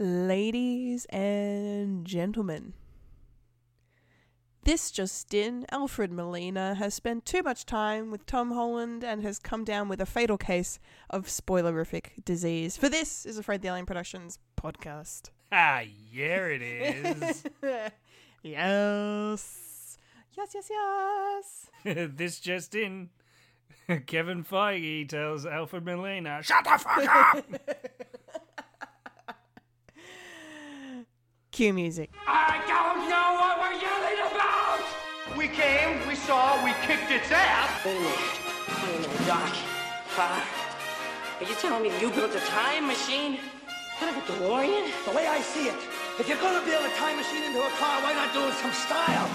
Ladies and gentlemen, this just in, Alfred Molina has spent too much time with Tom Holland and has come down with a fatal case of spoilerific disease. For this is Afraid the Alien Productions podcast. Ah, yeah, it is. yes. Yes, yes, yes. this just in. Kevin Feige tells Alfred Molina, "Shut the fuck up." Cue music. I don't know what we're yelling about! We came, we saw, we kicked its ass! Wait a minute. Wait a minute, Doc. Uh, are you telling me you built a time machine? Kind of a DeLorean? The way I see it, if you're gonna build a time machine into a car, why not do it some style?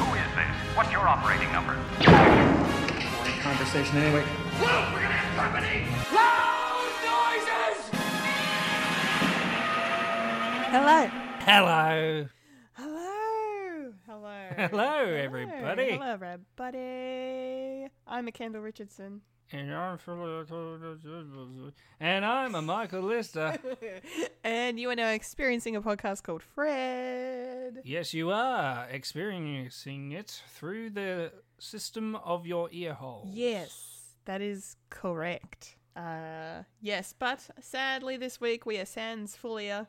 Who is this? What's your operating number? Boring conversation anyway. Luke, we're gonna have company! Loud noises! Hello. Hello. Hello. Hello. Hello, everybody. Hello, everybody. I'm a Kendall Richardson. And I'm and I'm a Michael Lister. and you are now experiencing a podcast called Fred. yes, you are experiencing it through the system of your ear hole. Yes, that is correct. Uh, yes, but sadly this week we are sans Fulia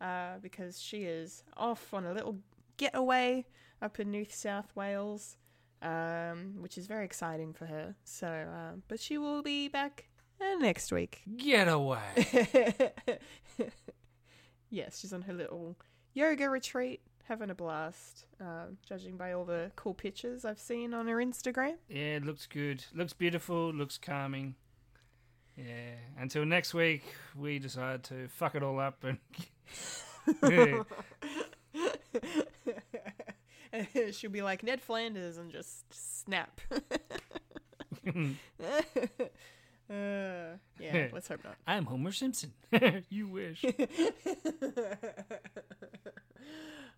uh, because she is off on a little getaway up in New South Wales, um, which is very exciting for her. So, uh, but she will be back uh, next week. Getaway. yes, she's on her little yoga retreat, having a blast, uh, judging by all the cool pictures I've seen on her Instagram. yeah, it looks good. Looks beautiful. Looks calming. Yeah. Until next week, we decide to fuck it all up and. She'll be like Ned Flanders and just snap. uh, yeah, let's hope not. I'm Homer Simpson. you wish.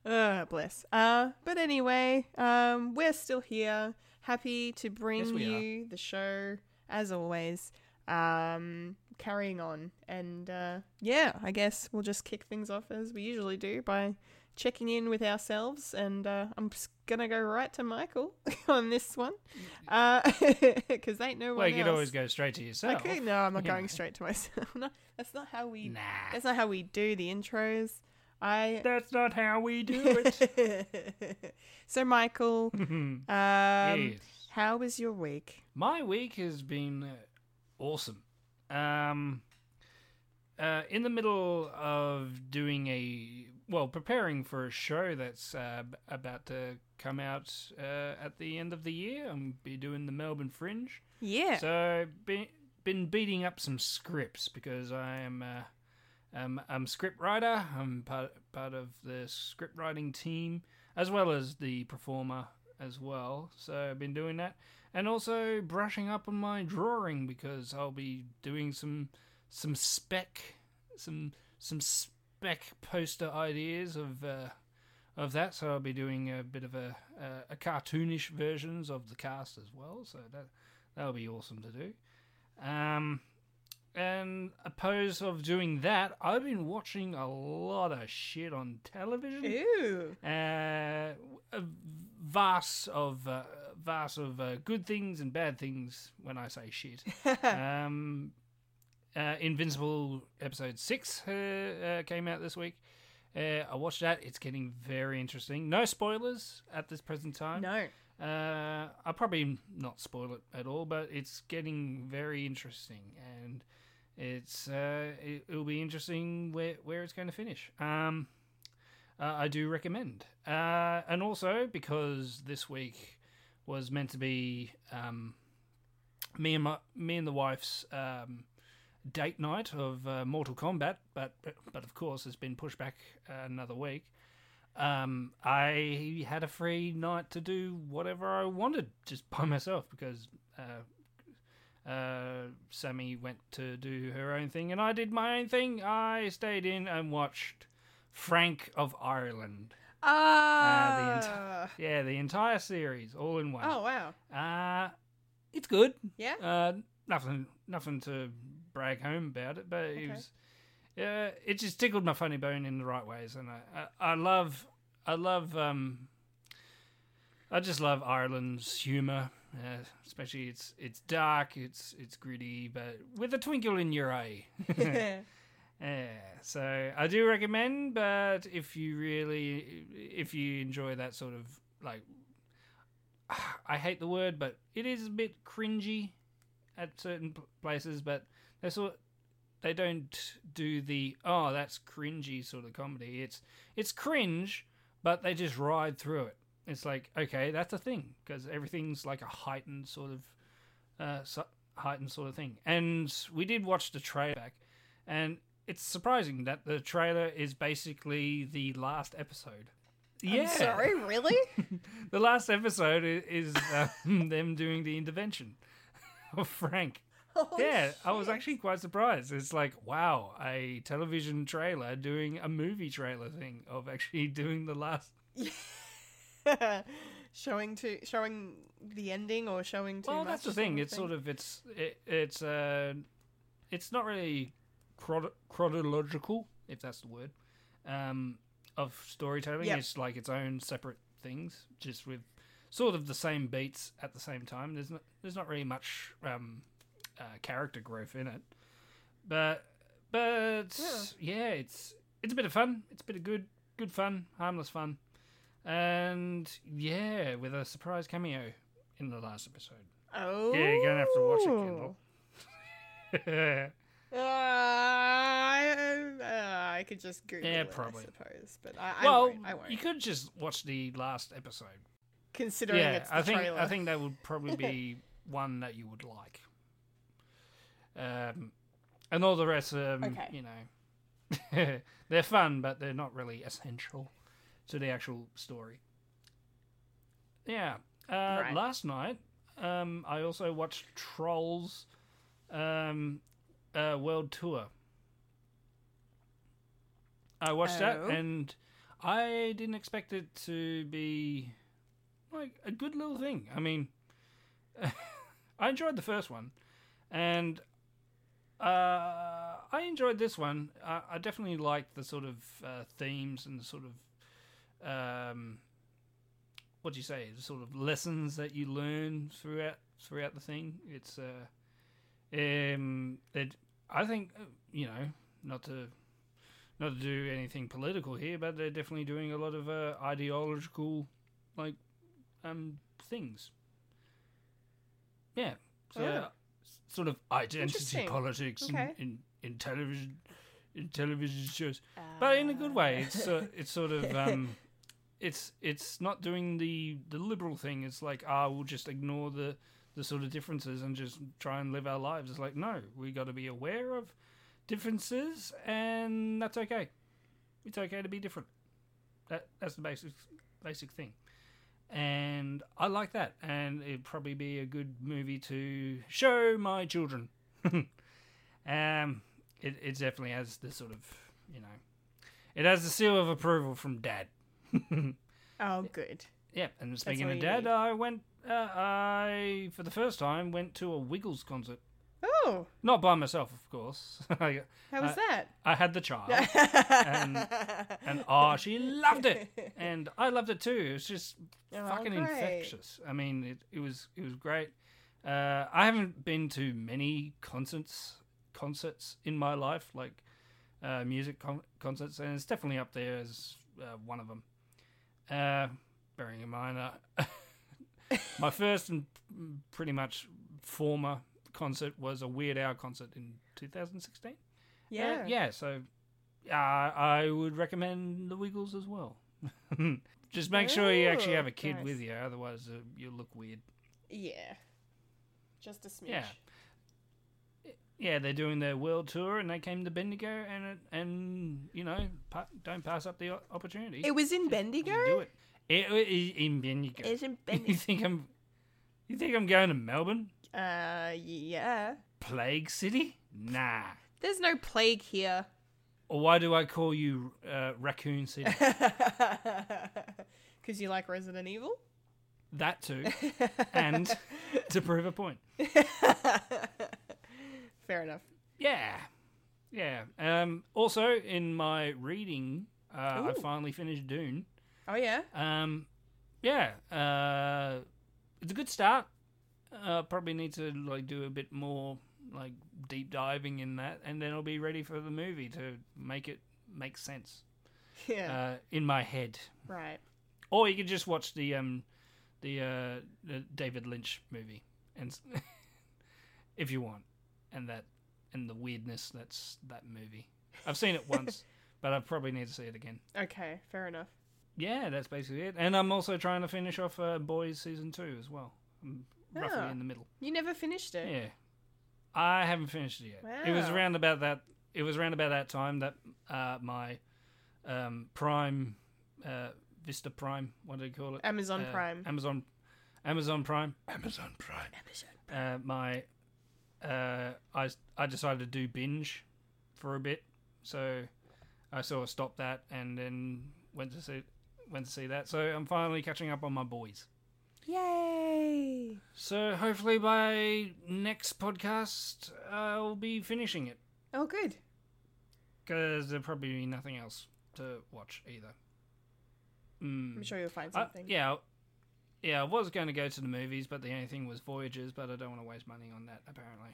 Uh, bless. Uh, but anyway, um, we're still here, happy to bring Yes, we are. you the show as always. Um, carrying on, and uh, yeah, I guess we'll just kick things off as we usually do by checking in with ourselves. And uh, I'm just gonna go right to Michael on this one, because ain't no well, one you could else. always go straight to yourself. Okay, no, I'm not going straight to myself. no, that's not how we. Nah. That's not how we do the intros. I. That's not how we do it. so, Michael, um, Yes. how was your week? My week has been uh, awesome. Um, uh, in the middle of doing a well, preparing for a show that's uh, about to come out uh, at the end of the year. I'm be doing the Melbourne Fringe. Yeah. So been been beating up some scripts because I am uh, um, I'm script writer. I'm part part of the script writing team as well as the performer as well. So I've been doing that and also brushing up on my drawing because I'll be doing some some spec some some spec poster ideas of uh, of that. So I'll be doing a bit of a a, a cartoonish versions of the cast as well. So that that'll be awesome to do. Um, and opposed of doing that, I've been watching a lot of shit on television. Ew. Uh, a vast of uh, vast of uh, good things and bad things. When I say shit, um, uh, Invincible episode six uh, uh, came out this week. Uh, I watched that. It's getting very interesting. No spoilers at this present time. No. Uh, I'll probably not spoil it at all, but it's getting very interesting, and it's uh, it, it'll be interesting where where it's going to finish. Um, uh, I do recommend, uh, and also because this week was meant to be um, me and my me and the wife's um, date night of uh, Mortal Kombat, but but of course it's been pushed back another week. Um, I had a free night to do whatever I wanted just by myself because uh, uh, Sammy went to do her own thing and I did my own thing. I stayed in and watched Frank of Ireland. Ah. the enti- Yeah, the entire series all in one. oh wow. Uh, it's good. Yeah. Uh, nothing, nothing to brag home about it, but Okay. it was, uh, it just tickled my funny bone in the right ways, and I, I, I love, I love, um, I just love Ireland's humor. Uh, especially it's it's dark, it's it's gritty, but with a twinkle in your eye. Yeah, so I do recommend, but if you really, if you enjoy that sort of like, I hate the word, but it is a bit cringy at certain places, but they sort, they don't do the oh that's cringy sort of comedy. It's it's cringe, but they just ride through it. It's like okay, that's a thing because everything's like a heightened sort of, uh, heightened sort of thing. And we did watch the trailer back, and it's surprising that the trailer is basically the last episode. Yeah, I'm sorry, really? the last episode is um, them doing the intervention of Frank. yeah, I was actually quite surprised. It's like, wow, a television trailer doing a movie trailer thing of actually doing the last. showing to showing the ending or showing too Well, much. that's the thing. It's sort of it's it, it's uh, it's not really chron- chronological, if that's the word, um, of storytelling. Yep. It's like its own separate things, just with sort of the same beats at the same time. There's not there's not really much um, uh, character growth in it, but but yeah. it's it's a bit of fun. It's a bit of good good fun, harmless fun, and yeah, with a surprise cameo in the last episode. Oh. Yeah, you're gonna have to watch it, Kendall. Uh, I, uh, I could just Google Yeah, it, probably. I suppose, but I, I well, won't. I won't. you could just watch the last episode. Considering yeah, it's the I think trailer. I think that would probably be one that you would like. Um, and all the rest, um, Okay. you know, they're fun, but they're not really essential to the actual story. Yeah. Uh, Right. Last night, um, I also watched Trolls um, uh, World Tour. I watched that, Oh. and I didn't expect it to be like a good little thing. I mean, I enjoyed the first one, and uh, I enjoyed this one. I, I definitely liked the sort of uh, themes and the sort of um, what do you say? The sort of lessons that you learn throughout throughout the thing. It's uh, um, it, I think uh, you know not to not to do anything political here, but they're definitely doing a lot of uh, ideological like um things. Yeah, so, Oh. sort of identity politics Okay. in, in in television in television shows, but in a good way. It's uh, it's sort of um, it's it's not doing the the liberal thing. It's like ah, we'll just ignore the the sort of differences and just try and live our lives. It's like no, we got to be aware of differences, and that's okay. It's okay to be different. That that's the basic basic thing, and I like that. And it'd probably be a good movie to show my children. um, it it definitely has the sort of you know, it has the seal of approval from Dad. oh, good. Yeah, and speaking of Dad, need. I went. Uh, I for the first time went to a Wiggles concert. Oh, Not by myself, of course. I, how was Uh, that? I had the child, and and oh, she loved it, and I loved it too. It was just Oh, fucking great. infectious. I mean, it, it was it was great. Uh, I haven't been to many concerts concerts in my life, like uh, music con- concerts, and it's definitely up there as uh, one of them. Uh, bearing in mind, my first and pretty much former concert was a Weird Al concert in 2016. Yeah. Uh, yeah, so uh, I would recommend the Wiggles as well. Just make sure you actually have a kid nice. with you, otherwise uh, you'll look weird. Yeah. Just a smidge. Yeah. Yeah, they're doing their world tour, and they came to Bendigo, and it, and you know, pa- don't pass up the opportunity. It was in Bendigo. do it. It, it is in Bendigo. It's in you think I'm? You think I'm going to Melbourne, uh, yeah. Plague City? Nah. There's no plague here. Or why do I call you uh, Raccoon City? Because you like Resident Evil? that too, and to prove a point. Fair enough. Yeah. Yeah. Um, also, in my reading, uh, I finally finished Dune. Oh yeah. Um, yeah, uh, it's a good start. Uh, probably need to like do a bit more like deep diving in that, and then I'll be ready for the movie to make it make sense Yeah. uh, in my head. right. Or you could just watch the um, the, uh, the David Lynch movie, and if you want, and that and the weirdness that's that movie. I've seen it once, but I probably need to see it again. Okay. Fair enough. Yeah, that's basically it. And I'm also trying to finish off uh, Boys season two as well. I'm roughly Ah. in the middle. You never finished it. Yeah, I haven't finished it yet. It was Wow. around about that. It was around about that time that uh, my um, Prime, uh, Vista Prime, what do you call it? Amazon Uh, Prime. Amazon, Amazon Prime, Amazon Prime. Uh, my, uh, I I decided to do binge for a bit, so I sort of stopped that and then went to see went to see that. So I'm finally catching up on my boys. Yay! So hopefully by next podcast I'll be finishing it Oh, good. because there'll probably be nothing else to watch either. Mm. I'm sure you'll find Uh, something. yeah, yeah. I was going to go to the movies, but the only thing was Voyagers. But I don't want to waste money on that. Apparently.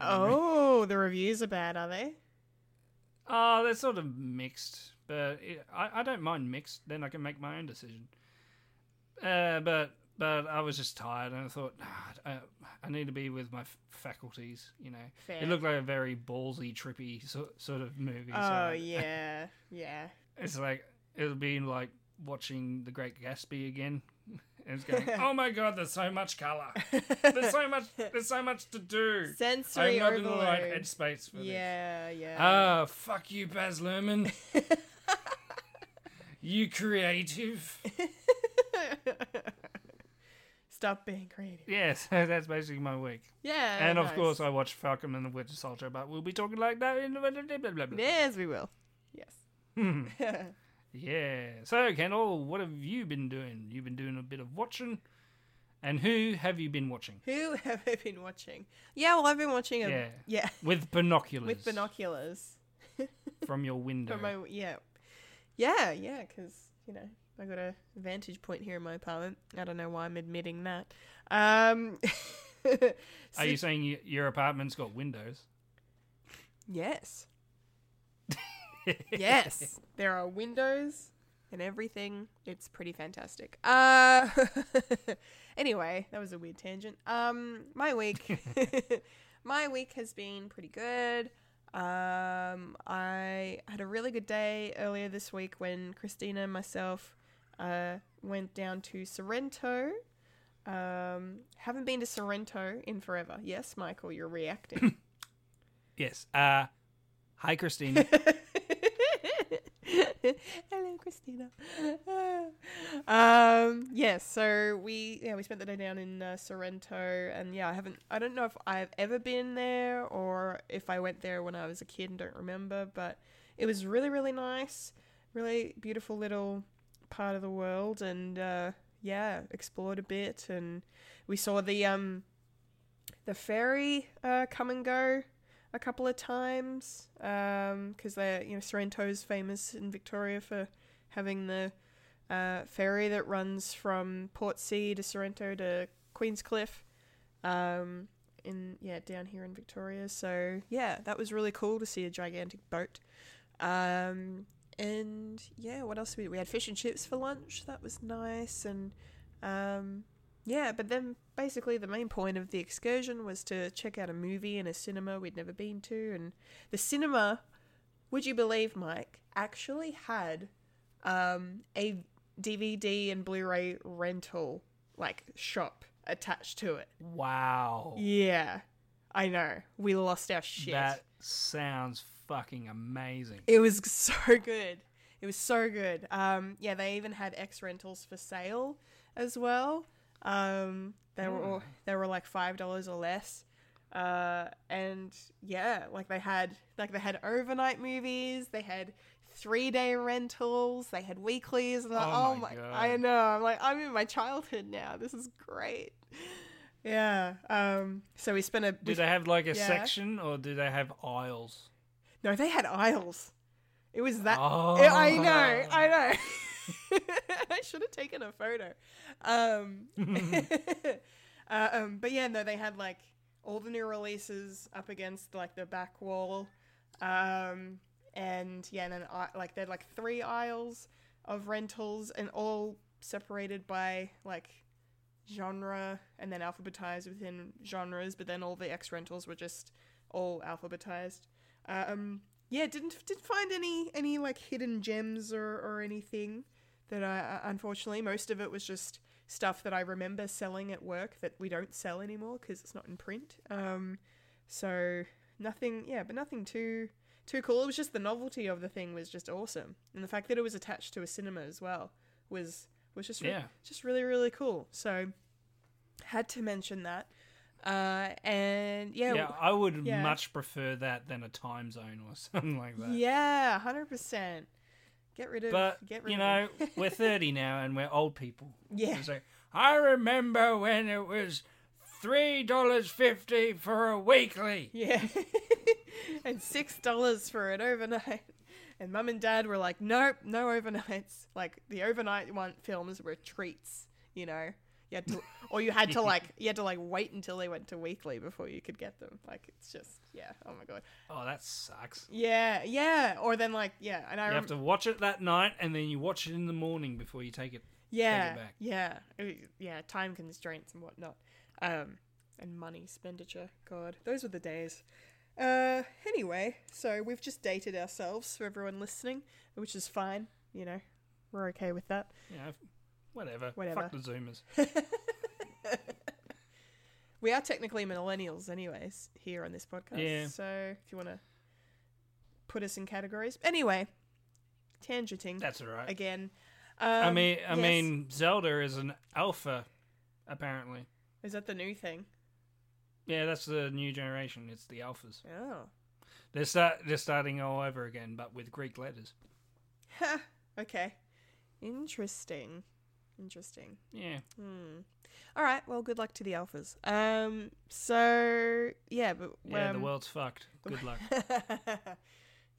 Oh, the reviews are bad, are they? Oh, they're sort of mixed, but it, I I don't mind mixed. Then I can make my own decision. Uh, but but I was just tired, and I thought "Ah, I, I need to be with my f- faculties. You know, Fair. it looked like a very ballsy, trippy so, sort of movie. so Oh yeah, yeah. It's like it'll be like watching The Great Gatsby again. And it's going, oh my god, there's so much color. There's so much. There's so much to do. Sensory I'm not in the right headspace for this. Yeah, yeah. Ah, fuck you, Baz Luhrmann. you creative. Stop being creative. Yes, that's basically my week. Yeah. and of nice. course, I watched Falcon and the Winter Soldier, but we'll be talking like that in the blah, blah, blah, blah, blah. Yes, we will. Yes. Yeah. So, Kendall, what have you been doing? You've been doing a bit of watching. And who have you been watching? Who have I been watching? Yeah, well, I've been watching a Yeah. yeah With binoculars. with binoculars. From your window. From my yeah, yeah, yeah. Because you know I got a vantage point here in my apartment. I don't know why I'm admitting that. Um, Are you saying your apartment's got windows? Yes. Yes. There are windows and everything. It's pretty fantastic. Uh anyway, that was a weird tangent. Um my week my week has been pretty good. Um I had a really good day earlier this week when Christina and myself uh went down to Sorrento. Um haven't been to Sorrento in forever. Yes, Michael, you're reacting. Yes. Uh, hi, Christine. Hello, Christina. um, yes, so we yeah we spent the day down in uh, Sorrento, and yeah, I haven't I don't know if I've ever been there or if I went there when I was a kid and don't remember, but it was really really nice, really beautiful little part of the world, and uh, yeah, explored a bit, and we saw the um the ferry uh, come and go a couple of times because they're you know Sorrento's famous in Victoria for having the uh, ferry that runs from Portsea to Sorrento to Queenscliff. Um, in yeah down here in Victoria. So yeah, that was really cool to see a gigantic boat. Um, and yeah, what else we we had fish and chips for lunch. That was nice and um, yeah, but then basically the main point of the excursion was to check out a movie in a cinema we'd never been to, and the cinema, would you believe, Mike, actually had um, a DVD and Blu-ray rental like shop attached to it. wow. Yeah, I know. We lost our shit. That sounds fucking amazing. It was so good. It was so good. Um, yeah, they even had X rentals for sale as well. Um, they were all, they were like five dollars or less. Uh, and yeah, like they had like they had overnight movies. They had three day rentals. They had weeklies. And I- Oh oh my! God. I know. I'm like I'm in my childhood now. This is great. Yeah. Um. So we spent a. Do they have like a Yeah. section or do they have aisles? No, they had aisles. It was that. Oh. I know, I know. I should have taken a photo. Um, uh, um, but yeah, no, they had like all the new releases up against like the back wall, um, and yeah, and then I like they had like three aisles of rentals, and all separated by like genre, and then alphabetized within genres. But then all the X rentals were just all alphabetized. Um, yeah, didn't didn't find any any like hidden gems or or anything that I uh, unfortunately most of it was just stuff that I remember selling at work that we don't sell anymore because it's not in print. Um, so nothing, yeah, but nothing too too cool. It was just the novelty of the thing was just awesome, and the fact that it was attached to a cinema as well was was just re- Yeah. just really really cool. So had to mention that. Uh, and yeah, Yeah, I would yeah. much prefer that than a time zone or something like that. yeah, hundred percent. Get rid of, But get rid you know, it. we're thirty now and we're old people. Yeah. Like, I remember when it was three dollars fifty for a weekly. Yeah. and six dollars for an overnight. And mum and dad were like, Nope, no overnights. Like the overnight one films were treats, you know. You had to or you had to like you had to like wait until they went to weekly before you could get them. Like it's just yeah, oh my god. Oh, that sucks. Yeah, yeah. Or then like yeah, and I You rem- have to watch it that night and then you watch it in the morning before you take it. yeah, back. yeah, Uh, yeah, time constraints and whatnot, um, and money expenditure. God, those were the days. Uh, anyway, so we've just dated ourselves for everyone listening, which is fine. You know, we're okay with that. Know, whatever. Whatever. Fuck the Zoomers. We are technically millennials, anyways, here on this podcast. Yeah. So if you want to put us in categories, anyway, tangenting That's all right. again. I Um, mean, I yes. mean, Zelda is an alpha, apparently. is that the new thing? Yeah, that's the new generation. It's the alphas. Oh, They're start they're starting all over again, but with Greek letters. Ha, okay. Interesting. Interesting. Yeah. All right. Well, good luck to the alphas. Um. So yeah, but Yeah, the um, world's fucked. Good luck.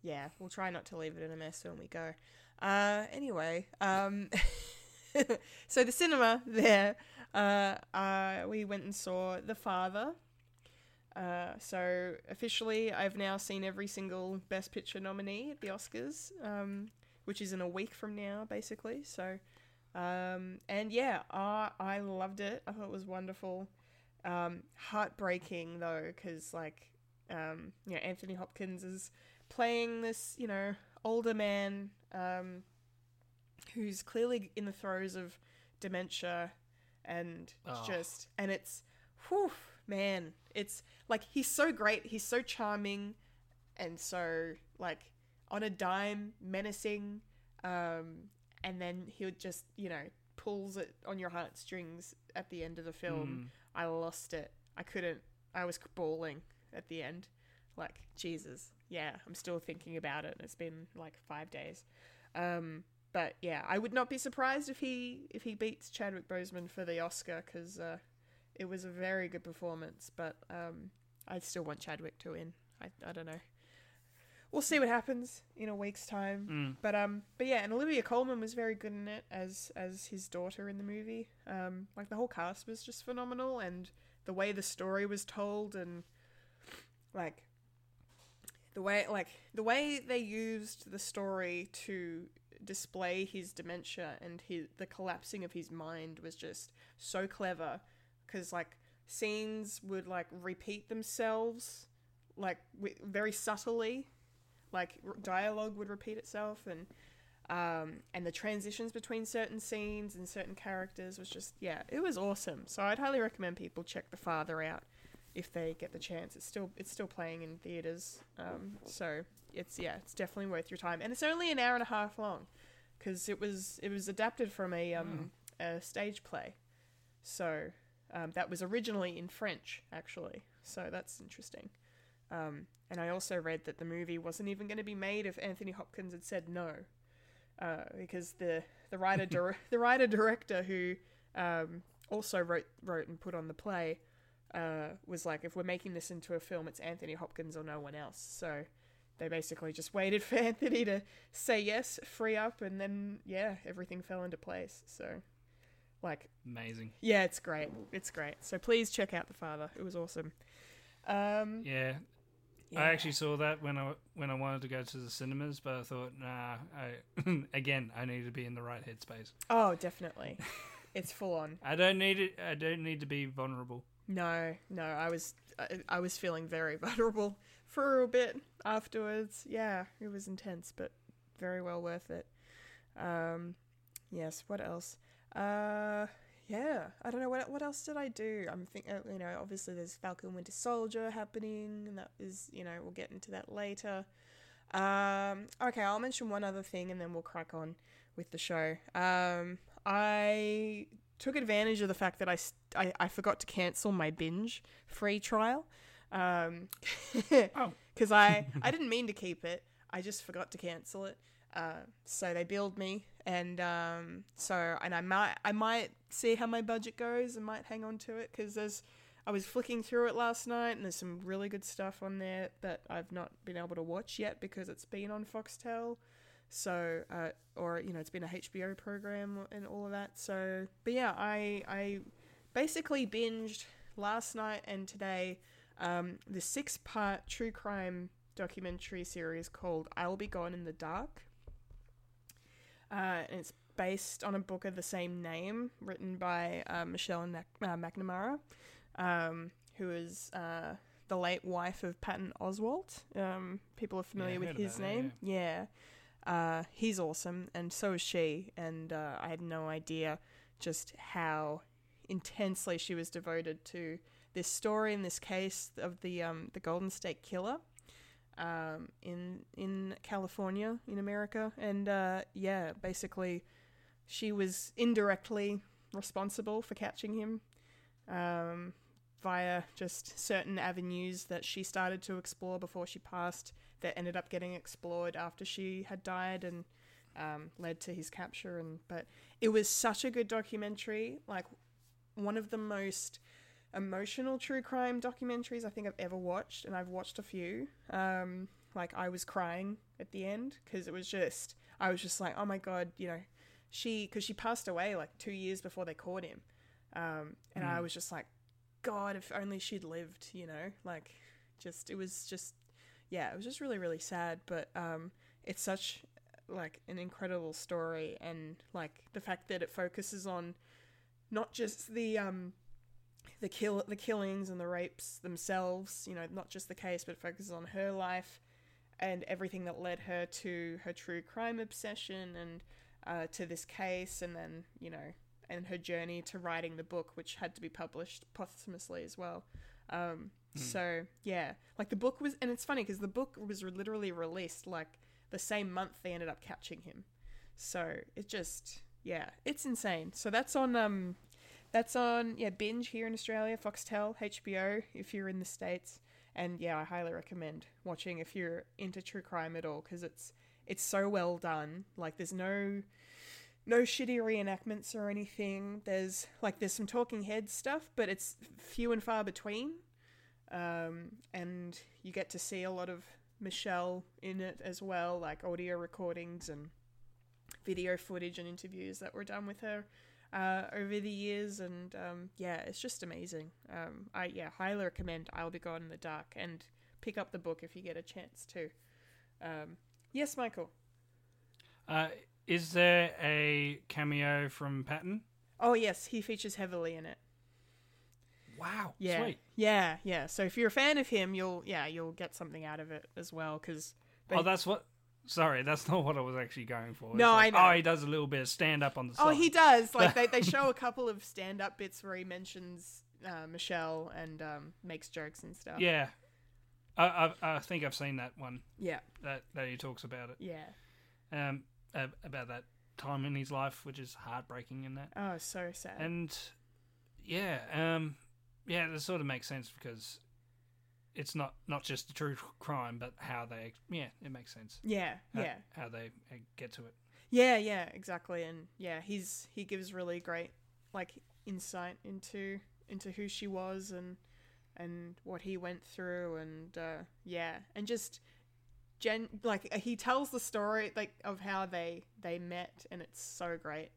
yeah, we'll try not to leave it in a mess when we go. Uh. Anyway. Um. so the cinema there. Uh. Uh. We went and saw The Father. Uh, so officially, I've now seen every single Best Picture nominee at the Oscars, um, which is in a week from now, basically. So, um, and yeah, I I loved it. I thought it was wonderful. Um, heartbreaking though, because like, um, you know, Anthony Hopkins is playing this, you know, older man, um, who's clearly in the throes of dementia, and it's Oh. just, and it's, whew, man, it's like he's so great, he's so charming, and so like on a dime, menacing, um, and then he'll just, you know, pulls it on your heartstrings at the end of the film. I lost it. I couldn't. I was bawling at the end. Like Jesus, yeah. I'm still thinking about it. It's been like five days. Um, but yeah, I would not be surprised if he if he beats Chadwick Boseman for the Oscar because uh, it was a very good performance. But um, I still want Chadwick to win. I I don't know. We'll see what happens in a week's time. But um, but yeah, and Olivia Colman was very good in it as as his daughter in the movie. Um, like the whole cast was just phenomenal, and the way the story was told, and like the way like the way they used the story to display his dementia and his the collapsing of his mind was just so clever because like scenes would like repeat themselves like wi- very subtly like r- dialogue would repeat itself and um, and the transitions between certain scenes and certain characters was just yeah it was awesome. So i'd highly recommend people check the father out if they get the chance. It's still it's still playing in theaters um, so it's yeah it's definitely worth your time. And it's only an hour and a half long because it was it was adapted from a um, a stage play. So um, that was originally in french actually. So that's interesting um, and I also read that the movie wasn't even going to be made if Anthony Hopkins had said no, uh, because the the writer dir- the writer director who um, also wrote wrote and put on the play uh, was like, if we're making this into a film, it's Anthony Hopkins or no one else. So they basically just waited for Anthony to say yes, free up, and then yeah, everything fell into place. So, like, Amazing. yeah, it's great. It's great. So please check out The Father. It was awesome. Um, Yeah. Yeah. I actually saw that when I when I wanted to go to the cinemas, but I thought, nah. I again, I need to be in the right headspace. Oh, definitely. it's full on. I don't need it. I don't need to be vulnerable. No, no, I was I, I was feeling very vulnerable for a bit afterwards. Yeah, it was intense, but very well worth it. Um, yes. What else? Uh, yeah, I don't know what what else did I do. I'm thinking, you know, obviously there's Falcon Winter Soldier happening, and that is, you know, we'll get into that later. Um, okay, I'll mention one other thing, and then we'll crack on with the show. Um, I took advantage of the fact that I, I, I forgot to cancel my binge free trial. Um, Oh. because I, I didn't mean to keep it. I just forgot to cancel it. Uh, so they billed me, and um, so and I might I might see how my budget goes and might hang on to it because there's I was flicking through it last night and there's some really good stuff on there that I've not been able to watch yet because it's been on Foxtel. So, uh, or you know, it's been a HBO program and all of that. So, but yeah, I I basically binged last night and today um, the six part true crime documentary series called I'll Be Gone in the Dark. Uh, and it's based on a book of the same name written by uh, Michelle uh, McNamara, um, who is uh, the late wife of Patton Oswalt. Um, people are familiar Yeah, with his about that, name. Yeah. Uh, he's awesome, and so is she. And uh, I had no idea just how intensely she was devoted to this story and this case of the um, the Golden State Killer um, in in California in America, and uh, yeah, basically, she was indirectly responsible for catching him um, via just certain avenues that she started to explore before she passed that ended up getting explored after she had died and um, led to his capture. And but it was such a good documentary, like one of the most emotional true crime documentaries I think I've ever watched, and I've watched a few. Um, like I was crying at the end because it was just I was just like, oh my god, you know, she because she passed away like two years before they caught him, um, and I was just like, God, if only she'd lived, you know, like just it was just yeah, it was just really really sad, but um, it's such like an incredible story, and like the fact that it focuses on not just the um the kill the killings and the rapes themselves, you know, not just the case, but focuses on her life and everything that led her to her true crime obsession and uh, to this case, and then you know, and her journey to writing the book, which had to be published posthumously as well. Um, So yeah, like the book was, and it's funny because the book was literally released like the same month they ended up catching him. So it just yeah, it's insane. So that's on um that's on yeah, binge here in Australia, Foxtel, HBO if you're in the states. And yeah, I highly recommend watching if you're into true crime at all cuz it's it's so well done. Like there's no no shitty reenactments or anything. There's like there's some talking head stuff, but it's few and far between. Um, and you get to see a lot of Michelle in it as well, like audio recordings and video footage and interviews that were done with her uh, over the years. And um, yeah, it's just amazing. Um, I yeah highly recommend I'll Be Gone in the Dark and pick up the book if you get a chance to. Um, yes, Michael. Uh, is there a cameo from Patton? Oh yes, he features heavily in it. Wow. Yeah, Sweet. yeah, yeah. So if you're a fan of him, you'll yeah you'll get something out of it as well because. Oh, that's what. Sorry, that's not what I was actually going for. No, like, I know. Oh, he does a little bit of stand up on the side. Oh, he does. Like they, they show a couple of stand up bits where he mentions uh, Michelle and um, makes jokes and stuff. Yeah. I, I I think I've seen that one yeah, that that he talks about it. yeah. Um, about that time in his life, which is heartbreaking in that. Oh, so sad. And yeah, um, yeah, that sort of makes sense because it's not not just the true crime, but how they yeah, it makes sense. yeah, How, yeah, how they uh, get to it. yeah, yeah. Exactly. And yeah, he's he gives really great like insight into into who she was and and what he went through and uh, yeah, and just gen like he tells the story like of how they they met and it's so great.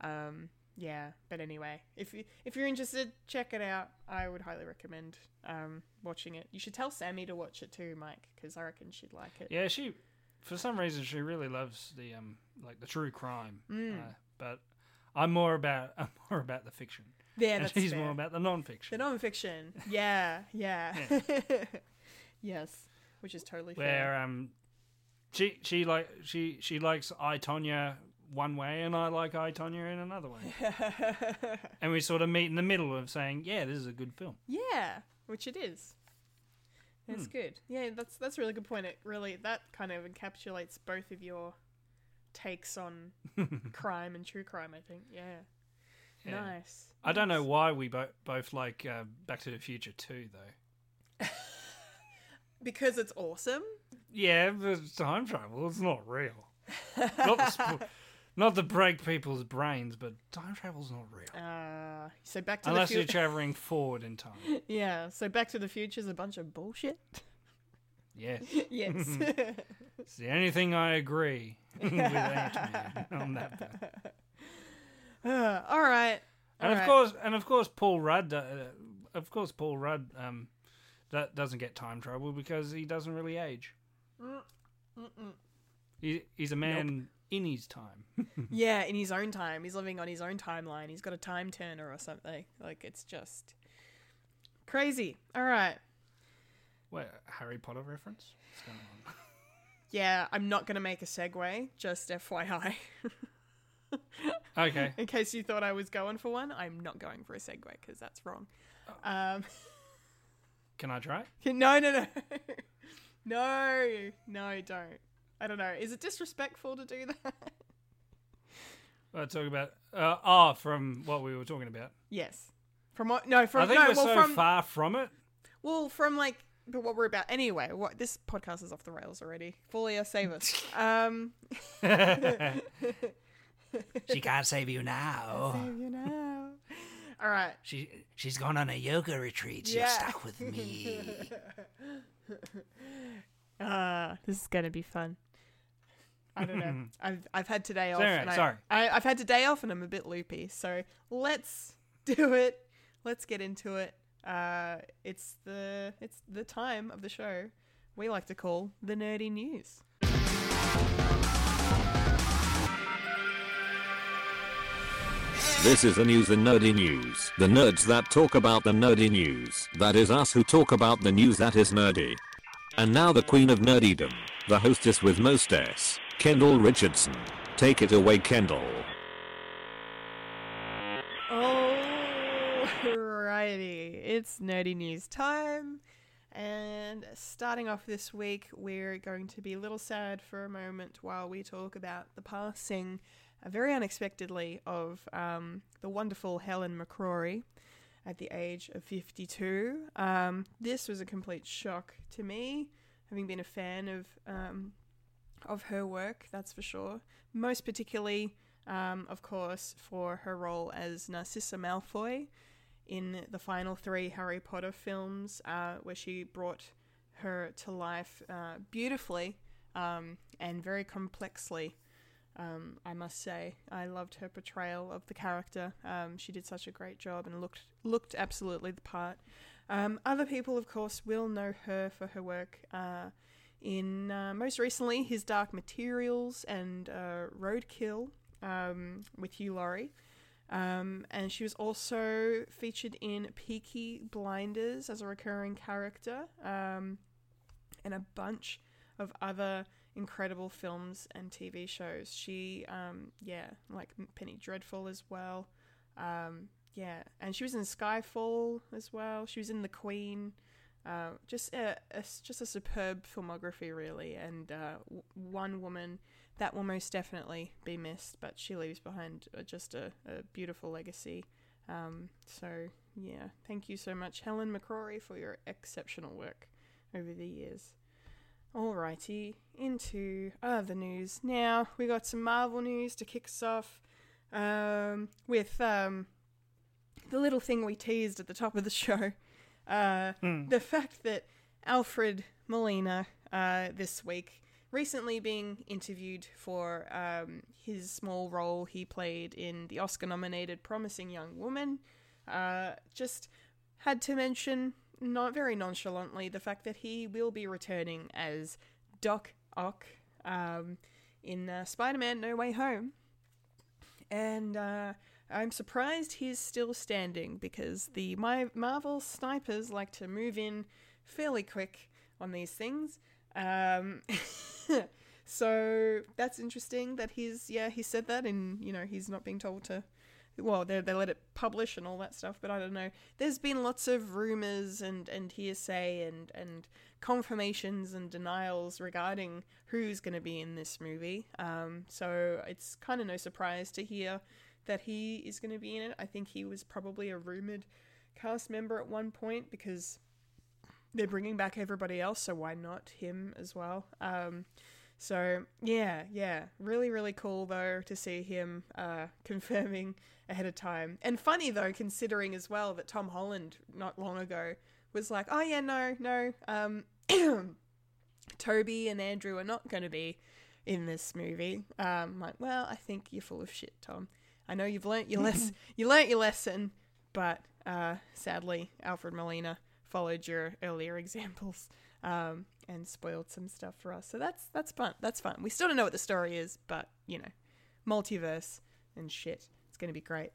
Um yeah, but anyway, if you if you're interested, check it out. I would highly recommend um watching it. You should tell Sammy to watch it too, Mike, because I reckon she'd like it. Yeah, she for some reason she really loves the um like the true crime. Mm. Uh, but I'm more about I'm more about the fiction. Yeah, and she's fair. more about the non-fiction. The non-fiction. Yeah, yeah. yes, which is totally where fair. um she she like she she likes I Tonya one way and I like I Tonya in another way. and we sort of meet in the middle of saying, yeah, this is a good film. yeah, which it is. It's Hmm. good. Yeah, that's that's a really good point. It really that kind of encapsulates both of your takes on crime and true crime. I think. Yeah. Yeah. Nice. I don't know why we bo- both like uh, Back to the Future too, though. Because it's awesome. Yeah, but it's time travel. It's not real. not, spo- not to break people's brains, but time travel's not real. Uh, so back to Unless the you're traveling forward in time. yeah. So Back to the Future is a bunch of bullshit. Yes. yes. It's the only thing I agree with Ant-Man on that. Uh, all right. And of right. course, and of course, Paul Rudd. Uh, of course, Paul Rudd um, that doesn't get time travel because he doesn't really age. Mm. He, he's a man in his time. Yeah, in his own time. He's living on his own timeline. He's got a time turner or something. Like it's just crazy. All right. Wait, Harry Potter reference? What's going on? Yeah, I'm not gonna make a segue. Just FYI, Okay. in case you thought I was going for one, I'm not going for a segue because that's wrong. Oh. Um, Can I try? no, no, no, no, no, don't. I don't know. Is it disrespectful to do that? I'll talk about. Uh, oh, from what we were talking about. yes. From what? No, from I think no. we're well, so from far from it. Well, from like, but what we're about anyway. What this podcast is off the rails already. Fulia, save us. um, She can't save you now. save you now. All right. She she's gone on a yoga retreat. You're Yeah. stuck with me. Uh, this is gonna be fun. I don't know. I've I've had today off. anyway, and I, sorry. I, I've had today off, and I'm a bit loopy. So let's do it. Let's get into it. Uh, it's the it's the time of the show we like to call the nerdy news. This is the news, the nerdy news. The nerds that talk about the nerdy news. That is us who talk about the news that is nerdy. And now the queen of nerdydom, the hostess with most S, Kendall Richardson. Take it away, Kendall. Alrighty, it's nerdy news time. And starting off this week, we're going to be a little sad for a moment while we talk about the passing, uh, very unexpectedly, of um, the wonderful Helen McCrory at the age of 52. Um, this was a complete shock to me, having been a fan of um, of her work, that's for sure. Most particularly, um, of course, for her role as Narcissa Malfoy in the final three Harry Potter films, uh, where she brought her to life uh, beautifully um, and very complexly. Um, I must say, I loved her portrayal of the character. Um, she did such a great job and looked looked absolutely the part. Um, other people, of course, will know her for her work uh, in uh, most recently his Dark Materials and uh, Roadkill um, with Hugh Laurie. Um, and she was also featured in Peaky Blinders as a recurring character, um, and a bunch of other incredible films and TV shows. She, um, yeah, like Penny Dreadful as well. Um, yeah, and she was in Skyfall as well. She was in The Queen. Uh, just a, a just a superb filmography, really, and uh, one woman that will most definitely be missed, but she leaves behind uh, just a, a beautiful legacy. Um, so yeah, thank you so much, Helen McCrory, for your exceptional work over the years. Alrighty, into other news. Now we got some Marvel news to kick us off um, with um, the little thing we teased at the top of the show. Uh, The fact that Alfred Molina, uh, this week, recently being interviewed for um, his small role he played in the Oscar nominated Promising Young Woman. Uh, just had to mention, not very nonchalantly, the fact that he will be returning as Doc Ock um, in uh, Spider Man No Way Home. And uh, I'm surprised he's still standing because the my Marvel snipers like to move in fairly quick on these things. Um, so that's interesting that he's yeah he said that and you know he's not being told to well they they let it publish and all that stuff but I don't know there's been lots of rumors and and hearsay and and confirmations and denials regarding who's going to be in this movie um so it's kind of no surprise to hear that he is going to be in it I think he was probably a rumored cast member at one point because they're bringing back everybody else, so why not him as well? Um, so yeah, yeah, really, really cool though to see him uh, confirming ahead of time. And funny though, considering as well that Tom Holland not long ago was like, "Oh yeah, no, no, um, Toby and Andrew are not going to be in this movie." Um, like, well, I think you're full of shit, Tom. I know you've learnt your lesson. you learnt your lesson, but uh, sadly, Alfred Molina followed your earlier examples um, and spoiled some stuff for us. So that's that's fun. That's fun. We still don't know what the story is, but you know, multiverse and shit. It's gonna be great.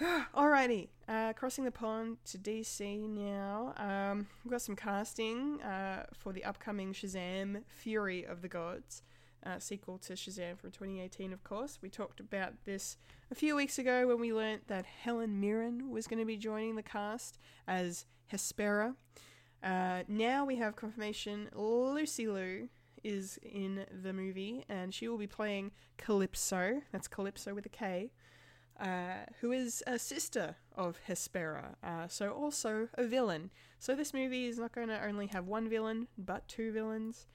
Alrighty, uh, crossing the pond to DC now. Um, we've got some casting uh, for the upcoming Shazam: Fury of the Gods. Uh, sequel to Shazam from 2018, of course. We talked about this a few weeks ago when we learnt that Helen Mirren was going to be joining the cast as Hespera. Uh, now we have confirmation Lucy Liu is in the movie, and she will be playing Kalypso. That's Kalypso with a K. Uh, who is a sister of Hespera, uh, so also a villain. So this movie is not going to only have one villain, but two villains.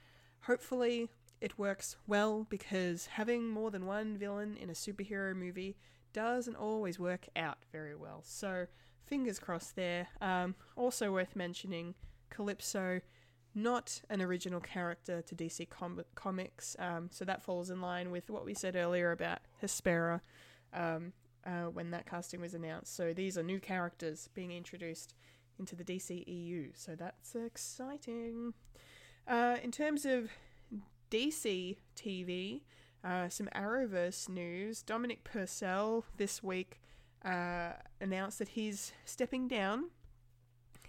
Hopefully, it works well because having more than one villain in a superhero movie doesn't always work out very well. So fingers crossed there. Um, also worth mentioning, Kalypso, not an original character to DC com- Comics, um, so that falls in line with what we said earlier about Hespera um, uh, when that casting was announced. So these are new characters being introduced into the DCEU, so that's exciting. Uh, in terms of DC TV, uh, some Arrowverse news. Dominic Purcell this week uh, announced that he's stepping down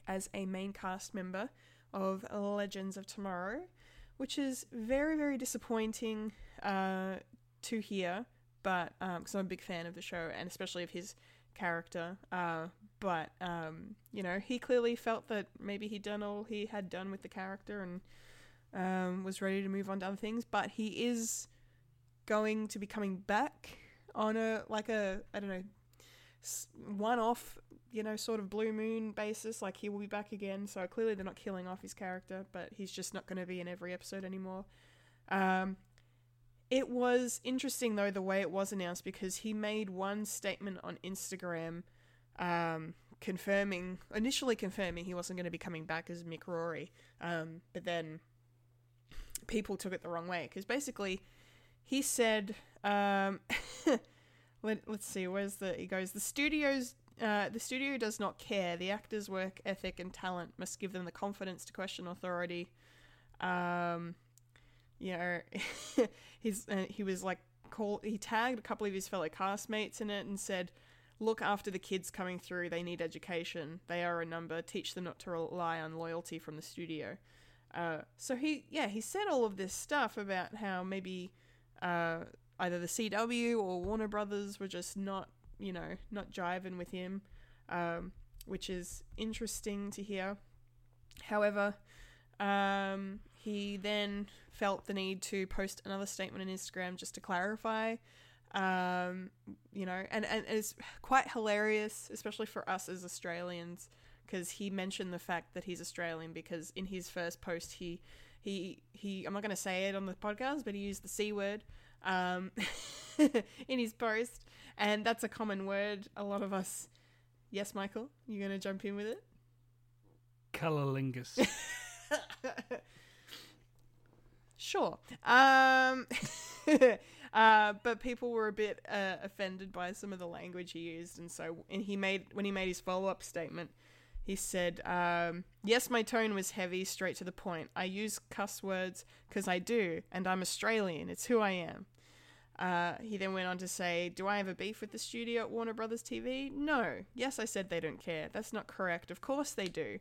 as a main cast member of Legends of Tomorrow, which is very, very disappointing uh, to hear. But because um, I'm a big fan of the show and especially of his character, uh, but um, you know, he clearly felt that maybe he'd done all he had done with the character and um, was ready to move on to other things. But he is going to be coming back on a like a I don't know one off you know sort of blue moon basis. Like he will be back again. So clearly they're not killing off his character but he's just not going to be in every episode anymore. Um it was interesting though the way it was announced because he made one statement on Instagram um confirming initially confirming he wasn't going to be coming back as Mick Rory. Um but then people took it the wrong way because basically he said um let, let's see where's the he goes the studios uh, the studio does not care. The actors work ethic and talent must give them the confidence to question authority. Um you know he's uh, he was like call he tagged a couple of his fellow castmates in it and said look after the kids coming through. They need education. They are a number. Teach them not to rely on loyalty from the studio uh, so he yeah he said all of this stuff about how maybe uh, either the CW or Warner Brothers were just not, you know, not jiving with him, um, which is interesting to hear. However, um, he then felt the need to post another statement on Instagram just to clarify. Um, you know, and, and it's quite hilarious, especially for us as Australians, because he mentioned the fact that he's Australian because in his first post he he he I'm not going to say it on the podcast, but he used the c word um, in his post, and that's a common word. A lot of us. Yes, Michael, you're going to jump in with it. Cololingus. Sure. Um, uh, but people were a bit uh, offended by some of the language he used, and so and he made when he made his follow up statement, he said, um, "Yes, my tone was heavy, straight to the point. I use cuss words because I do, and I'm Australian. It's who I am." Uh, he then went on to say, Do I have a beef with the studio at Warner Brothers TV? No. Yes, I said they don't care. That's not correct. Of course they do.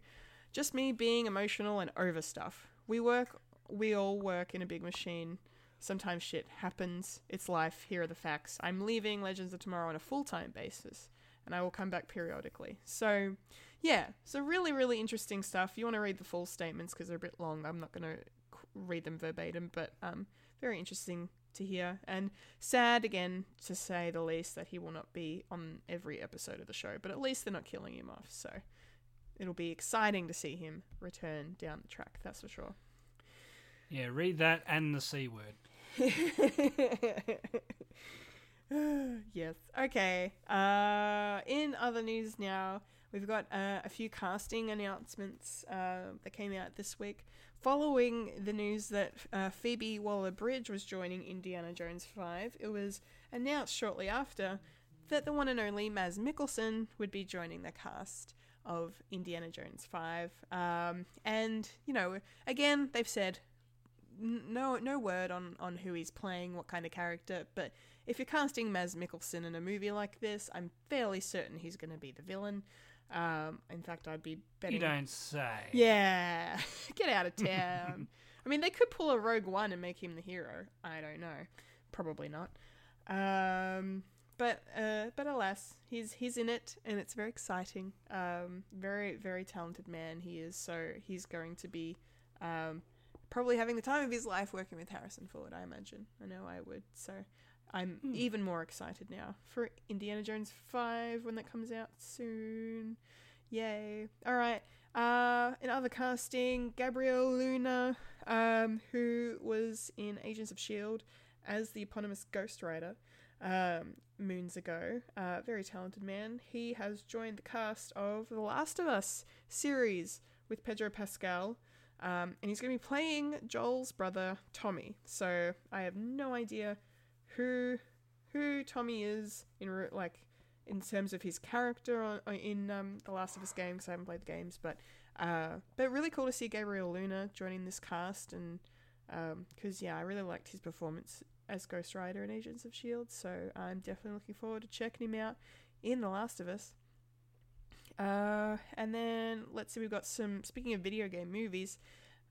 Just me being emotional and over stuff. We work, we all work in a big machine. Sometimes shit happens. It's life. Here are the facts. I'm leaving Legends of Tomorrow on a full time basis, and I will come back periodically. So, yeah, so really, really interesting stuff. You want to read the full statements because they're a bit long. I'm not going to read them verbatim, but um, very interesting to hear. And sad again, to say the least, that he will not be on every episode of the show, but at least they're not killing him off. So it'll be exciting to see him return down the track, that's for sure. Yeah, read that and the C word. yes. Okay. Uh, in other news now, we've got uh, a few casting announcements uh, that came out this week following the news that uh, Phoebe Waller Bridge was joining Indiana Jones 5. It was announced shortly after that the one and only Mads Mikkelsen would be joining the cast of Indiana Jones 5. Um, and, you know, again, they've said no no word on, on who he's playing, what kind of character, but if you're casting Mads Mikkelsen in a movie like this, I'm fairly certain he's going to be the villain. Um, in fact, I'd be betting. You don't say. Yeah, get out of town. I mean, they could pull a Rogue One and make him the hero. I don't know. Probably not. Um, but uh, but alas, he's he's in it, and it's very exciting. Um, very very talented man he is. So he's going to be um, probably having the time of his life working with Harrison Ford. I imagine. I know I would. So I'm even more excited now for Indiana Jones 5 when that comes out soon. Yay. All right. Uh, in other casting, Gabriel Luna, um, who was in Agents of S.H.I.E.L.D. as the eponymous Ghost Rider um, moons ago. Uh, very talented man. He has joined the cast of The Last of Us series with Pedro Pascal. Um, and he's going to be playing Joel's brother, Tommy. So I have no idea who who Tommy is in like in terms of his character on, on- in um, the Last of Us game because I haven't played the games, but uh, but really cool to see Gabriel Luna joining this cast and because yeah, I really liked his performance as Ghost Rider in Agents of Shield, so I'm definitely looking forward to checking him out in The Last of Us. Uh, and then let's see, we've got some. Speaking of video game movies,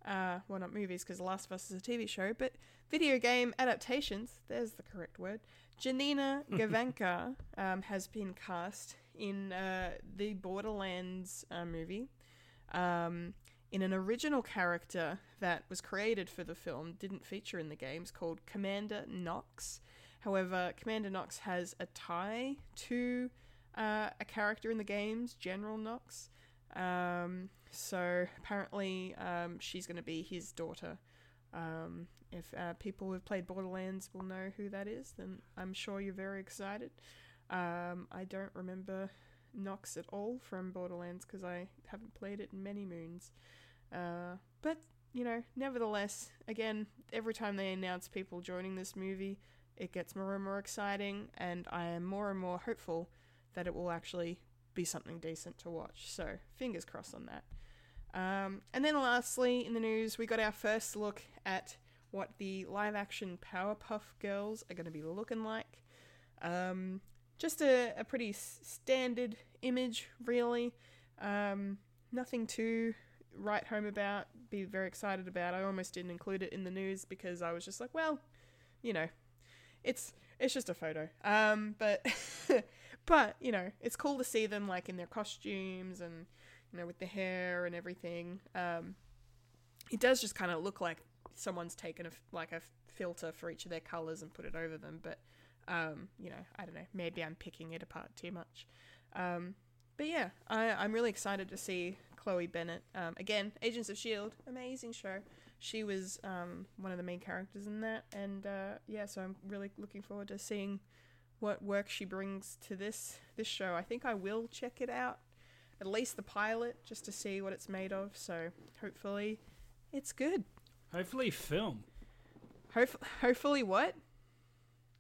uh, well, not movies because The Last of Us is a TV show, but video game adaptations. There's the correct word. Janina Gavankar um, has been cast in uh, the Borderlands uh, movie. Um, in an original character that was created for the film, didn't feature in the games, called Commander Knox. However, Commander Knox has a tie to uh, a character in the games, General Knox. Um, so apparently, um, she's going to be his daughter. Um, if uh, people who've played Borderlands will know who that is, then I'm sure you're very excited. Um, I don't remember Knox at all from Borderlands because I haven't played it in many moons. Uh, but you know, nevertheless, again, every time they announce people joining this movie, it gets more and more exciting, and I am more and more hopeful that it will actually be something decent to watch. So, fingers crossed on that. Um, and then, lastly, in the news, we got our first look at what the live action Powerpuff Girls are going to be looking like. Um, just a, a pretty standard image, really. Um, nothing to write home about, be very excited about. I almost didn't include it in the news because I was just like, well, you know, it's it's just a photo. Um, but but you know, it's cool to see them like in their costumes and you know with the hair and everything. Um, it does just kind of look like someone's taken a like a filter for each of their colors and put it over them. But um, you know, I don't know. Maybe I'm picking it apart too much. Um, but yeah, I, I'm really excited to see Chloe Bennet. Um, again, Agents of Shield, amazing show. She was um, one of the main characters in that, and uh, yeah, so I'm really looking forward to seeing what work she brings to this this show. I think I will check it out, at least the pilot, just to see what it's made of. So hopefully, it's good. Hopefully, film. Hof- hopefully, what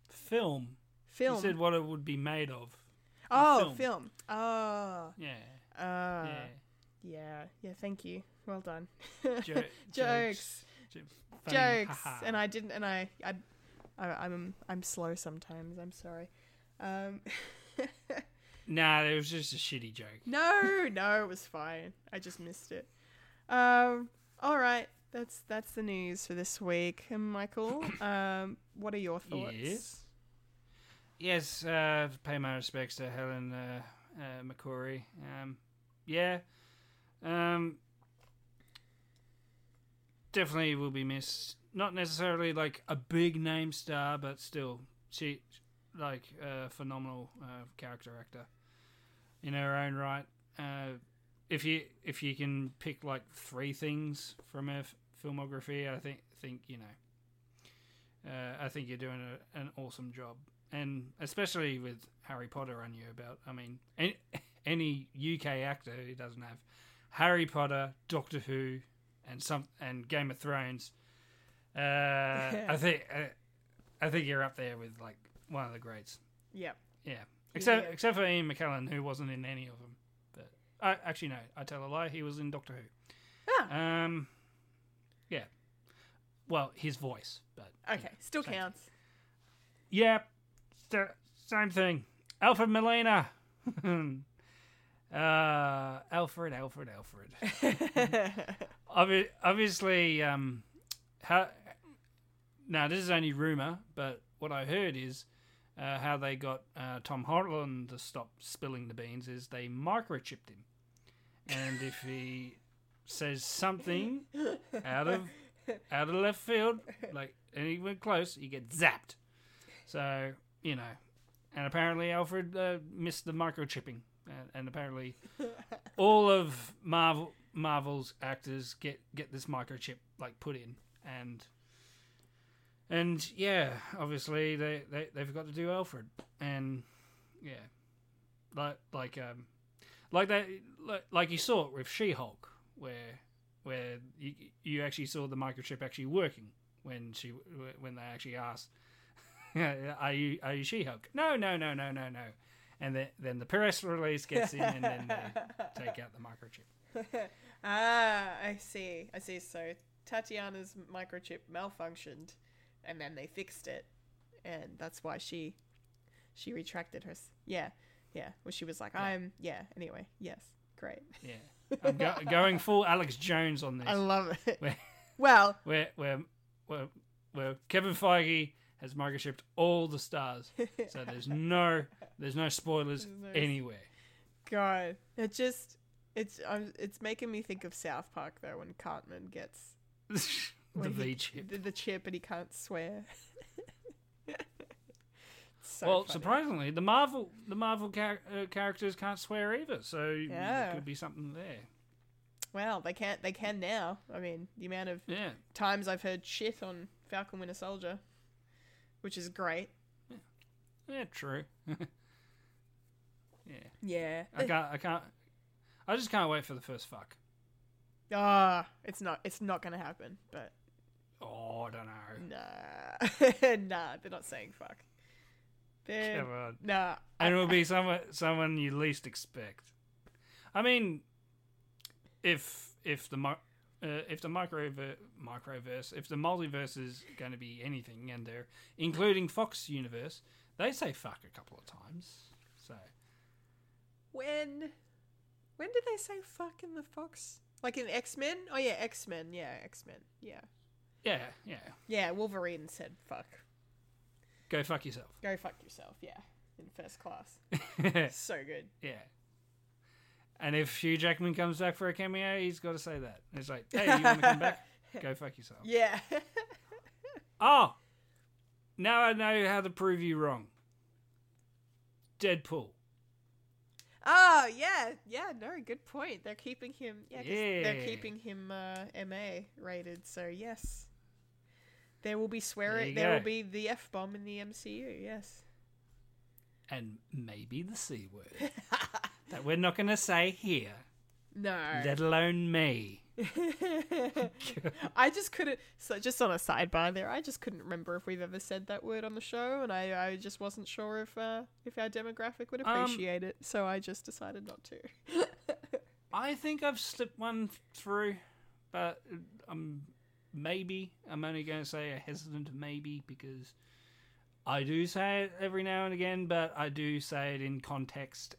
Film. film? He said what it would be made of. oh, film. film. Oh, Yeah. uh, yeah. yeah, yeah. Thank you. Well done. Jo- jokes, Jo- funny, jokes, and I didn't, and I, I, I I'm, I'm slow sometimes. I'm sorry. Um, Nah, it was just a shitty joke. no, no, it was fine. I just missed it. Um, all right. That's that's the news for this week. And Michael, um, what are your thoughts? Yes. Yes, uh, pay my respects to Helen uh, uh, McCrory. Um, yeah. Um, definitely will be missed. Not necessarily like a big name star, but still, she like a phenomenal uh, character actor in her own right. Uh, if you if you can pick like three things from her f- filmography, I think think you know uh, I think you're doing a, an awesome job, and especially with Harry Potter on you about. I mean, any, any UK actor who doesn't have Harry Potter, Doctor Who, and some and Game of Thrones, uh, I think uh, I think you're up there with like one of the greats. Yep. Yeah, except Yeah. except for Ian McKellen, who wasn't in any of them. But I actually no, I tell a lie. He was in Doctor Who. Ah. Um, yeah. Well, his voice, but Okay. Still counts. yeah, st- same thing. Alfred Molina. uh, Alfred, Alfred, Alfred. Obvi- obviously, um, how, now this is only rumor, but what I heard is uh, how they got uh, Tom Holland to stop spilling the beans is they microchipped him, and if he says something out of out of left field, like anywhere close, he gets zapped. So you know, and apparently Alfred uh, missed the microchipping, and, and apparently all of Marvel Marvel's actors get get this microchip like put in, and and yeah, obviously they they they've got to do Alfred, and yeah, like like um like that like, like you saw it with She Hulk, where where you you actually saw the microchip actually working when she when they actually asked, "Are you are you She Hulk?" No, no, no, no, no, no. And then then the press release gets in, and then they take out the microchip. ah, I see. I see. So Tatiana's microchip malfunctioned, and then they fixed it, and that's why she she retracted her. Yeah, yeah. Well, she was like, "I'm yeah." Anyway, yes, great. Yeah, I'm go- going full Alex Jones on this. I love it. where, Well, where where where where Kevin Feige has microchipped all the stars, so there's no there's no spoilers There's no anywhere. God, it just it's um, it's making me think of South Park though when Cartman gets the V chip. the, the chip and he can't swear. so well, funny. surprisingly, the Marvel the Marvel char- uh, characters can't swear either, so Yeah. there could be something there. Well, they can't. They can now. I mean, the amount of Yeah, times I've heard shit on Falcon Winter Soldier, which is great. yeah, true. yeah, Yeah. I can't, I can't, I just can't wait for the first fuck. Ah, it's not. It's not gonna happen. But Oh, I don't know. nah, nah. They're not saying fuck. They're Come on. nah. and it will be someone someone you least expect. I mean, if if the uh, if the microver- microverse, if the multiverse is going to be anything, and they're including Fox universe, they say fuck a couple of times. So When when did they say fuck in the Fox? Like in X Men? Oh yeah, X Men. Yeah, X Men. Yeah, yeah, yeah, yeah. Wolverine said fuck. go fuck yourself. Go fuck yourself. Yeah, in first class. so good. yeah. And if Hugh Jackman comes back for a cameo, he's got to say that. It's like, hey, you want to come back? Go fuck yourself. Yeah. Oh, now I know how to prove you wrong. Deadpool. oh yeah, yeah. No, good point. They're keeping him. Yeah, they're keeping him uh, MA rated. So yes, there will be There swearing. you There will be the f bomb in the MCU. Yes. And maybe the C word. that we're not going to say here. No. let alone me. I just couldn't. So, just on a sidebar there, I just couldn't remember if we've ever said that word on the show, and I, I just wasn't sure if uh, if our demographic would Um, appreciate it. So I just decided not to. I think I've slipped one through, but um, maybe I'm only going to say a hesitant maybe because I do say it every now and again, but I do say it in context,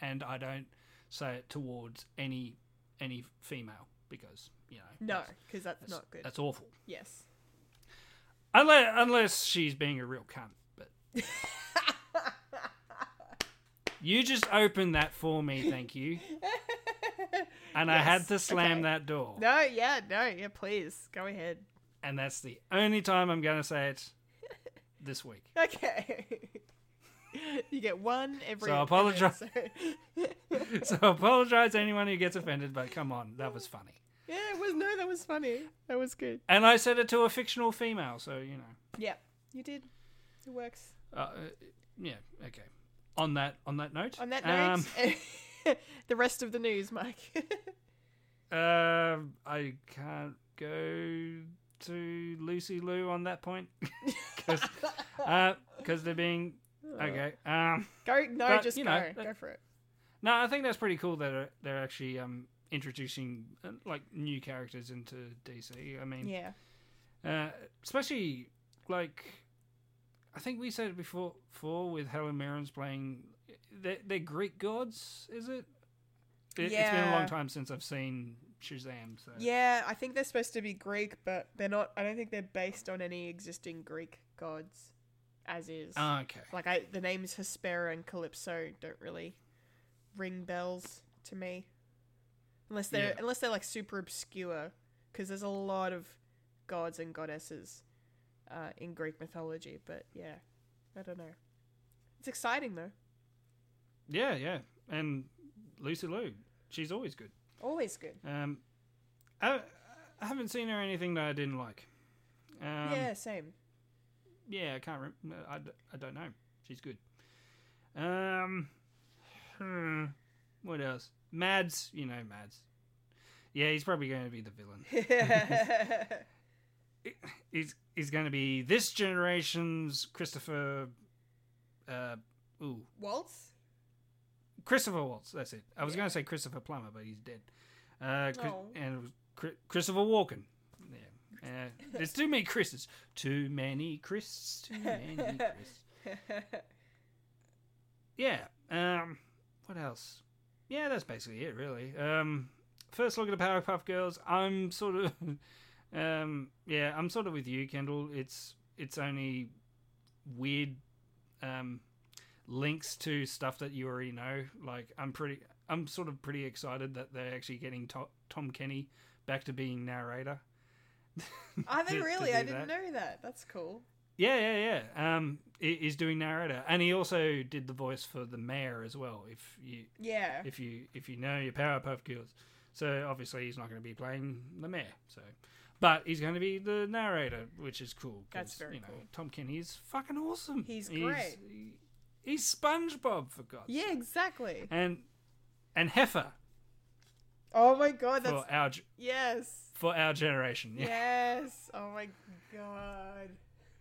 and I don't say it towards any any female because you know no, because that's, that's, not good. That's awful. yes. Unless unless she's being a real cunt, but. You just opened that for me, thank you. And I had to slam okay. that door. No, yeah, no, yeah. Please go ahead. And that's the only time I'm going to say it this week. Okay. you get one every. So I apologise. So I apologize to anyone who gets offended, but come on, that was funny. yeah, it was no, that was funny. That was good. And I said it to a fictional female, so you know. Yeah, you did. It works. Uh, uh, yeah, okay. On that on that note. On that um, note, the rest of the news, Mike. uh, I can't go to Lucy Liu on that point because because they're being okay. Um, go, no, But, just you go, know, go for it. no, I think that's pretty cool that they're, they're actually um introducing uh, like new characters into DC. I mean, Yeah, uh, especially like I think we said it before, before with Helen Mirren's playing. They're, they're Greek gods, is it? it? It's been a long time since I've seen Shazam. So yeah. I think they're supposed to be Greek, but they're not. I don't think they're based on any existing Greek gods, as is. Ah, okay. like I, the names Hespera and Kalypso don't really ring bells to me, unless they're Yeah. unless they're like super obscure, because there's a lot of gods and goddesses uh, in Greek mythology. But yeah, I don't know. It's exciting though. Yeah, yeah, and Lucy Liu, she's always good. Always good. Um, I, I haven't seen her anything that I didn't like. Um, yeah, same. yeah, I can't. Rem- I don't know. She's good. Um, hmm, what else? Mads, you know Mads. Yeah, he's probably going to be the villain. he's he's going to be this generation's Christopher. Uh, ooh, Waltz. Christopher Waltz. That's it. I was going to say Christopher Plummer, but he's dead. Uh, Chris- Oh. and it was Chri- Christopher Walken. Yeah. Uh, there's too many Chris's. Too many Chris. Too many Chris. Yeah. Um. What else? Yeah, that's basically it, really. Um. First look at the Powerpuff Girls. I'm sort of. um. Yeah, I'm sort of with you, Kendall. It's it's only weird. Um. Links to stuff that you already know. Like I'm pretty. I'm sort of pretty excited that they're actually getting to- Tom Kenny back to being narrator. Are they to- to really? do I didn't that. know that. That's cool. Yeah, yeah, yeah. Um, he's doing narrator, and he also did the voice for the mayor as well. If you, Yeah. if you, if you know your Powerpuff Girls, so obviously he's not going to be playing the mayor. So, but he's going to be the narrator, which is cool. That's very you know, cool. Tom Kenny is fucking awesome. He's great. he- he's SpongeBob for God's yeah, exactly. and and Heffer Oh my god, that's for our yes. for our generation. Yeah. Yes. Oh my god.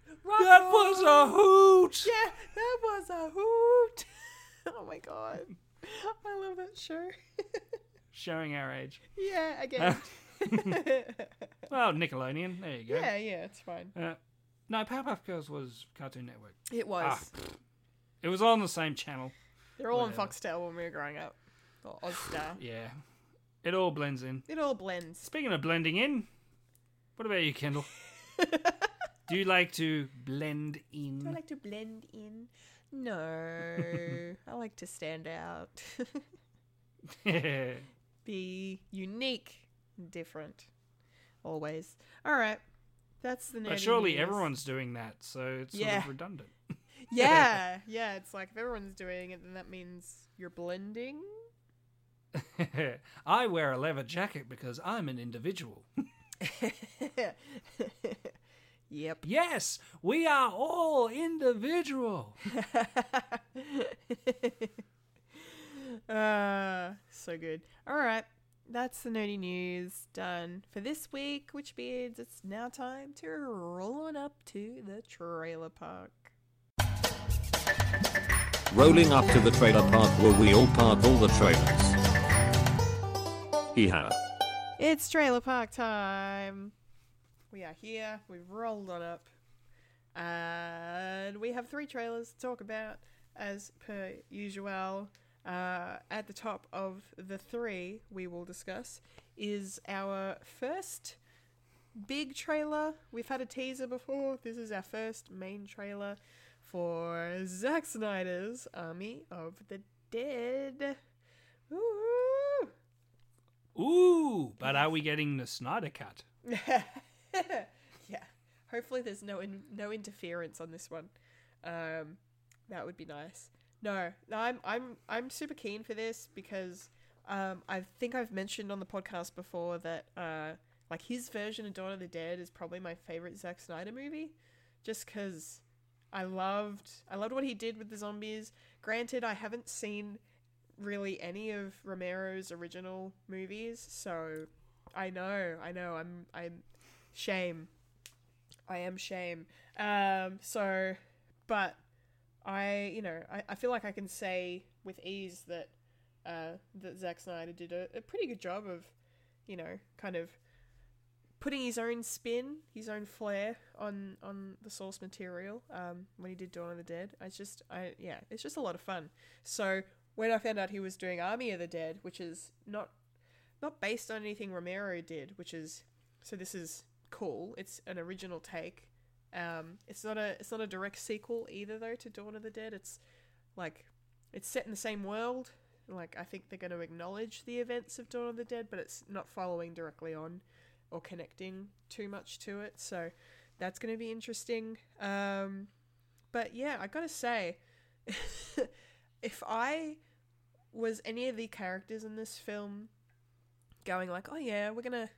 That was a hoot. Yeah, that was a hoot. oh my god. I love that show. Showing our age. yeah, again. Well, Nickelodeon. There you go. yeah, yeah, it's fine. Uh, no, Powerpuff Girls was Cartoon Network. It was. Ah, It was all on the same channel. They're all on. Foxtel when we were growing up. Or Austar. Yeah. It all blends in. It all blends. Speaking of blending in, what about you, Kendall? Do you like to blend in? Do I like to blend in? No. I like to stand out. Be unique, different. Always. All right. That's the nerdy but surely news. everyone's doing that, so it's sort Yeah. of redundant. Yeah, yeah. It's like if everyone's doing it, then that means you're blending. I wear a leather jacket because I'm an individual. yep. yes, we are all individual. uh, so good. All right. that's the nerdy news done for this week, which means it's now time to roll on up to the trailer park. Rolling up to the trailer park where we all park all the trailers. Yeah. It's trailer park time. We are here. We've rolled on up. And we have three trailers to talk about, as per usual. Uh, at the top of the three we will discuss is our first big trailer. We've had a teaser before. This is our first main trailer for Zack Snyder's Army of the Dead. Ooh. Ooh, but are we getting the Snyder cut? yeah. Hopefully, there's no in- no interference on this one. Um, that would be nice. No, no, I'm I'm I'm super keen for this because um, I think I've mentioned on the podcast before that uh, like his version of Dawn of the Dead is probably my favorite Zack Snyder movie, just because I loved I loved what he did with the zombies. Granted, I haven't seen really any of Romero's original movies, so I know, I know, I'm I'm shame. I am shame. Um, so, but I, you know, I, I feel like I can say with ease that uh, that Zack Snyder did a, a pretty good job of, you know, kind of putting his own spin, his own flair on on the source material um, when he did Dawn of the Dead. It's just, I yeah, it's just a lot of fun. So when I found out he was doing Army of the Dead, which is not not based on anything Romero did, which is so this is cool. It's an original take. Um, it's not a it's not a direct sequel either though to Dawn of the Dead. It's like it's set in the same world. Like I think they're going to acknowledge the events of Dawn of the Dead, but it's not following directly on or connecting too much to it. So that's going to be interesting. Um, but yeah, I gotta say, if I was any of the characters in this film going like, oh yeah, we're gonna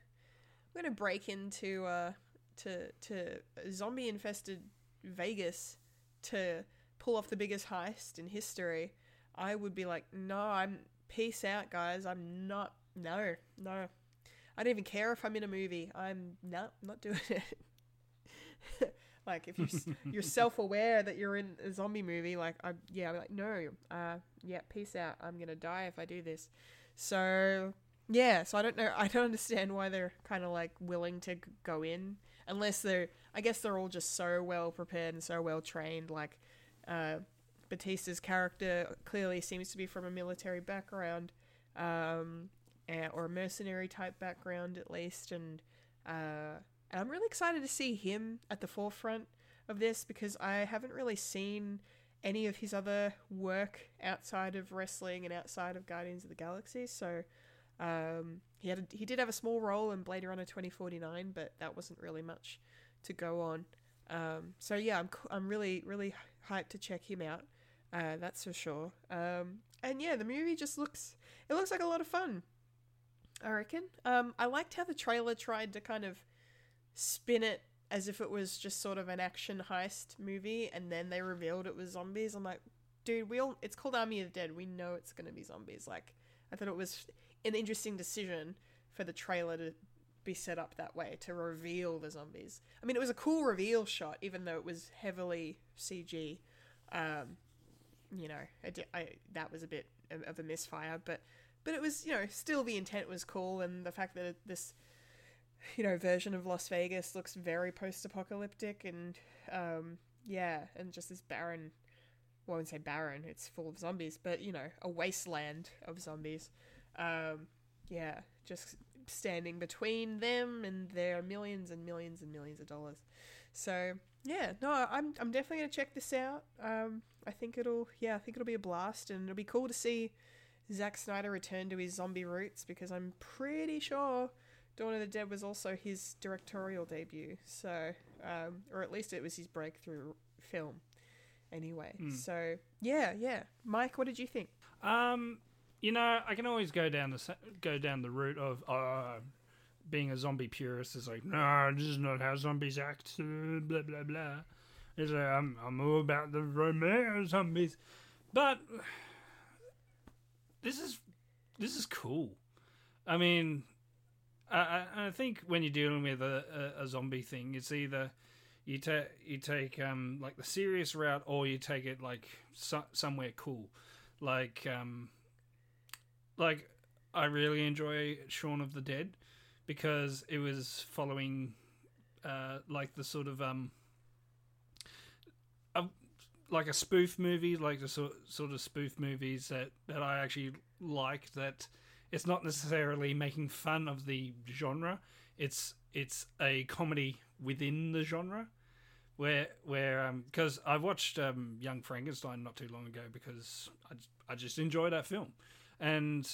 we're gonna break into uh to to zombie infested Vegas to pull off the biggest heist in history, I would be like, no, I'm peace out, guys. I'm not. No, no. I don't even care if I'm in a movie. I'm not not doing it. like if you you're self aware that you're in a zombie movie, like I yeah, I'm like no, uh, yeah, peace out. I'm gonna die if I do this. So yeah, so I don't know. I don't understand why they're kind of like willing to go in unless they're. I guess they're all just so well prepared and so well trained. Like uh, Batista's character clearly seems to be from a military background, um, eh, or mercenary type background at least, and uh, and I'm really excited to see him at the forefront of this because I haven't really seen any of his other work outside of wrestling and outside of Guardians of the Galaxy. So um, he had a, he did have a small role in Blade Runner 2049, but that wasn't really much to go on. Um, so yeah, I'm I'm really really hyped to check him out. Uh, that's for sure. Um, and yeah, the movie just looks it looks like a lot of fun. I reckon. Um, I liked how the trailer tried to kind of spin it as if it was just sort of an action heist movie, and then they revealed it was zombies. I'm like, dude, we all it's called Army of the Dead. We know it's gonna be zombies. Like, I thought it was an interesting decision for the trailer to be set up that way to reveal the zombies. I mean, it was a cool reveal shot, even though it was heavily CG. Um, you know, I I, that was a bit of a misfire, but but it was you know still the intent was cool, and the fact that this you know version of Las Vegas looks very post-apocalyptic, and um, yeah, and just this barren. Well, I wouldn't say barren; it's full of zombies, but you know, a wasteland of zombies. Um, yeah, just standing between them and their millions and millions and millions of dollars. So yeah, no, I'm I'm definitely gonna check this out. Um, I think it'll yeah, I think it'll be a blast, and it'll be cool to see Zack Snyder returned to his zombie roots because I'm pretty sure Dawn of the Dead was also his directorial debut. So, um, or at least it was his breakthrough film. Anyway, so yeah, yeah. Mike, what did you think? Um, you know, I can always go down the go down the route of uh, being a zombie purist. Is like, no, this is not how zombies act. uh, Blah blah blah. It's like, I'm I'm all about the Romero zombies, but this is this is cool. I mean, I, I, think when you're dealing with a, a, a zombie thing, it's either you take you take um like the serious route or you take it like so- somewhere cool, like um like I really enjoy Shaun of the Dead because it was following uh like the sort of um like a spoof movie, like the sort sort of spoof movies that that I actually like. That it's not necessarily making fun of the genre. It's it's a comedy within the genre, where where um because I watched um Young Frankenstein not too long ago because I I just enjoy that film, and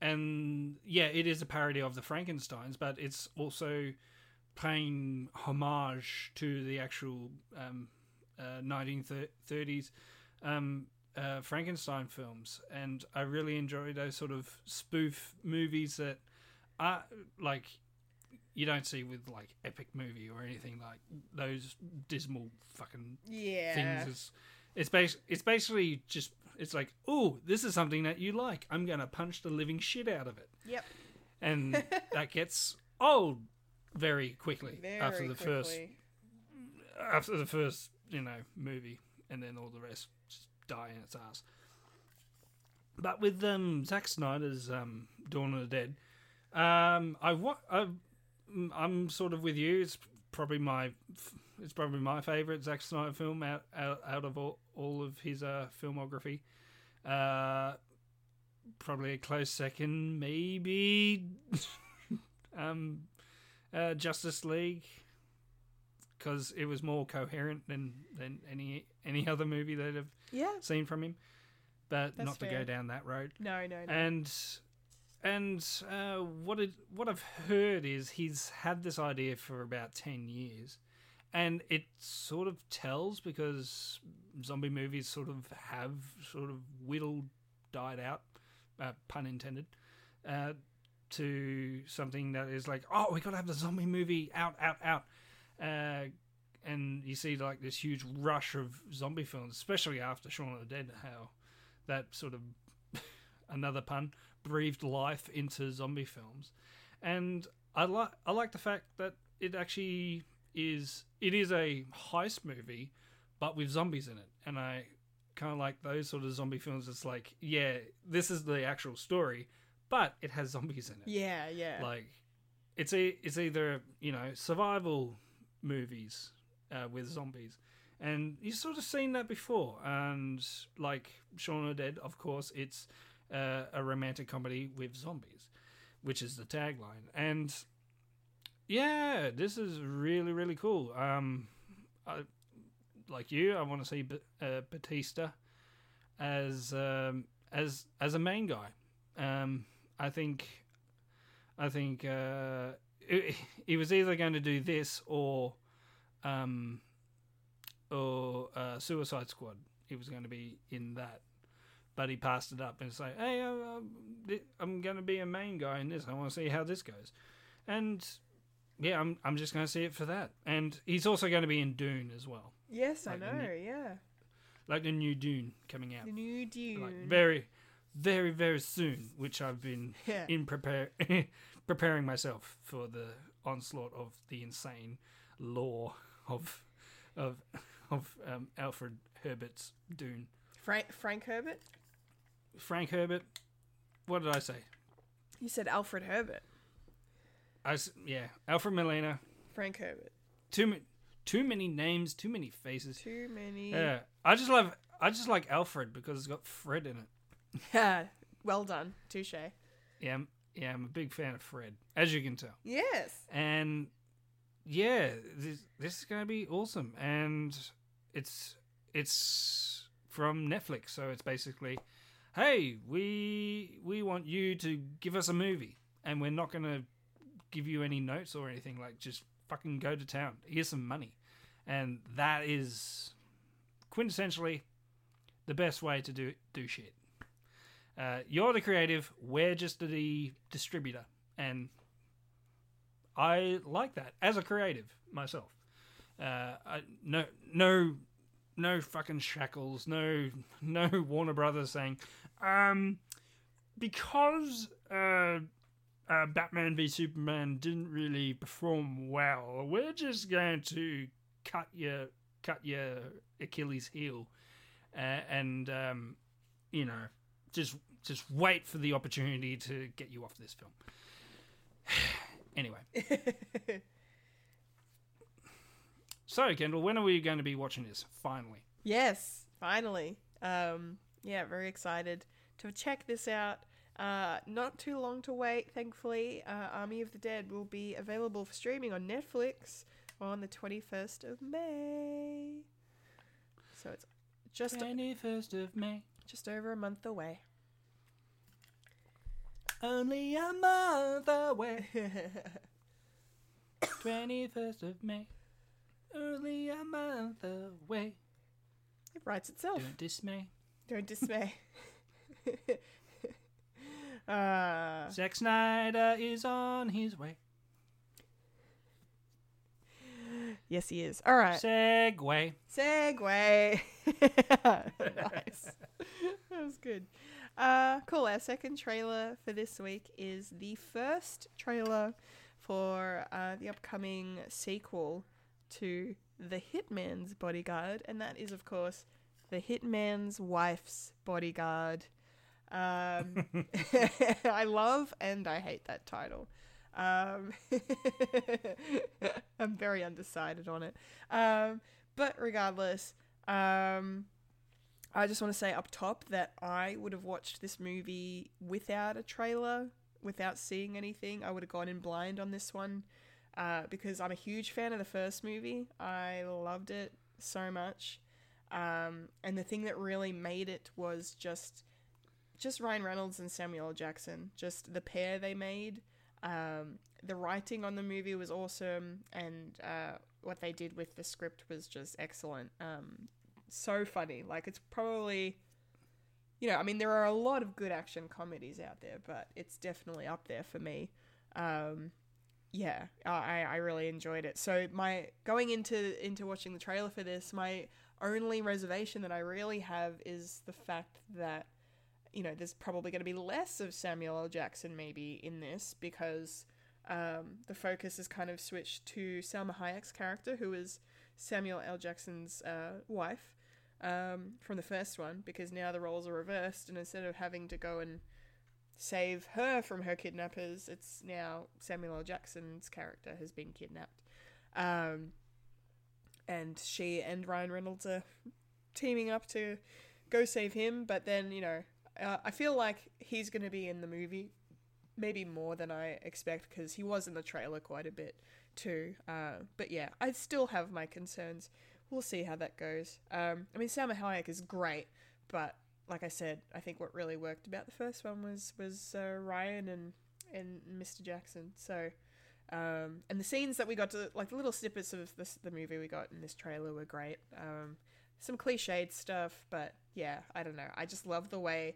and yeah, it is a parody of the Frankenstein's, but it's also paying homage to the actual um, uh, 1930s um, uh, Frankenstein films, and I really enjoy those sort of spoof movies that are like you don't see with like epic movie or anything like those dismal fucking Yeah. things. It's it's, bas- it's basically just it's like oh this is something that you like. I'm gonna punch the living shit out of it, Yep. and that gets old very quickly Very after the first quickly. after the first you know movie, and then all the rest just die in its ass. But with um, Zack Snyder's um, Dawn of the Dead, um, I wa- I, I'm sort of with you. It's probably my it's probably my favorite Zack Snyder film out out, out of all, all of his uh, filmography. Uh, probably a close second, maybe um, uh, Justice League because it was more coherent than than any any other movie that I've Yeah. seen from him. But That's not to go down that road. No, no, no. And and uh, what it what I've heard is he's had this idea for about ten years, and it sort of tells because zombie movies sort of have sort of whittled, died out, uh, pun intended, uh, to something that is like, oh, we got to have the zombie movie out, out, out. Uh, and you see like this huge rush of zombie films, especially after Shaun of the Dead, how that sort of another pun breathed life into zombie films, and I like I like the fact that it actually is it is a heist movie, but with zombies in it, and I kind of like those sort of zombie films. It's like yeah, this is the actual story, but it has zombies in it. yeah, yeah. Like it's a it's either you know survival movies uh, with zombies, and you've sort of seen that before. And like Shaun of the Dead, of course, it's uh, a romantic comedy with zombies, which is the tagline. And yeah, this is really really cool. Um, I, like you, I want to see B- uh, Batista as um, as as a main guy. Um, I think I think uh, he was either going to do this or um, or uh, Suicide Squad. He was going to be in that, but he passed it up and say, "Hey, uh, I'm going to be a main guy in this. I want to see how this goes." And yeah, I'm I'm just going to see it for that. And he's also going to be in Dune as well, yes, I like the know. new- Yeah. like the new Dune coming out The new Dune. like very very very soon which i've been Yeah. in prepare preparing myself for the onslaught of the insane lore of of of um, alfred herbert's dune Frank Frank Herbert. frank herbert what did i say You said Alfred Herbert. i yeah alfred molina Frank Herbert. too ma- too many names too many faces Too many. yeah i just love i just like alfred because it's got fred in it Yeah. Well done. Touche. yeah yeah i'm a big fan of fred as you can tell Yes. and yeah, this this is gonna be awesome, and it's it's from Netflix, so it's basically, hey, we we want you to give us a movie, and we're not gonna give you any notes or anything. Like, just fucking go to town. Here's some money, and that is quintessentially the best way to do do shit. Uh, you're the creative. We're just the distributor, and I like that as a creative myself. Uh, I, no, no, no fucking shackles. No, no Warner Brothers saying, um, because uh, uh, Batman v Superman didn't really perform well. We're just going to cut your cut your Achilles heel, uh, and um, you know, just just wait for the opportunity to get you off this film. anyway, so Kendall, when are we going to be watching this? Finally, Yes, finally. Um, yeah, very excited to check this out. Uh, not too long to wait, thankfully. Uh, Army of the Dead will be available for streaming on Netflix on the 21st of May. So it's just twenty first of May. Just over a month away. Only a month away. Twenty first of May. Only a month away. It writes itself. Don't dismay. Don't dismay. uh, Zack Snyder is on his way. yes, he is. All right. Segue. Segue. nice. That was good. Uh, cool. Our second trailer for this week is the first trailer for uh, the upcoming sequel to The Hitman's Bodyguard, and that is, of course, The Hitman's Wife's Bodyguard. Um, I love and I hate that title. Um, I'm very undecided on it. Um, but regardless, um, I just want to say up top that I would have watched this movie without a trailer, without seeing anything. I would have gone in blind on this one uh, because I'm a huge fan of the first movie. I loved it so much. Um, and the thing that really made it was just just Ryan Reynolds and Samuel L. Jackson, just the pair they made. Um, the writing on the movie was awesome, and uh, what they did with the script was just excellent. Um, so funny. Like, it's probably, you know, I mean, there are a lot of good action comedies out there, but it's definitely up there for me. Um, yeah, I, I really enjoyed it. So my going into into watching the trailer for this, my only reservation that I really have is the fact that you know there's probably going to be less of Samuel L. Jackson maybe in this because um, the focus is kind of switched to Salma Hayek's character, who is Samuel L. Jackson's uh, wife um, from the first one, because now the roles are reversed, and instead of having to go and save her from her kidnappers, it's now Samuel L. Jackson's character has been kidnapped. Um, and she and Ryan Reynolds are teaming up to go save him, but then, you know, uh, I feel like he's going to be in the movie maybe more than I expect because he was in the trailer quite a bit too. Uh, but yeah, I still have my concerns. We'll see how that goes. Um, I mean, Salma Hayek is great, but like I said, I think what really worked about the first one was was uh, Ryan and and Mr. Jackson. So, um, and the scenes that we got to, like the little snippets of this, the movie we got in this trailer were great. Um, some cliched stuff, but yeah, I don't know. I just love the way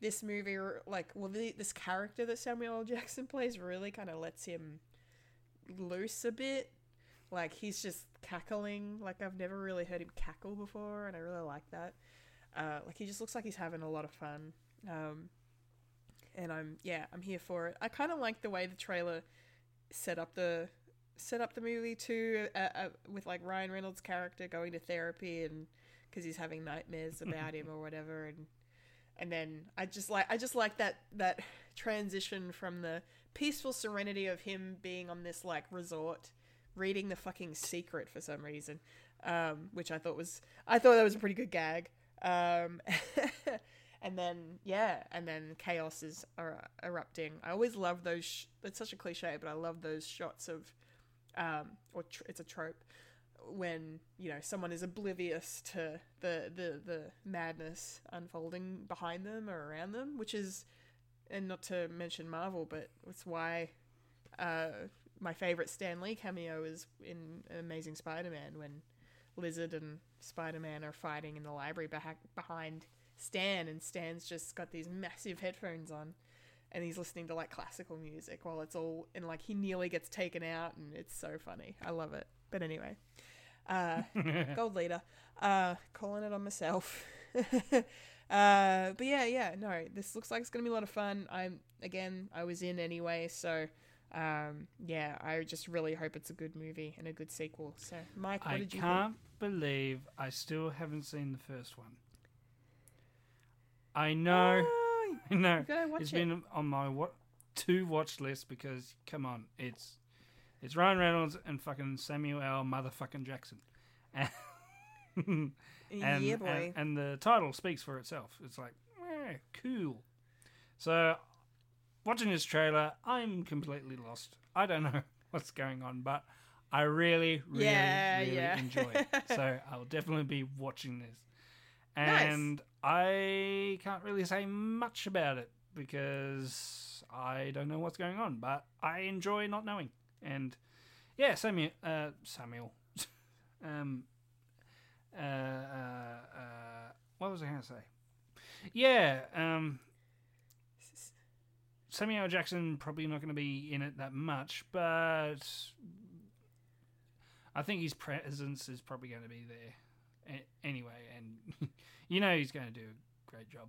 this movie, like, well, the, this character that Samuel L. Jackson plays really kind of lets him loose a bit. Like he's just cackling. Like I've never really heard him cackle before, and I really like that. Uh, like he just looks like he's having a lot of fun. Um, and I'm yeah, I'm here for it. I kind of like the way the trailer set up the set up the movie too, uh, uh, with like Ryan Reynolds' character going to therapy and because he's having nightmares about him or whatever, and and then I just like I just like that that transition from the peaceful serenity of him being on this like resort reading the fucking secret for some reason um, which i thought was i thought that was a pretty good gag. Um, and then yeah and then chaos is er- erupting. I always love those sh- it's such a cliche but i love those shots of um, or tr- it's a trope when you know someone is oblivious to the, the the madness unfolding behind them or around them which is and not to mention marvel but it's why uh, my favorite stan lee cameo is in amazing spider-man when lizard and spider-man are fighting in the library beha- behind stan and stan's just got these massive headphones on and he's listening to like classical music while it's all and like he nearly gets taken out and it's so funny. I love it. But anyway uh gold leader. Uh calling it on myself. Uh, but yeah, yeah, no, this looks like it's gonna be a lot of fun. I'm again, I was in anyway, so um, yeah, I just really hope it's a good movie and a good sequel. So, Mike, what I did you can't believe I still haven't seen the first one. I know, Oh, I know. you gotta watch it's it. been on my wa- to watch list because come on, it's it's Ryan Reynolds and fucking Samuel L. motherfucking Jackson, and and, yeah, boy. and, and the title speaks for itself. It's like, eh, cool. So, watching this trailer, I'm completely lost. I don't know what's going on, but I really, really, Yeah, really yeah. enjoy it. So I'll definitely be watching this. Nice. And I can't really say much about it because I don't know what's going on, but I enjoy not knowing. And yeah, Samuel, uh, Samuel, um, uh, uh, uh, what was I going to say? Yeah, um, Samuel Jackson probably not going to be in it that much, but I think his presence is probably going to be there a- anyway, and you know he's going to do a great job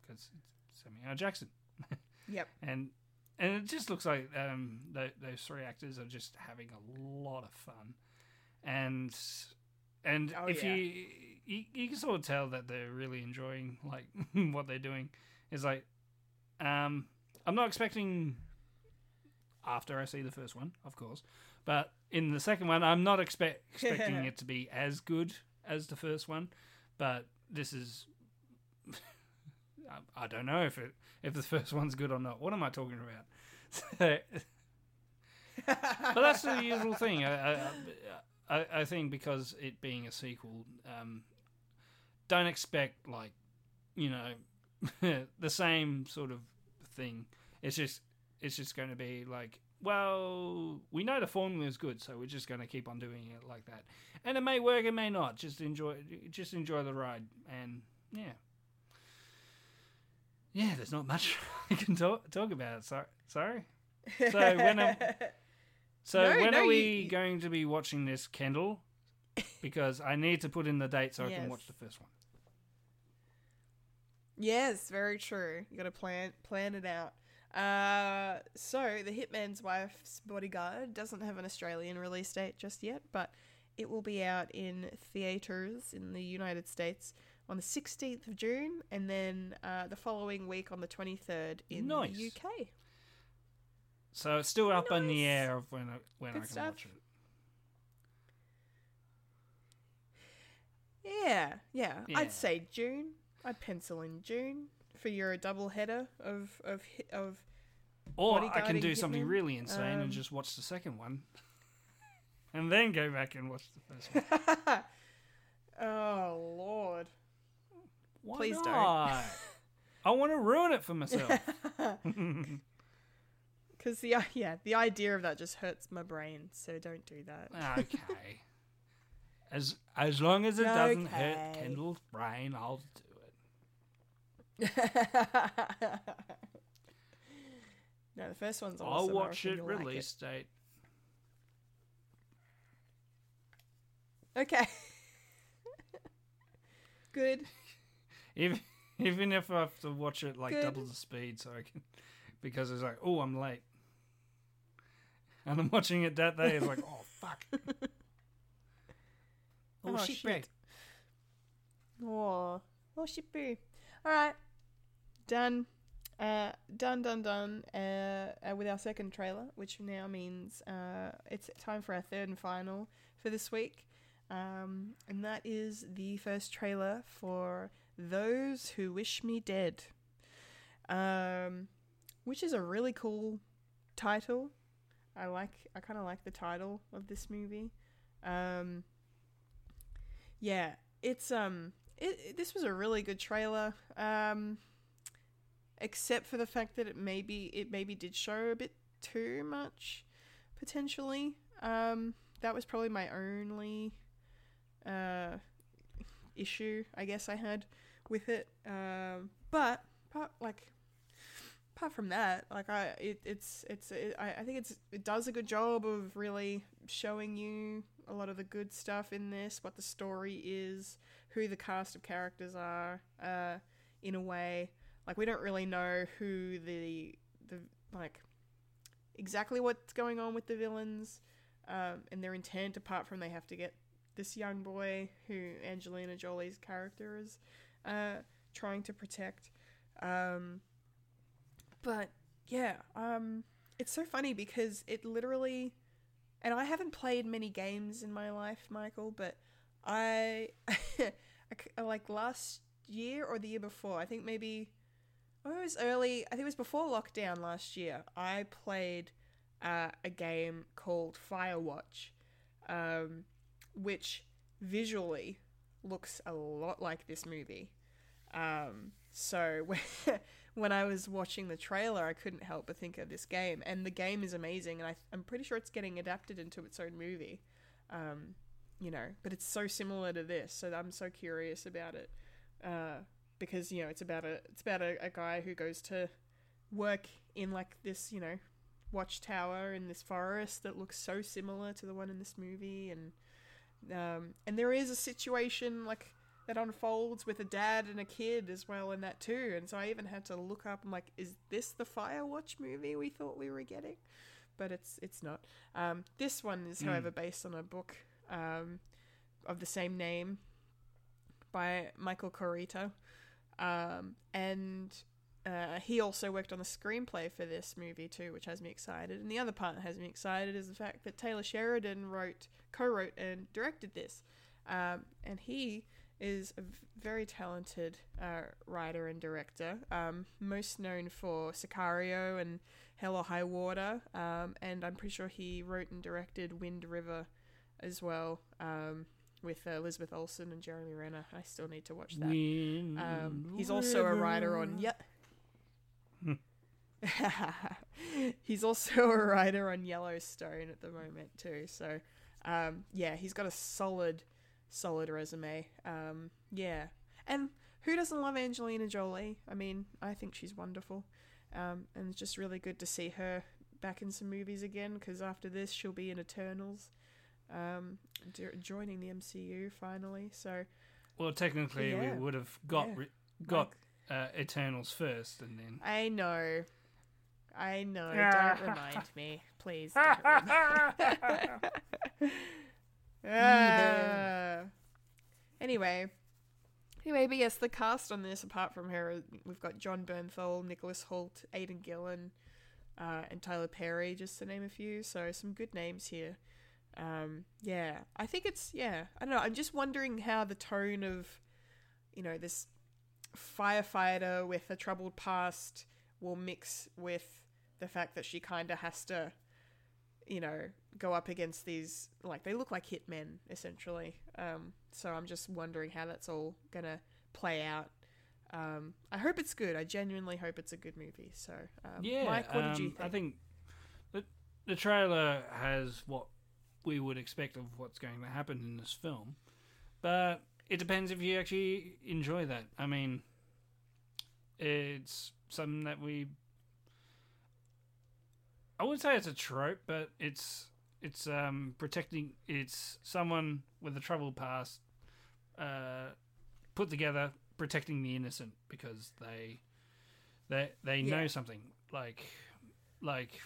because it's Samuel Jackson, Yep. and and it just looks like um, tho- those three actors are just having a lot of fun, and and Oh, if yeah. you, you you can sort of tell that they're really enjoying like what they're doing. It's like um, I'm not expecting after I see the first one, of course, but in the second one, I'm not expect, expecting it to be as good as the first one. But this is, I, I don't know if it if the first one's good or not. What am I talking about? but that's the usual thing. I, I, I, I think because it being a sequel, um, don't expect like you know the same sort of thing. It's just it's just going to be like, well, we know the formula is good, so we're just going to keep on doing it like that. And it may work, it may not. Just enjoy, just enjoy the ride, and yeah, yeah. There's not much I can talk talk about. Sorry, sorry. So when am, so No, when no, are we you- going to be watching this, Kendall? Because I need to put in the date so I can watch the first one. Yes, very true. You got to plan plan it out. Uh, so the Hitman's Wife's Bodyguard doesn't have an Australian release date just yet, but it will be out in theaters in the United States on the 16th of June, and then uh, the following week on the 23rd in Nice. the UK. So it's still up in the air of when I, when I can stuff. watch it. Yeah, yeah, Yeah. I'd say June. I'd pencil in June for your double header of of of. Or I can do something Hitman. really insane Um, and just watch the second one, and then go back and watch the first one. oh Lord. Why Please don't. I want to ruin it for myself. Because the yeah, the idea of that just hurts my brain. So don't do that. okay. As as long as it doesn't hurt. Kendall's brain, I'll do. No, the first one's awesome. I'll watch it you'll like release date. Okay. Good. Even even if I have to watch it like Good. double the speed, so I can, because it's like, oh, I'm late, and I'm watching it that day. It's like, oh fuck. Oh, oh, shit. shit. Oh, oh shit, boo. All right, done. Uh, done, done, done. Uh, uh, with our second trailer, which now means uh, it's time for our third and final for this week, um, and that is the first trailer for "Those Who Wish Me Dead," um, which is a really cool title. I like. I kind of like the title of this movie. Um, yeah, it's um, it, it- this was a really good trailer. Um, except for the fact that it maybe it maybe did show a bit too much, potentially. Um, that was probably my only uh issue I guess I had with it. Um, but apart, like apart from that, like I it, it's it's it, I, I think it's it does a good job of really showing you a lot of the good stuff in this, what the story is, who the cast of characters are uh, in a way. Like we don't really know who the the like exactly what's going on with the villains um, and their intent, apart from they have to get this young boy who Angelina Jolie's character is uh, trying to protect. Um, but yeah, um, it's so funny because it literally, and I haven't played many games in my life, Michael, but I, I like last year or the year before, I think maybe, oh, it was early, I think it was before lockdown last year, I played uh, a game called Firewatch, um, which visually looks a lot like this movie. Um, so when, I was watching the trailer, I couldn't help but think of this game, and the game is amazing, and I, I'm pretty sure it's getting adapted into its own movie. Um, you know, but it's so similar to this, so I'm so curious about it. Uh, because you know it's about a it's about a, a guy who goes to work in like this you know watchtower in this forest that looks so similar to the one in this movie. And um, and there is a situation like that unfolds with a dad and a kid as well in that too. And so i even had to look up i'm like is this the firewatch movie we thought we were getting? But it's it's not. Um, this one is however based on a book um, of the same name by michael koryta um, and uh, he also worked on the screenplay for this movie too, which has me excited. And the other part that has me excited is the fact that Taylor Sheridan wrote, co-wrote, and directed this. Um, and he is a very talented uh, writer and director, um, most known for Sicario and Hell or High Water. Um, and I'm pretty sure he wrote and directed Wind River as well. Um, with uh, Elizabeth Olsen and Jeremy Renner. I still need to watch that. Um, he's also a writer on yeah. he's also a writer on Yellowstone at the moment too. So, um, yeah, he's got a solid, solid resume. Um, yeah, and who doesn't love Angelina Jolie? I mean, I think she's wonderful, um, and it's just really good to see her back in some movies again. Because after this, she'll be in Eternals, um, jo- joining the MCU finally. So, Well, technically, Yeah. we would have got Yeah. ri- got uh, Eternals first, and then I know. I know. Don't remind me. Please don't remind Ah. Anyway. Anyway, but yes, the cast on this, apart from her, we've got Jon Bernthal, Nicholas Hoult, Aidan Gillen, uh, and Tyler Perry, just to name a few. So some good names here. Um, yeah, I think it's yeah. I don't know. I'm just wondering how the tone of, you know, this firefighter with a troubled past will mix with the fact that she kind of has to, you know, go up against these like they look like hitmen essentially. Um, so I'm just wondering how that's all gonna play out. Um, I hope it's good. I genuinely hope it's a good movie. So, um, yeah, Mike, what did you um, think? I think the the trailer has what we would expect of what's going to happen in this film, but it depends if you actually enjoy that. I mean, it's something that we. I wouldn't say it's a trope, but it's it's um, protecting. It's someone with a troubled past, uh, put together protecting the innocent because they they they know something like like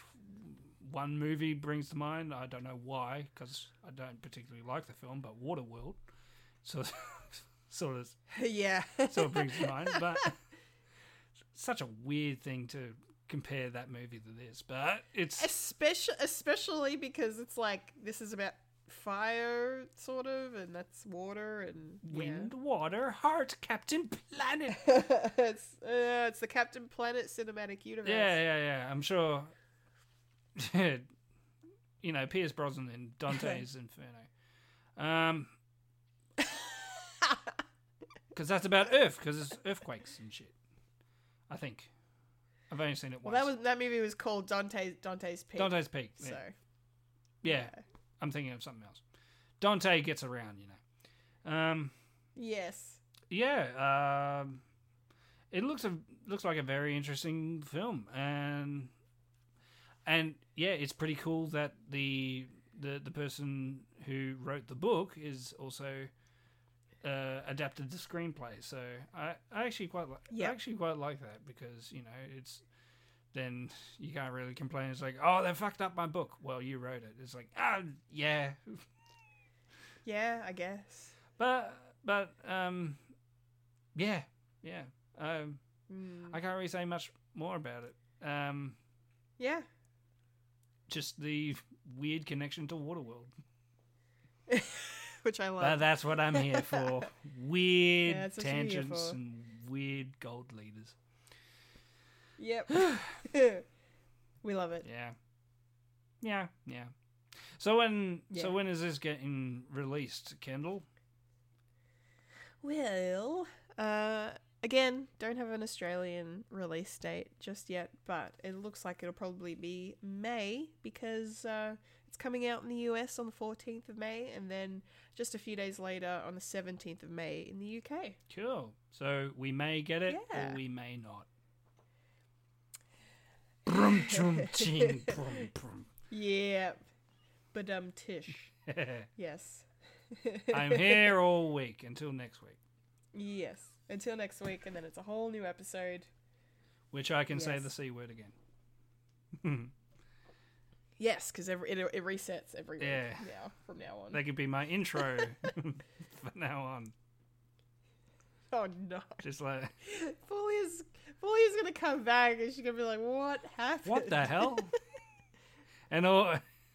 one movie brings to mind. I don't know why because I don't particularly like the film, but Waterworld, so sort of yeah, sort of brings to mind. But such a weird thing to compare that movie to this, but it's especially especially because it's like this is about fire, sort of, and that's water and yeah. wind, water, heart, Captain Planet. it's uh, it's the Captain Planet cinematic universe. Yeah, yeah, yeah. I'm sure. you know, Pierce Brosnan in Dante's Inferno. Um, because that's about Earth, because it's earthquakes and shit. I think. I've only seen it once. Well, that was that movie was called Dante's Dante's Peak. Dante's Peak. Yeah. So yeah, I'm thinking of something else. Dante gets around, you know. Um, yes, yeah, um, it looks a, looks like a very interesting film, and and yeah, it's pretty cool that the the the person who wrote the book is also uh, adapted the screenplay. So I, I actually quite like. Yeah. I actually quite like that because you know it's then you can't really complain. It's like, oh, they fucked up my book. Well, you wrote it. It's like, ah, yeah, Yeah, I guess. but but um, yeah, yeah. Um, Mm. I can't really say much more about it. Um, Yeah. Just the weird connection to Waterworld. Which I love. But that's what I'm here for. Weird Yeah, that's what you're here tangents for. and weird gold leaders. Yep. we love it. Yeah. Yeah, yeah. So when Yeah. so when is this getting released, Kendall? Well, uh, again, don't have an Australian release date just yet, but it looks like it'll probably be May because uh, it's coming out in the US on the 14th of May and then just a few days later on the 17th of May in the UK. Cool. So we may get it Yeah. or we may not. Brum chum ching brum brum. Yep. Badum tish. Yes. I'm here all week until next week, Yes. Until next week, and then it's a whole new episode. which I can say the c word again. Yes, because it, it resets every week Yeah. now from now on. That could be my intro from now on. oh no. Just like Fully's Fully's gonna come back and she's gonna be like, "What happened?" what the hell? and all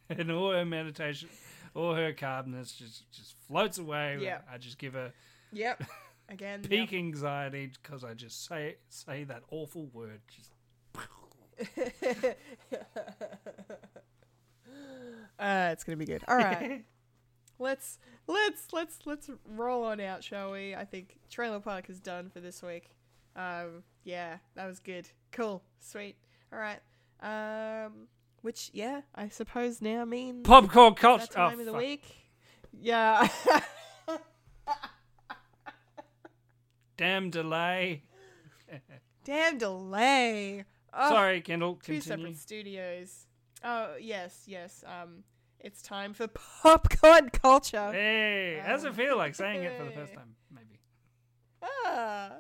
and all her meditation, all her calmness just just floats away. Yeah. I just give her Yep. Again. yep. peak anxiety because I just say say that awful word. Just Uh, it's gonna be good. All right. let's let's let's let's roll on out, shall we? I think Trailer Park is done for this week. Um, yeah, that was good. Cool, sweet. All right. Um, which yeah, I suppose now means popcorn culture. time oh, of the fuck. week. Yeah. Damn delay. Damn delay. Oh, Sorry, Kendall. Two separate studios. Oh yes, yes. Um, it's time for popcorn culture. Hey, how does it Um, feel like saying it for the first time? Maybe. Ah,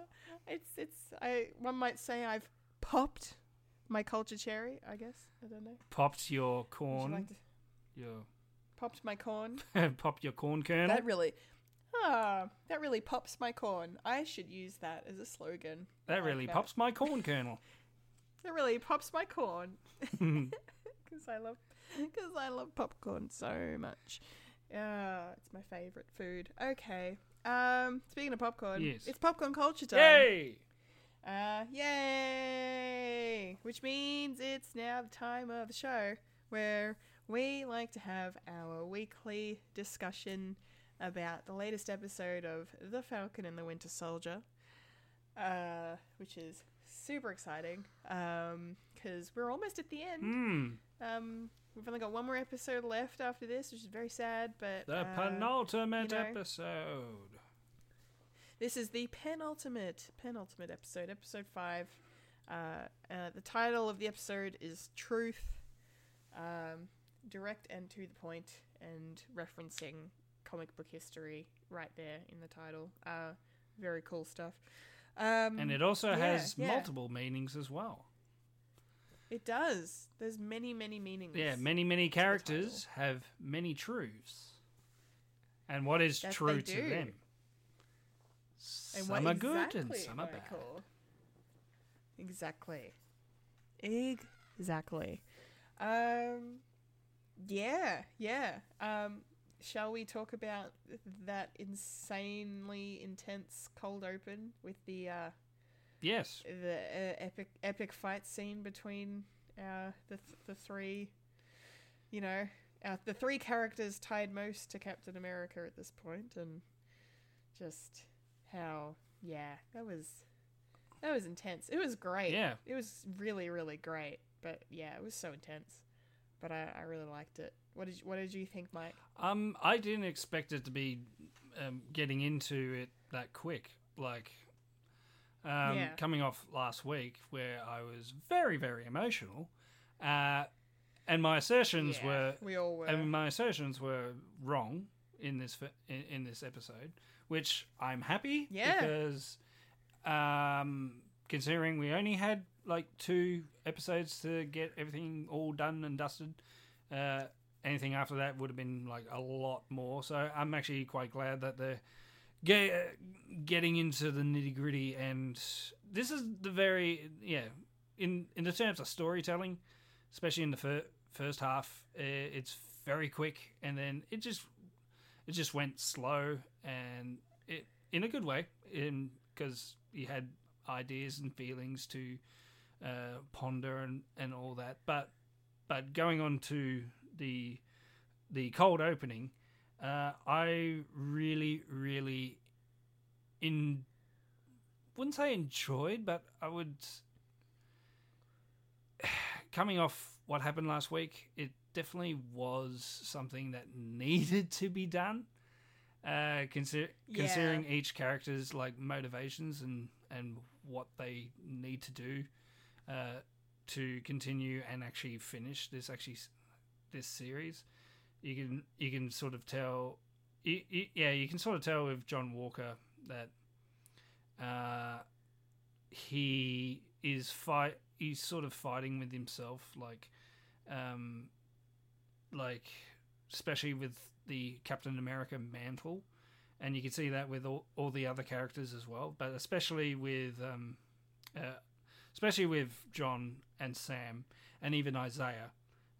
it's it's. I one might say I've popped my culture cherry. I guess I don't know. Popped your Would you corn. like to- Your popped my corn. popped your corn kernel. That really. Ah, that really pops my corn. I should use that as a slogan. That like really pops my corn kernel. That really pops my corn. Because I love, because I love popcorn so much. Yeah, it's my favorite food. Okay. Um, speaking of popcorn, Yes. it's popcorn culture time. Yay! Uh, yay! Which means it's now the time of the show where we like to have our weekly discussion about the latest episode of The Falcon and the Winter Soldier, uh, which is super exciting because we're almost at the end. Hmm. Um, we've only got one more episode left after this, which is very sad, but The uh, penultimate you know. episode. This is the penultimate, penultimate episode, episode five. Uh, uh, the title of the episode is Truth. Um, direct and to the point, and referencing comic book history right there in the title. Uh, very cool stuff. Um, And it also yeah, has yeah. multiple meanings as well. It does. There's many, many meanings. Yeah, many, many characters have many truths. And what is true to them? And Some are good and exactly, some are bad. Michael? Exactly. Exactly. Um, yeah, yeah. Um, shall we talk about that insanely intense cold open with the uh, Yes. the uh, epic epic fight scene between uh, the th- the three, you know, uh, the three characters tied most to Captain America at this point, and just how yeah that was that was intense. It was great. Yeah. it was really really great. But yeah, it was so intense. But I, I really liked it. What did you, what did you think, Mike? Um, I didn't expect it to be um, getting into it that quick. Like, um, Yeah. coming off last week where I was very, very emotional, uh, and my assertions Yeah, were we all were. and my assertions were wrong in this in, in this episode, which I'm happy Yeah. because um, considering we only had like two episodes to get everything all done and dusted, uh, anything after that would have been like a lot more. So I'm actually quite glad that they're get, getting into the nitty gritty, and this is the very yeah in in the terms of storytelling, especially in the fir- first half, it's very quick, and then it just it just went slow and it in a good way in because you had ideas and feelings to uh, ponder and, and all that but but going on to the the cold opening uh, I really really in wouldn't say enjoyed but I would coming off what happened last week it definitely was something that needed to be done uh, consider, Yeah. considering each character's like motivations and and what they need to do uh, to continue and actually finish this actually this series. You can you can sort of tell, y y yeah, you can sort of tell with John Walker that uh, he is fight. He's sort of fighting with himself, like, um, like especially with the Captain America mantle, and you can see that with all, all the other characters as well, but especially with um, uh, especially with John and Sam and even Isaiah.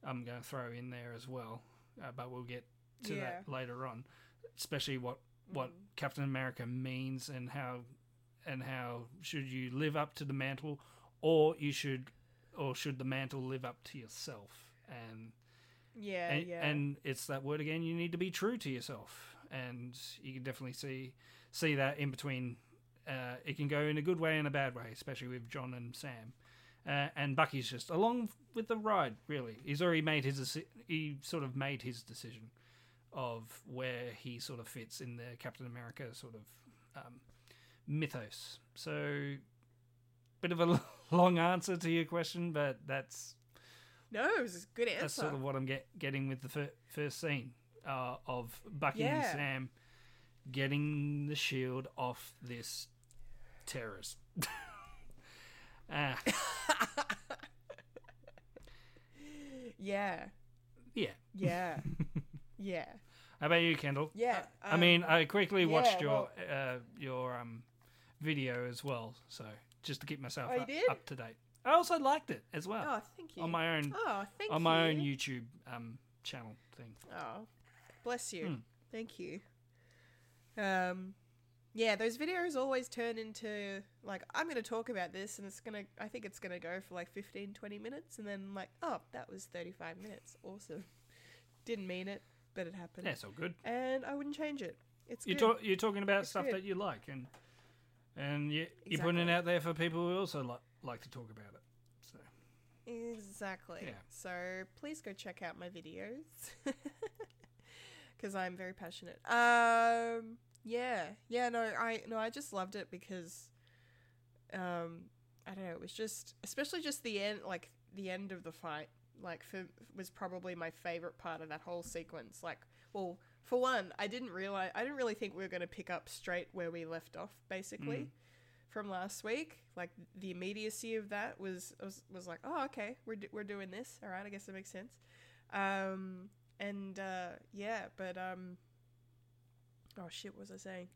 I'm going to throw in there as well, uh, but we'll get to that later on. Especially what what Captain America means and how and how should you live up to the mantle, or you should, or should the mantle live up to yourself and Yeah, and, yeah. and it's that word again. You need to be true to yourself, and you can definitely see see that in between. Uh, it can go in a good way and a bad way, especially with John and Sam. Uh, and Bucky's just along with the ride. Really, he's already made his he sort of made his decision of where he sort of fits in the Captain America sort of um, mythos. So, bit of a long answer to your question, but that's no, it was a good answer. that's sort of what I'm get, getting with the fir- first scene uh, of Bucky and Sam getting the shield off this terrorist. Ah, yeah, yeah. yeah, yeah. How about you, Kendall? Yeah, I um, mean, I quickly watched yeah, your uh, your um, video as well, so just to keep myself Oh, up, up to date. I also liked it as well Oh, thank you. on my own Oh, thank on you. my own YouTube um, channel thing. Oh, bless you. Hmm. Thank you. Um, yeah, those videos always turn into like I'm going to talk about this, and it's gonna. I think it's gonna go for like 15, 20 minutes, and then like, oh, that was thirty five minutes. Awesome. Didn't mean it, but it happened. Yeah, it's all good. And I wouldn't change it. It's You're, talk, you're talking about It's stuff good. that you like, and and you, you're putting it out there for people who also like like to talk about it. So Exactly. Yeah. So please go check out my videos because I'm very passionate. Um, yeah, yeah. No, I no, I just loved it because, um, I don't know. It was just, especially just the end, like the end of the fight. Like for was probably my favorite part of that whole sequence. Like, well, for one, I didn't realize I didn't really think we were going to pick up straight where we left off, basically from last week. Like the immediacy of that was was, was like, oh, okay, we're do- we're doing this. All right, I guess that makes sense. Um, and uh, yeah, but um, oh shit, what was I saying?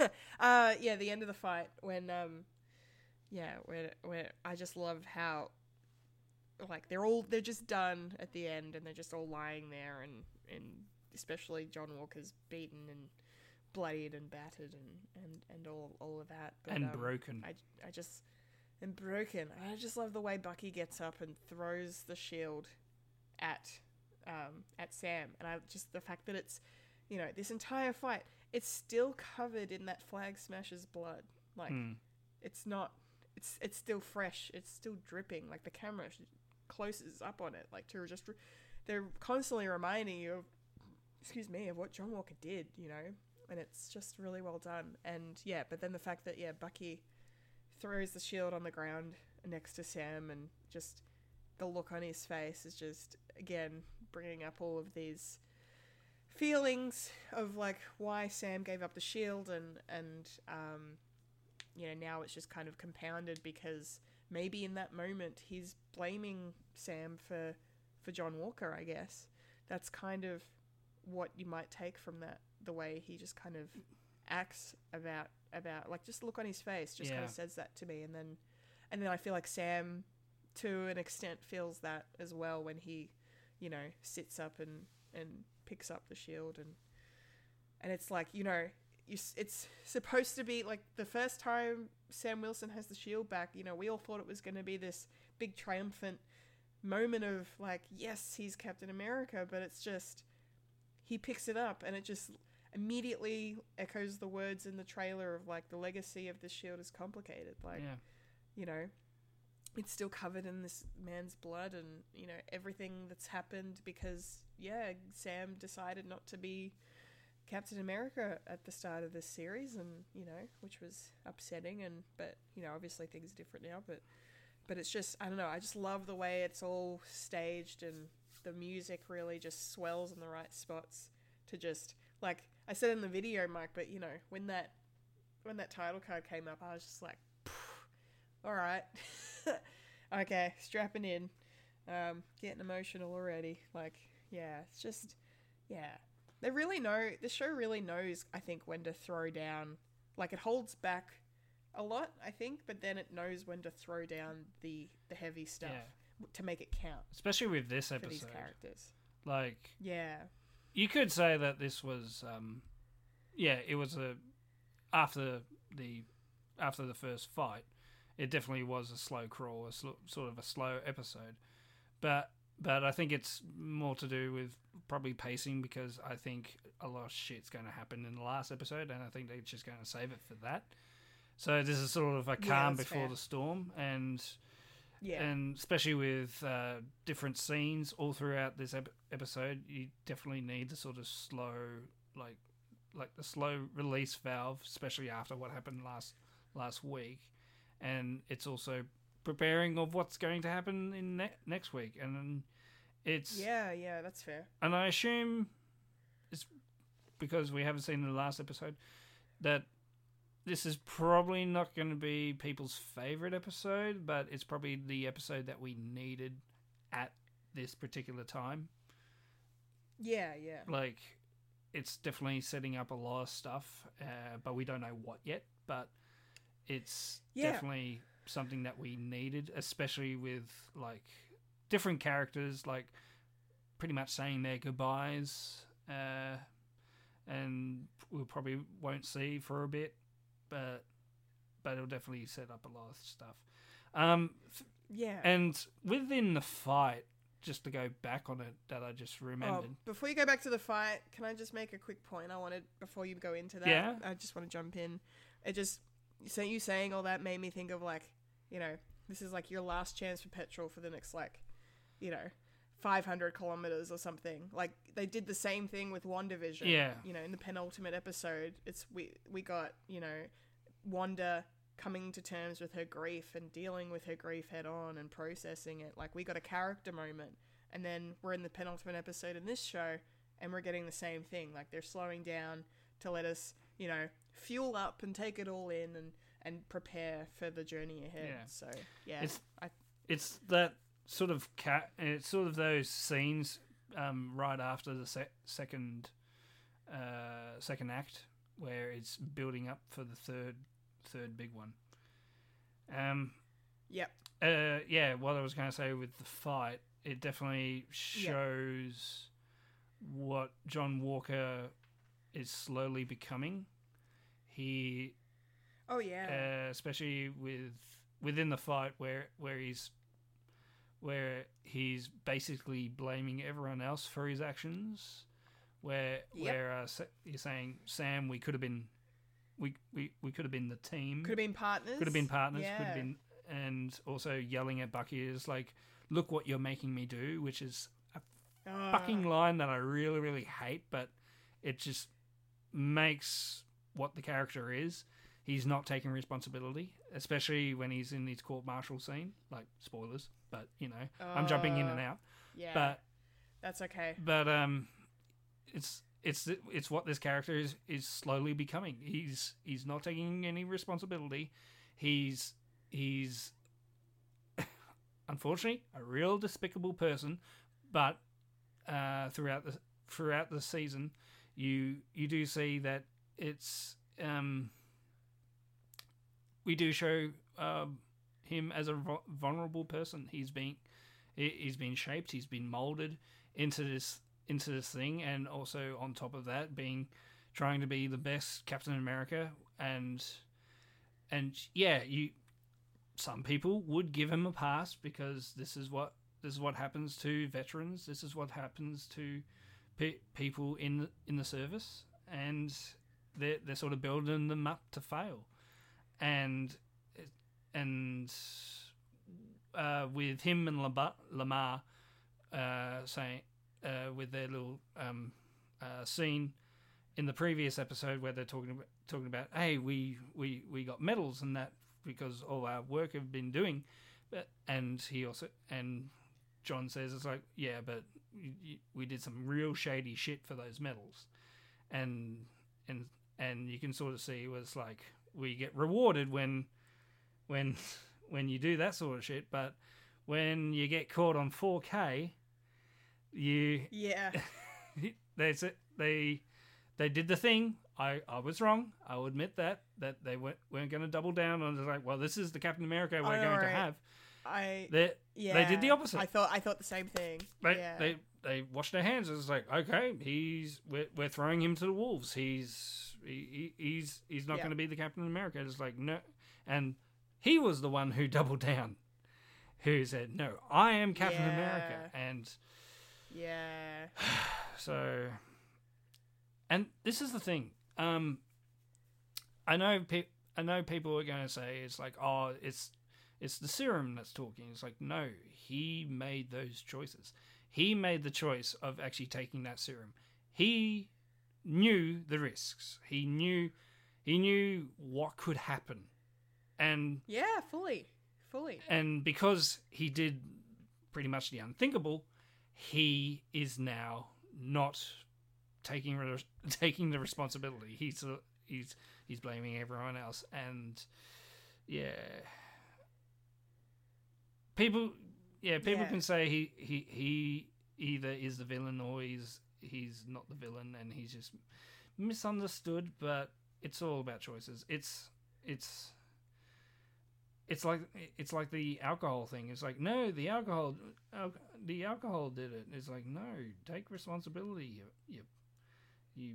uh, yeah, the end of the fight when um, yeah, where where I just love how like they're all they're just done at the end and they're just all lying there and and especially John Walker's beaten and bloodied and battered and and and all all of that but, and um, broken. I, I just and broken. I just love the way Bucky gets up and throws the shield at um, at Sam, and I just the fact that it's you know this entire fight, it's still covered in that flag smasher's blood. Like Hmm. it's not, it's it's still fresh. It's still dripping. Like the camera closes up on it, like to just re- they're constantly reminding you of excuse me of what John Walker did. You know. And it's just really well done, and yeah. But then the fact that yeah, Bucky throws the shield on the ground next to Sam, and just the look on his face is just again bringing up all of these feelings of like why Sam gave up the shield and and um you know now it's just kind of compounded because maybe in that moment he's blaming Sam for for John Walker I guess. That's kind of what you might take from that the way he just kind of acts about about like just look on his face just kind of says that to me. And then and then I feel like Sam to an extent feels that as well when he you know sits up and and picks up the shield. And and it's like you know you, it's supposed to be like the first time Sam Wilson has the shield back you know we all thought it was going to be this big triumphant moment of like yes he's Captain America but it's just he picks it up and it just immediately echoes the words in the trailer of like the legacy of the shield is complicated like yeah. you know, it's still covered in this man's blood and, you know, everything that's happened because, yeah, Sam decided not to be Captain America at the start of this series and, you know, which was upsetting and, but, you know, obviously things are different now, but, but it's just, I don't know, I just love the way it's all staged and the music really just swells in the right spots to just, like, I said in the video, Mike, but, you know, when that, when that title card came up, I was just like, all right. okay, strapping in. Um, getting emotional already. Like, yeah, it's just, yeah. They really know, the show really knows, I think, when to throw down. Like, it holds back a lot, I think, but then it knows when to throw down the, the heavy stuff Yeah. to make it count Especially with this for these episode. characters. Like, Yeah. you could say that this was um yeah it was a after the after the first fight it definitely was a slow crawl a sl- sort of a slow episode but but i think it's more to do with probably pacing because i think a lot of shit's going to happen in the last episode and i think they're just going to save it for that so this is sort of a calm that's before fair. the storm and Yeah. and especially with uh, different scenes all throughout this ep- episode, you definitely need the sort of slow, like, like the slow release valve, especially after what happened last last week, and it's also preparing of what's going to happen in ne- next week, and then it's yeah, yeah, that's fair. and I assume it's because we haven't seen the last episode that this is probably not going to be people's favorite episode, but it's probably the episode that we needed at this particular time. Yeah, yeah. Like, it's definitely setting up a lot of stuff, uh, but we don't know what yet. But it's Yeah. definitely something that we needed, especially with like different characters, like pretty much saying their goodbyes, uh, and we probably won't see for a bit, but but it'll definitely set up a lot of stuff. Um, Yeah. and within the fight, just to go back on it, that I just Oh, remembered. before you go back to the fight, can I just make a quick point? I wanted before you go into that. Yeah. I just want to jump in. It just so you saying all that made me think of like, you know, this is like your last chance for petrol for the next like, you know, 500 kilometers or something. Like they did the same thing with WandaVision. Yeah. You know, in the penultimate episode, it's we we got, you know, Wanda coming to terms with her grief and dealing with her grief head on and processing it. Like we got a character moment and then we're in the penultimate episode in this show and we're getting the same thing. Like they're slowing down to let us, you know, fuel up and take it all in and and prepare for the journey ahead. Yeah. So, yeah. It's- I it's that sort of cat. It's sort of those scenes um, right after the sec- second uh, second act where it's building up for the third third big one. Um. Yep. Uh. Yeah. What I was going to say with the fight, it definitely shows what John Walker is slowly becoming. He Oh yeah. uh, especially with within the fight where where he's where he's basically blaming everyone else for his actions where Yep. where uh, you're saying Sam we could have been we we, we could have been the team could have been partners. could have been partners could have been and also yelling at Bucky is like look what you're making me do which is a Ah, fucking line that I really, really hate, but it just makes what the character is. He's not taking responsibility, especially when he's in his court martial scene. Like spoilers, but you know, I'm jumping in and Uh, out. yeah. But that's okay. but um, it's it's it's what this character is is slowly becoming. He's he's not taking any responsibility. He's he's unfortunately a real despicable person, but uh, throughout the throughout the season, you you do see that it's um, we do show um, him as a vulnerable person. He's been he, he's been shaped, he's been molded into this into this thing, and also on top of that, being trying to be the best Captain America, and and yeah, you some people would give him a pass because this is what this is what happens to veterans. This is what happens to pe- people in the, in the service, and they're they're sort of building them up to fail, and and uh, with him and Lemar uh, saying uh, with their little um, uh, scene in the previous episode where they're talking about talking about hey we we we got medals and that because all our work have been doing. And he also and John says it's like yeah but we did some real shady shit for those medals. And and and you can sort of see it was like we get rewarded when when when you do that sort of shit but when you get caught on 4k you Yeah. that's it. They they did the thing. I, I was wrong. I will admit that that they weren't weren't going to double down on it. Like, well, this is the Captain America we're know, going to have. I They yeah. they did the opposite. I thought I thought the same thing. they, yeah. they they washed their hands. It's like okay, he's we're, we're throwing him to the wolves. He's he, he- he's he's not Yeah. going to be the Captain America. It's like no, and he was the one who doubled down, who said no, I am Captain America, and yeah. so and this is the thing um i know pe- i know people are going to say it's like oh it's it's the serum that's talking. It's like no he made those choices. He made the choice of actually taking that serum. He knew the risks. He knew he knew what could happen and Yeah, fully. Fully. and because he did pretty much the unthinkable, he is now not taking re- taking the responsibility. He's uh, he's he's blaming everyone else, and yeah, people yeah people Yeah. can say he he he either is the villain or he's he's not the villain, and he's just misunderstood. But it's all about choices. It's it's it's like it's like the alcohol thing. It's like no, the alcohol, al- the alcohol did it. It's like no, take responsibility. You, you, you.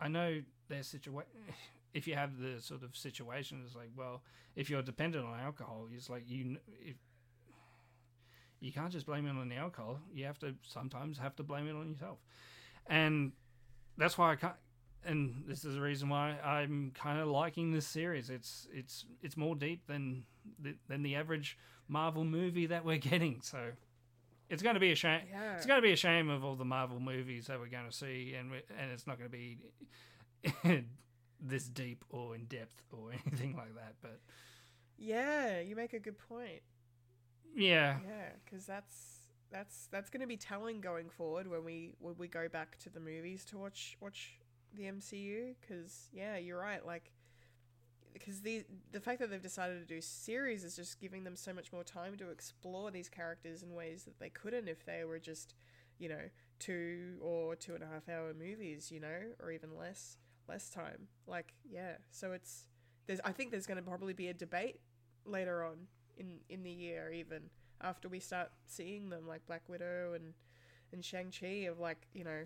I know there's situation. If you have the sort of situation, it's like well, if you're dependent on alcohol, it's like you, if you can't just blame it on the alcohol. You have to sometimes have to blame it on yourself, and that's why I can't. And this is the reason why I'm kind of liking this series. It's it's it's more deep than the, than the average Marvel movie that we're getting. So it's going to be a shame. Yeah. It's going to be a shame of all the Marvel movies that we're going to see, and we, and it's not going to be this deep or in depth or anything like that. But Yeah, you make a good point. yeah, Yeah, because that's that's that's going to be telling going forward when we when we go back to the movies to watch watch the MCU. Because yeah, you're right. Like, because the the fact that they've decided to do series is just giving them so much more time to explore these characters in ways that they couldn't if they were just, you know, two or two and a half hour movies. You know, or even less less time. Like yeah, so it's there's I think there's going to probably be a debate later on in in the year even after we start seeing them like Black Widow and and Shang Chi of like you know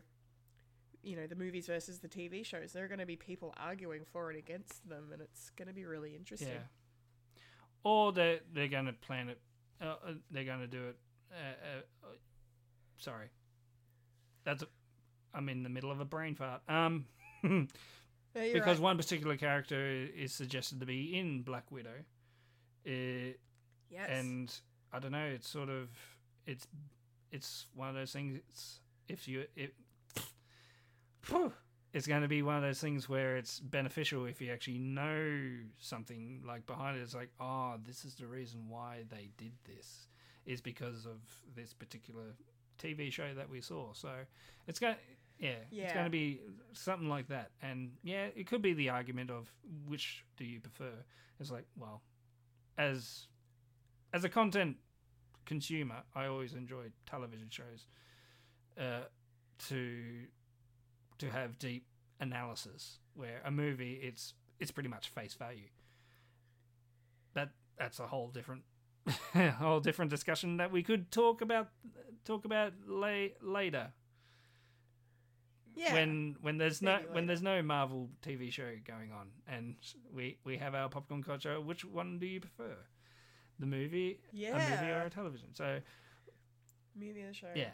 you know the movies versus the TV shows. There are going to be people arguing for and against them, and it's going to be really interesting. yeah. Or they they're going to plan it. Uh, uh, they're going to do it. Uh, uh, sorry, that's. A, I'm in the middle of a brain fart. Um. Because right. one particular character is suggested to be in Black Widow, uh, yes, and I don't know. It's sort of it's it's one of those things. It's, if you it, it's going to be one of those things where it's beneficial if you actually know something like behind it. It's like, oh, this is the reason why they did this. Is because of this particular TV show that we saw. So it's going. Yeah, it's going to be something like that. And yeah, it could be the argument of which do you prefer. It's like, well, as as a content consumer, I always enjoy television shows uh, to to have deep analysis. Where a movie, it's it's pretty much face value. That that's a whole different a whole different discussion that we could talk about talk about la- later Yeah. when when there's no Maybe when there's no Marvel TV show going on, and we we have our popcorn culture. Which one do you prefer, the movie, a movie, or a television? So movie the show. yeah,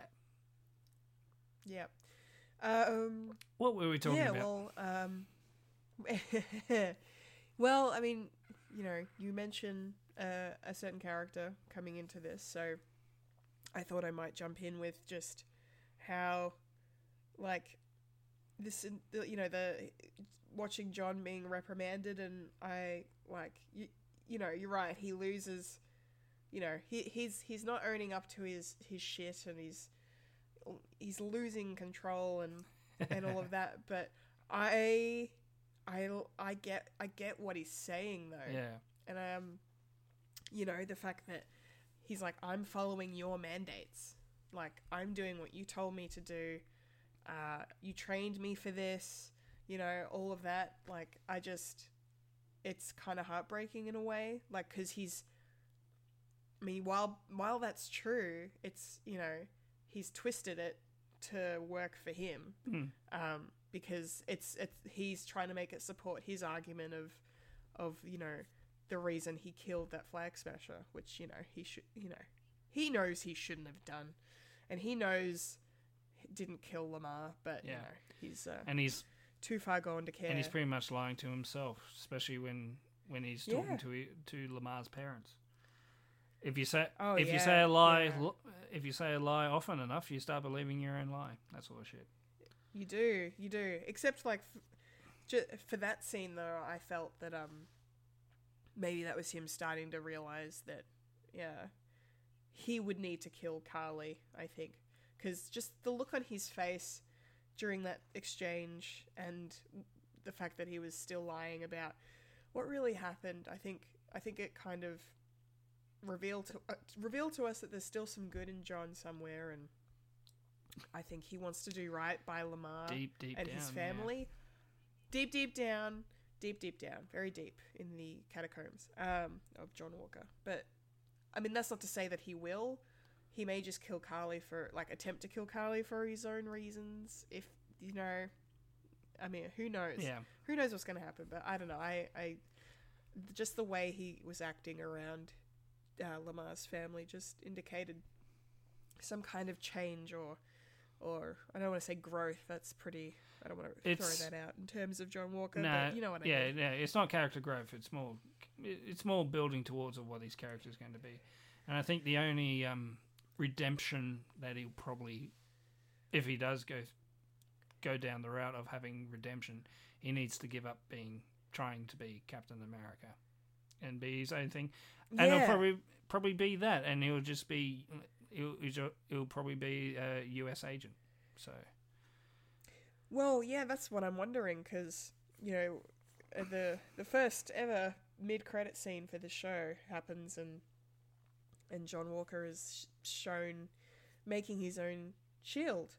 Yeah. Um. what were we talking yeah. about? Well. Um. well, I mean, you know, you mentioned uh, a certain character coming into this, so I thought I might jump in with just how, like, this, you know, the watching John being reprimanded, and I like, you, you know, you're right. He loses. You know, he he's he's not owning up to his his shit, and he's he's losing control and and all of that. But I, I, I get I get what he's saying though, yeah, and um, you know, the fact that he's like, I'm following your mandates, like I'm doing what you told me to do. Uh, you trained me for this, you know, all of that. Like I just, it's kind of heartbreaking in a way, like because he's. I mean, while while that's true, it's you know he's twisted it to work for him Hmm. um, because it's it's he's trying to make it support his argument of of you know the reason he killed that flag smasher, which you know he should you know he knows he shouldn't have done, and he knows he didn't kill Lemar, but you Yeah. know he's uh, and he's too far gone to care. and he's pretty much lying to himself, especially when when he's Yeah. talking to to Lemar's parents. If you say Oh, if you say a lie, yeah. lo- if you say a lie often enough, you start believing your own lie. That sort of shit. You do, you do. Except like f- for that scene though, I felt that um maybe that was him starting to realize that yeah, he would need to kill Carly, I think, cuz just the look on his face during that exchange and the fact that he was still lying about what really happened, I think I think it kind of revealed to uh, revealed to us that there's still some good in John somewhere and I think he wants to do right by Lemar Deep, deep and his down, yeah. family. Deep, deep down, deep, deep down, very deep in the catacombs um, of John Walker. But I mean, that's not to say that he will. He may just kill Carly for like attempt to kill Carly for his own reasons. If you know, I mean, who knows? Yeah. Who knows what's going to happen? But I don't know. I, I just the way he was acting around uh, Lemar's family just indicated some kind of change or or I don't want to say growth. That's pretty. I don't want to It's- throw that out in terms of John Walker. No, but you know what I yeah, mean. yeah. It's not character growth. It's more, it's more building towards of what his character is going to be, and I think the only um, redemption that he'll probably, if he does go, go down the route of having redemption, he needs to give up being trying to be Captain America, and be his own thing, and he'll probably probably be that, and he'll just be, he'll he'll, he'll probably be a U.S. agent, so. Well, yeah, that's what I'm wondering because you know uh, the the first ever mid credit scene for the show happens and and John Walker is shown making his own shield,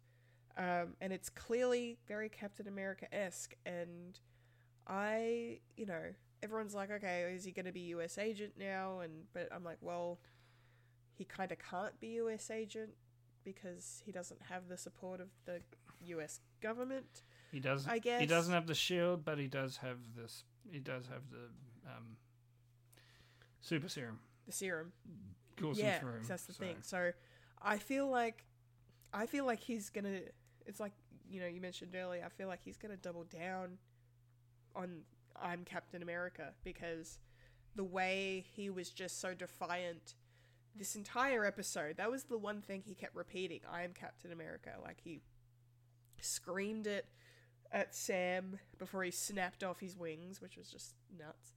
um, and it's clearly very Captain America esque. And I, you know, everyone's like, okay, is he going to be U.S. agent now? And but I'm like, well, he kind of can't be U.S. agent because he doesn't have the support of the U.S. government. He doesn't. I guess he doesn't have the shield, but he does have this. He does have the um, super serum. The serum. Yeah, through that's the so- thing. So I feel like I feel like he's gonna. It's like you know you mentioned earlier. I feel like he's gonna double down on I'm Captain America because the way he was just so defiant this entire episode. That was the one thing he kept repeating. I am Captain America. Like he screamed it at Sam before he snapped off his wings, which was just nuts.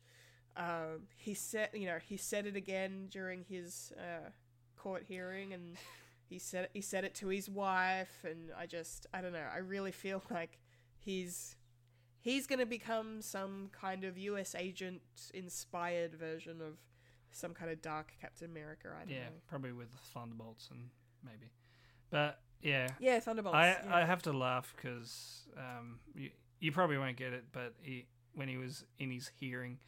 Um, he said, you know, he said it again during his uh, court hearing, and he said he said it to his wife, and I just I don't know. I really feel like he's he's gonna become some kind of U.S. agent inspired version of some kind of dark Captain America. I don't Yeah, know. probably with Thunderbolts and maybe, but yeah, Yeah, Thunderbolts. I yeah. I have to laugh because um you you probably won't get it, but he when he was in his hearing,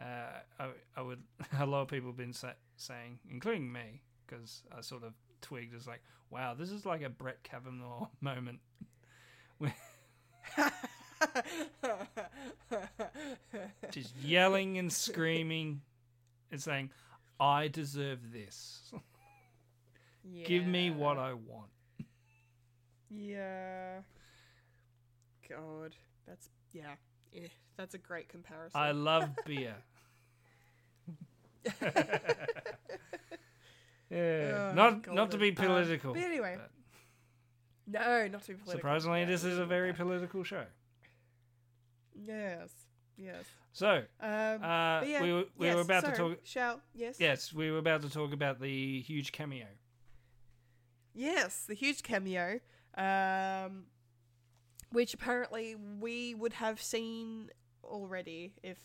uh I I would a lot of people have been sa- saying, including me, because I sort of twigged as like, wow, this is like a Brett Kavanaugh moment. Just yelling and screaming and saying, I deserve this. Give me what I want. Yeah. God, that's yeah. Eh, that's a great comparison. I love beer. yeah, Oh, not not to be Um, political. but anyway, but no, not to be political. surprisingly, Yeah, this is a very political show. Yes, yes. So, Um, uh, yeah, we were we yes, were about to talk. Shall yes, Yes, we were about to talk about the huge cameo. yes, the huge cameo, um, which apparently we would have seen already if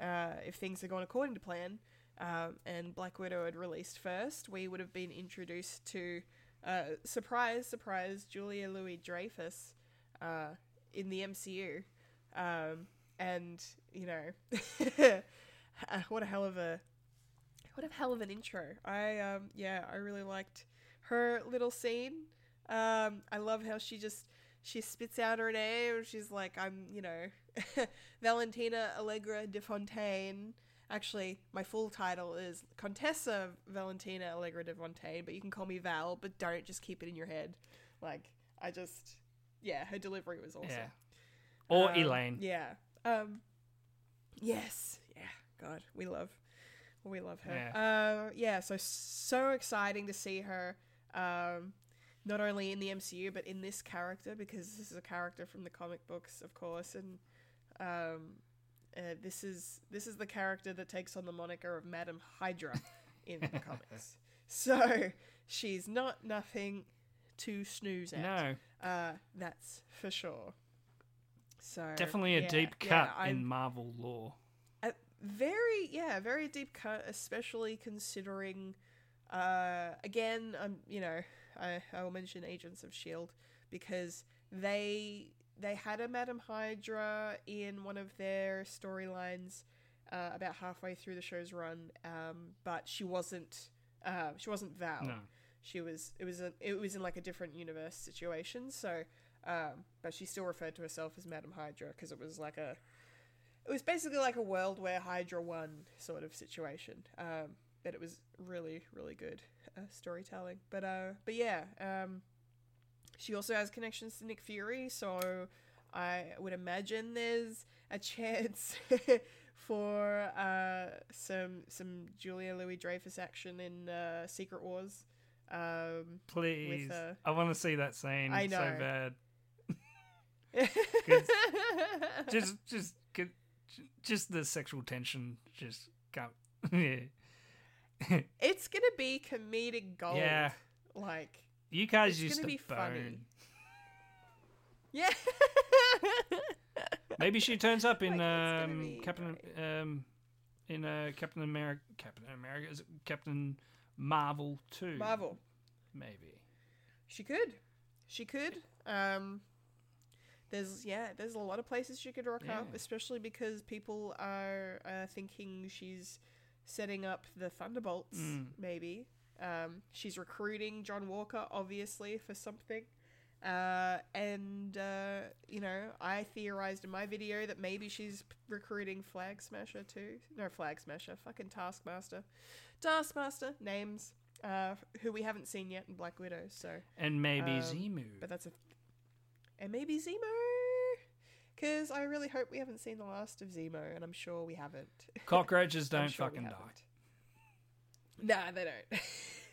uh, if things had gone according to plan. Um, and Black Widow had released first, we would have been introduced to uh, surprise, surprise, Julia Louis Dreyfus uh, in the MCU, um, and you know, uh, what a hell of a what a hell of an intro. I um, yeah, I really liked her little scene. Um, I love how she just she spits out her name. She's like, I'm, you know, Valentina Allegra de Fontaine. Actually, my full title is Contessa Valentina Allegra de Fontaine, but you can call me Val, but don't just keep it in your head. Like, I just, yeah, her delivery was awesome. Yeah, or Um, Elaine. Yeah. Um. Yes. Yeah. God, we love, we love her. Yeah. Uh. Yeah. So so exciting to see her. Um. Not only in the MCU but in this character because this is a character from the comic books, of course, and um, uh, this is this is the character that takes on the moniker of Madam Hydra in the comics. So she's not nothing to snooze at. No, Uh, that's for sure. So definitely a yeah, deep cut I'm- in Marvel lore. a very yeah, very deep cut, especially considering. Uh, again, I'm you know, I I will mention Agents of Shield because they they had a Madam Hydra in one of their storylines uh, about halfway through the show's run, um, but she wasn't uh, she wasn't Val No, she was it was a, it was in like a different universe situation so um but she still referred to herself as madam hydra because it was like a it was basically like a world where hydra won sort of situation um but it was really really good uh, storytelling but uh but yeah um she also has connections to nick fury so i would imagine there's a chance for uh some some julia louis dreyfus action in uh secret wars um please, uh, I want to see that scene I so know. bad. Just, just, just the sexual tension. Just can't. yeah, it's gonna be comedic gold. Yeah. Like, you guys It's used gonna to be funny. yeah. Maybe she turns up in Like, um, Captain um, in uh, Captain America. Captain America is it Captain Marvel too. Marvel. maybe. She could. She could. Um there's yeah, there's a lot of places she could rock up, especially because people are uh, thinking she's setting up the Thunderbolts, Mm. maybe. Um, she's recruiting John Walker, obviously, for something. Uh, and, uh, you know, I theorized in my video that maybe she's recruiting Flag Smasher too. No, Flag Smasher, fucking Taskmaster. Taskmaster, names, uh, who we haven't seen yet in Black Widow, so. And maybe Um, Zemo. But that's a. And maybe Zemo! Because I really hope we haven't seen the last of Zemo, and I'm sure we haven't. Cockroaches don't sure fucking die. Nah, they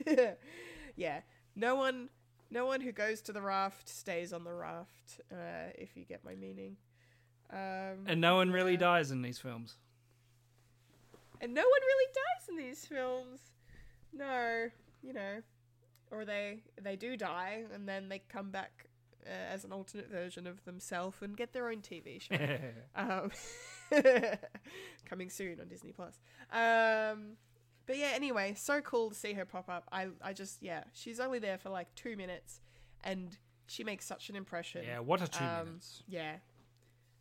don't. yeah, no one, no one who goes to the raft stays on the raft. Uh, if you get my meaning. Um, And no one really yeah. dies in these films. and no one really dies in these films. No, you know, or they they do die and then they come back uh, as an alternate version of themselves and get their own TV show. um, coming soon on Disney Plus. Um, but yeah, anyway, so cool to see her pop up. I I just yeah, she's only there for like two minutes, and she makes such an impression. yeah, what a two Um, minutes. Yeah.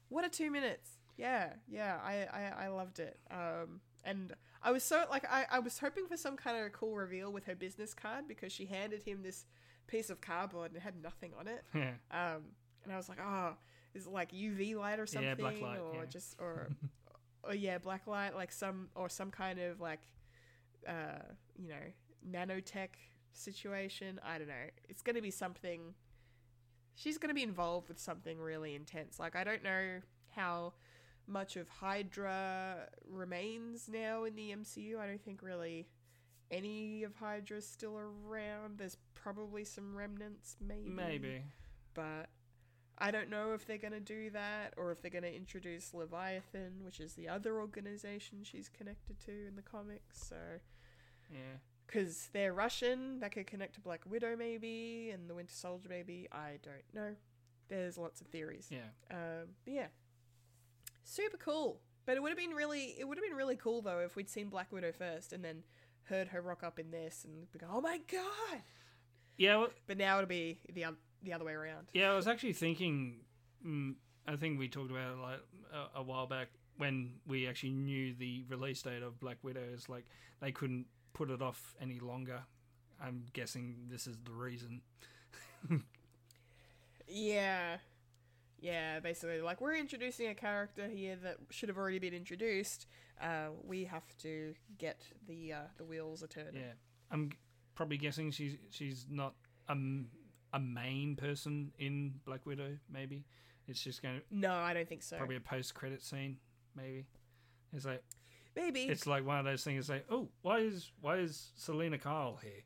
What a two minutes. Yeah, yeah, I, I, I loved it. Um, and I was so like I, I was hoping for some kind of cool reveal with her business card because she handed him this piece of cardboard and it had nothing on it. Yeah. Um, and I was like, oh, is it like UV light or something, Yeah, black light, or yeah. just or, or yeah, black light, like some or some kind of like, uh, you know, nanotech situation. I don't know. It's gonna be something. She's gonna be involved with something really intense. Like I don't know how much of Hydra remains now in the MCU. I don't think really any of Hydra's still around. There's probably some remnants, maybe. Maybe. But I don't know if they're going to do that or if they're going to introduce Leviathan, which is the other organization she's connected to in the comics. So, Yeah. because they're Russian, that could connect to Black Widow, maybe, and the Winter Soldier, maybe. I don't know. There's lots of theories. Yeah. Um, but yeah, super cool. But it would have been really, it would have been really cool though if we'd seen Black Widow first and then heard her rock up in this and be go, oh my god! Yeah, well, But now it'll be the the other way around. yeah. I was actually thinking. Mm, I think we talked about it like a, a while back when we actually knew the release date of Black Widow. Is like they couldn't put it off any longer. I'm guessing this is the reason. Yeah. Yeah, basically, like we're introducing a character here that should have already been introduced. Uh, we have to get the uh, the wheels a turning. Yeah, I'm probably guessing she's she's not a, a main person in Black Widow. Maybe it's just going to No, I don't think so. probably a post credit scene. Maybe it's like Maybe. it's like one of those things. Like, oh, why is why is Selina Kyle here?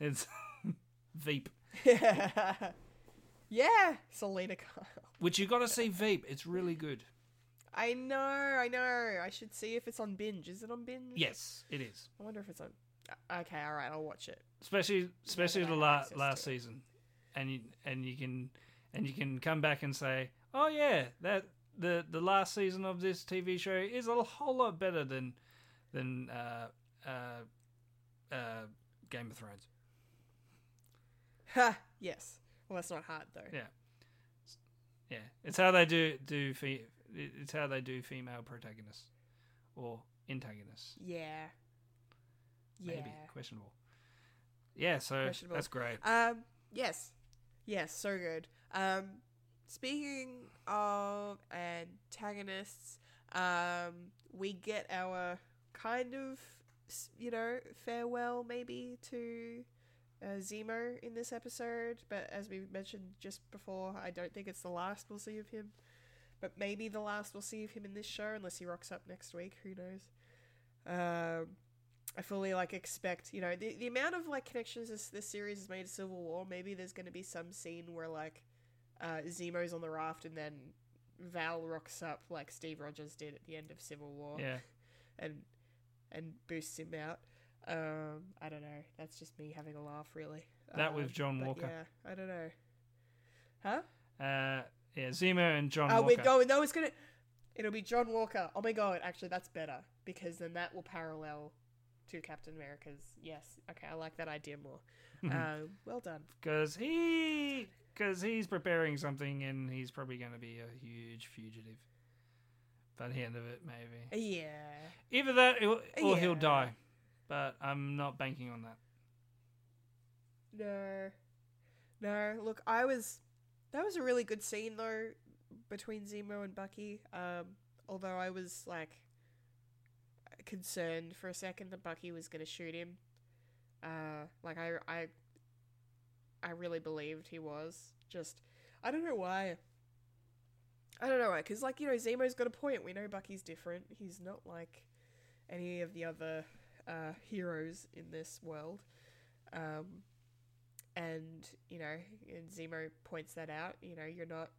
It's Veep, Yeah. yeah, Selina Kyle. which you got to see Veep. It's really good. I know, I know. I should see if it's on binge. Is it on binge? Yes, it is. I wonder if it's on. uh, Okay, all right, I'll watch it. especially especially the la- last it. season, and you and you can and you can come back and say, oh yeah, that the the last season of this TV show is a whole lot better than than uh, uh, uh, Game of Thrones. Ha. Yes. Well, that's not hard though. Yeah, yeah, it's how they do do it's how they do female protagonists or antagonists. Yeah. Yeah. Maybe questionable. Yeah, so Questionable. that's great. Um. Yes. Yes. So good. Um. Speaking of antagonists, um, we get our kind of, you know, farewell maybe to uh, Zemo in this episode. But as we mentioned just before, I don't think it's the last we'll see of him. But maybe the last we'll see of him in this show, unless he rocks up next week. Who knows? Um, I fully like expect you know the the amount of like connections this this series has made to Civil War. Maybe there's going to be some scene where like uh, Zemo's on the raft and then Val rocks up like Steve Rogers did at the end of Civil War Yeah, and and boosts him out. Um, I don't know. That's just me having a laugh, really. That with Um, John Walker. Yeah, I don't know. Huh? uh, yeah, Zemo and John Oh, Walker. wait, no, no, it's gonna. It'll be John Walker. Oh my god, actually, that's better because then that will parallel to Captain America's. Yes, okay, I like that idea more. uh, well done. because he because he's preparing something and he's probably going to be a huge fugitive by the end of it maybe Yeah. either that or, or he'll die but i'm not banking on that No. No. Look, I was. That was a really good scene though between Zemo and Bucky. Um, although I was like concerned for a second that Bucky was going to shoot him. Uh, like I, I, I really believed he was. Just, I don't know why. I don't know why, because like you know, Zemo's got a point. We know Bucky's different. He's not like any of the other uh, heroes in this world. Um, and you know, and Zemo points that out. You know, you're not,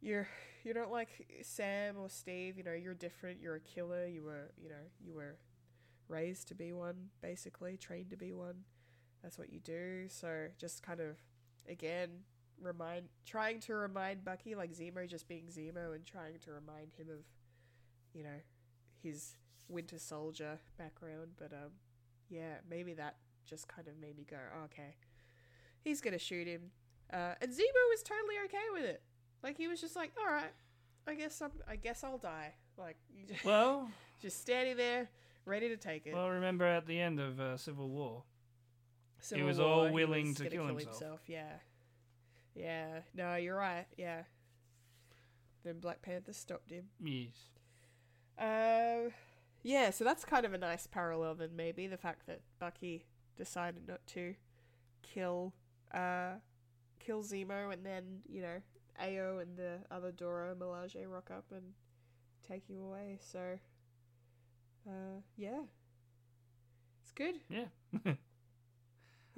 you're you're not like Sam or Steve. You know, you're different. You're a killer. You were, you know, you were raised to be one, basically trained to be one. that's what you do. So just kind of again remind trying to remind Bucky like Zemo just being Zemo and trying to remind him of you know his Winter Soldier background. But um yeah, maybe that just kind of made me go, oh, okay, he's gonna shoot him. Uh, and Zemo was totally okay with it. Like he was just like, all right, I guess I'm, I guess I'll die. Like just, Well, just standing there, ready to take it. well, remember at the end of uh, Civil War, Civil was War, all willing was to gonna kill himself. Yeah, yeah. No, you're right. Yeah. Then Black Panther stopped him. yes, Uh, yeah. So that's kind of a nice parallel. Then maybe the fact that Bucky decided not to kill, uh, kill Zemo, and then you know Ayo and the other Dora Milaje rock up and take him away. So, uh, yeah, it's good. yeah.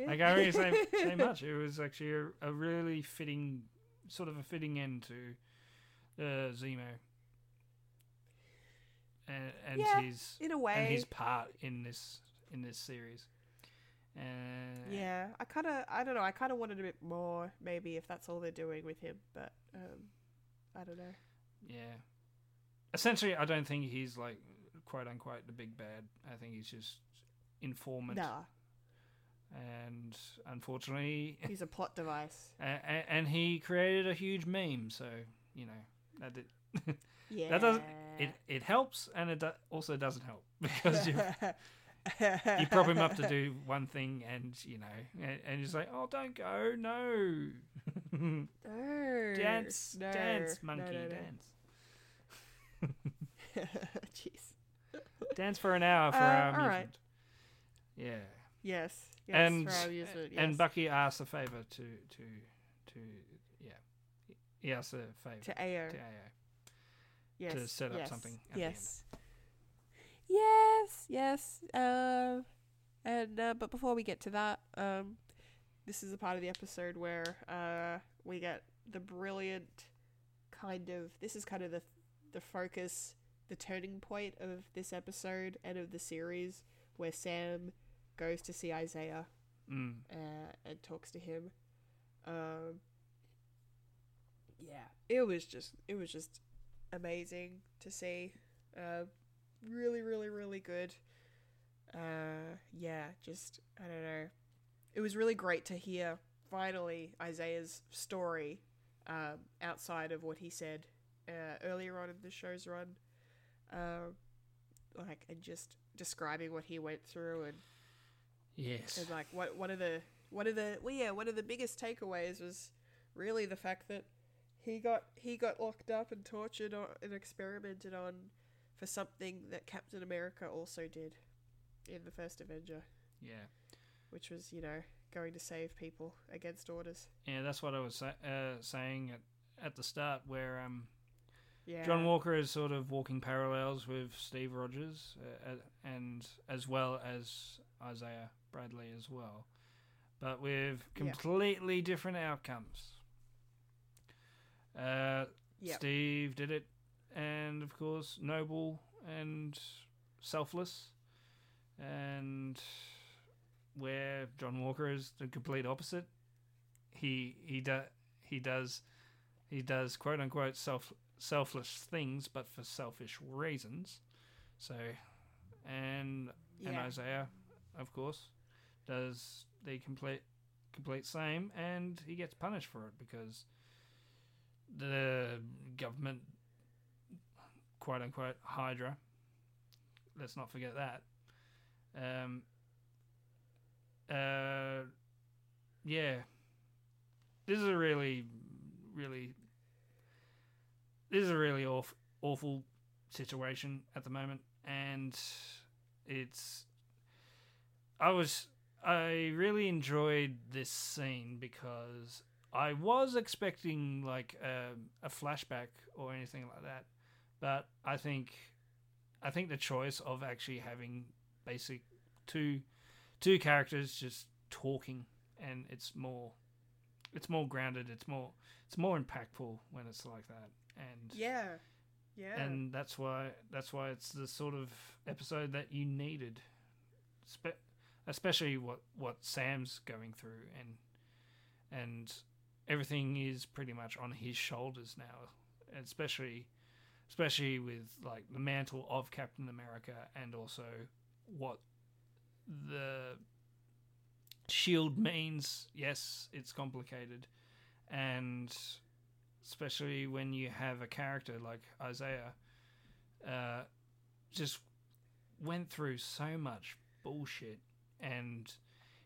Yeah. I can't really say, say much. It was actually a, a really fitting, sort of a fitting end to uh, Zemo and, and Yeah, his in a way. and his part in this in this series. Uh, Yeah, I kind of, I don't know, I kind of wanted a bit more, maybe if that's all they're doing with him, but um, I don't know. yeah. Essentially, I don't think he's like quote unquote the big bad. I think he's just informant. Nah, And unfortunately, he's a plot device. and, and he created a huge meme. So you know that did, Yeah, that doesn't it. It helps, and it do, also doesn't help because you prop him up to do one thing, and you know, and, and he's like, "Oh, don't go, no, no, dance, no, dance, monkey, no, dance, Jeez. dance for an hour for Uh, our all right. amusement." Yeah, Yes, yes, and for our amusement, and. Bucky asks a favor to to to yeah, he asks a favor to Ayo. to Ayo. yes, to set up yes, something at the end. yes. Yes, yes. Uh, and uh, but before we get to that, um, this is a part of the episode where uh, we get the brilliant kind of. This is kind of the the focus, the turning point of this episode and of the series, where Sam goes to see Isaiah Mm. uh, and talks to him. Um, yeah, it was just it was just amazing to see. Uh, really, really, really good. Uh, yeah, just I don't know. It was really great to hear finally Isaiah's story um, outside of what he said uh, earlier on in the show's run. Um, like and just describing what he went through and Yes. and like what one of the one of the well yeah one of the biggest takeaways was really the fact that he got he got locked up and tortured or, and experimented on for something that Captain America also did in the first Avenger, Yeah. which was you know going to save people against orders. Yeah, that's what I was sa- uh, saying at, at the start, where um, Yeah, John Walker is sort of walking parallels with Steve Rogers, uh, and as well as Isaiah Bradley as well, but with Yeah. completely different outcomes. Uh, Yep. Steve did it, and of course, noble and selfless, and where John Walker is the complete opposite. He he do, he does he does quote unquote self selfless things, but for selfish reasons. So, and and Isaiah, of course, does the complete complete same, and he gets punished for it because the government, quote unquote, Hydra. Let's not forget that. Um. Uh. Yeah. This is a really, really. This is a really awful, awful situation at the moment, and it's. I was. I really enjoyed this scene because I was expecting like a, a flashback or anything like that, but I think, I think the choice of actually having basic two, two characters just talking and it's more, it's more grounded. It's more, it's more impactful when it's like that. And yeah, yeah, and that's why that's why it's the sort of episode that you needed. Spe- especially what what Sam's going through, and and everything is pretty much on his shoulders now, especially especially with like the mantle of Captain America, and also what the shield means. Yes, it's complicated, and especially when you have a character like Isaiah, uh, just went through so much bullshit, and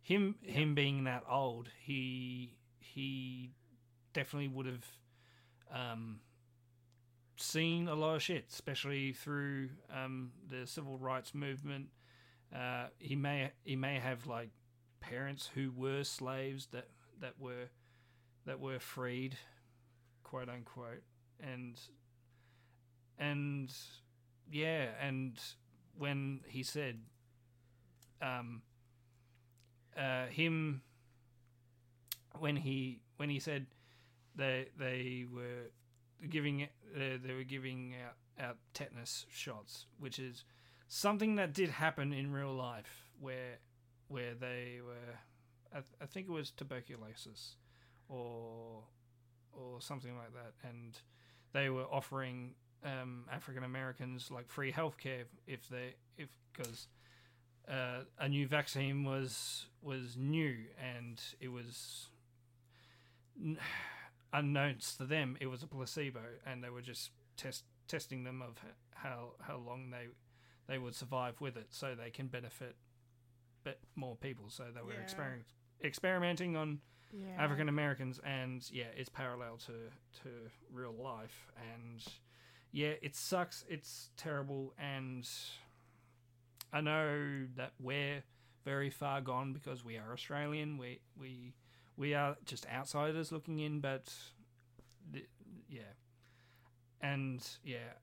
him him being that old, he he definitely would have um, seen a lot of shit, especially through um, the civil rights movement. Uh, he may he may have like parents who were slaves that that were that were freed, quote unquote, and and yeah, and when he said, um, uh, him when he when he said they they were giving uh, they were giving out, out tetanus shots, which is something that did happen in real life, where where they were, I, th- I think it was tuberculosis, or or something like that, and they were offering um, African Americans like free healthcare if they if because uh, a new vaccine was was new and it was unknowns to them it was a placebo and they were just test testing them of how how long they they would survive with it so they can benefit but more people so they were Yeah. experiment, experimenting on Yeah. African Americans, and yeah, it's parallel to to real life, and yeah, it sucks. It's terrible, and I know that we're very far gone because we are Australian. We we we are just outsiders looking in, but th- yeah, and yeah,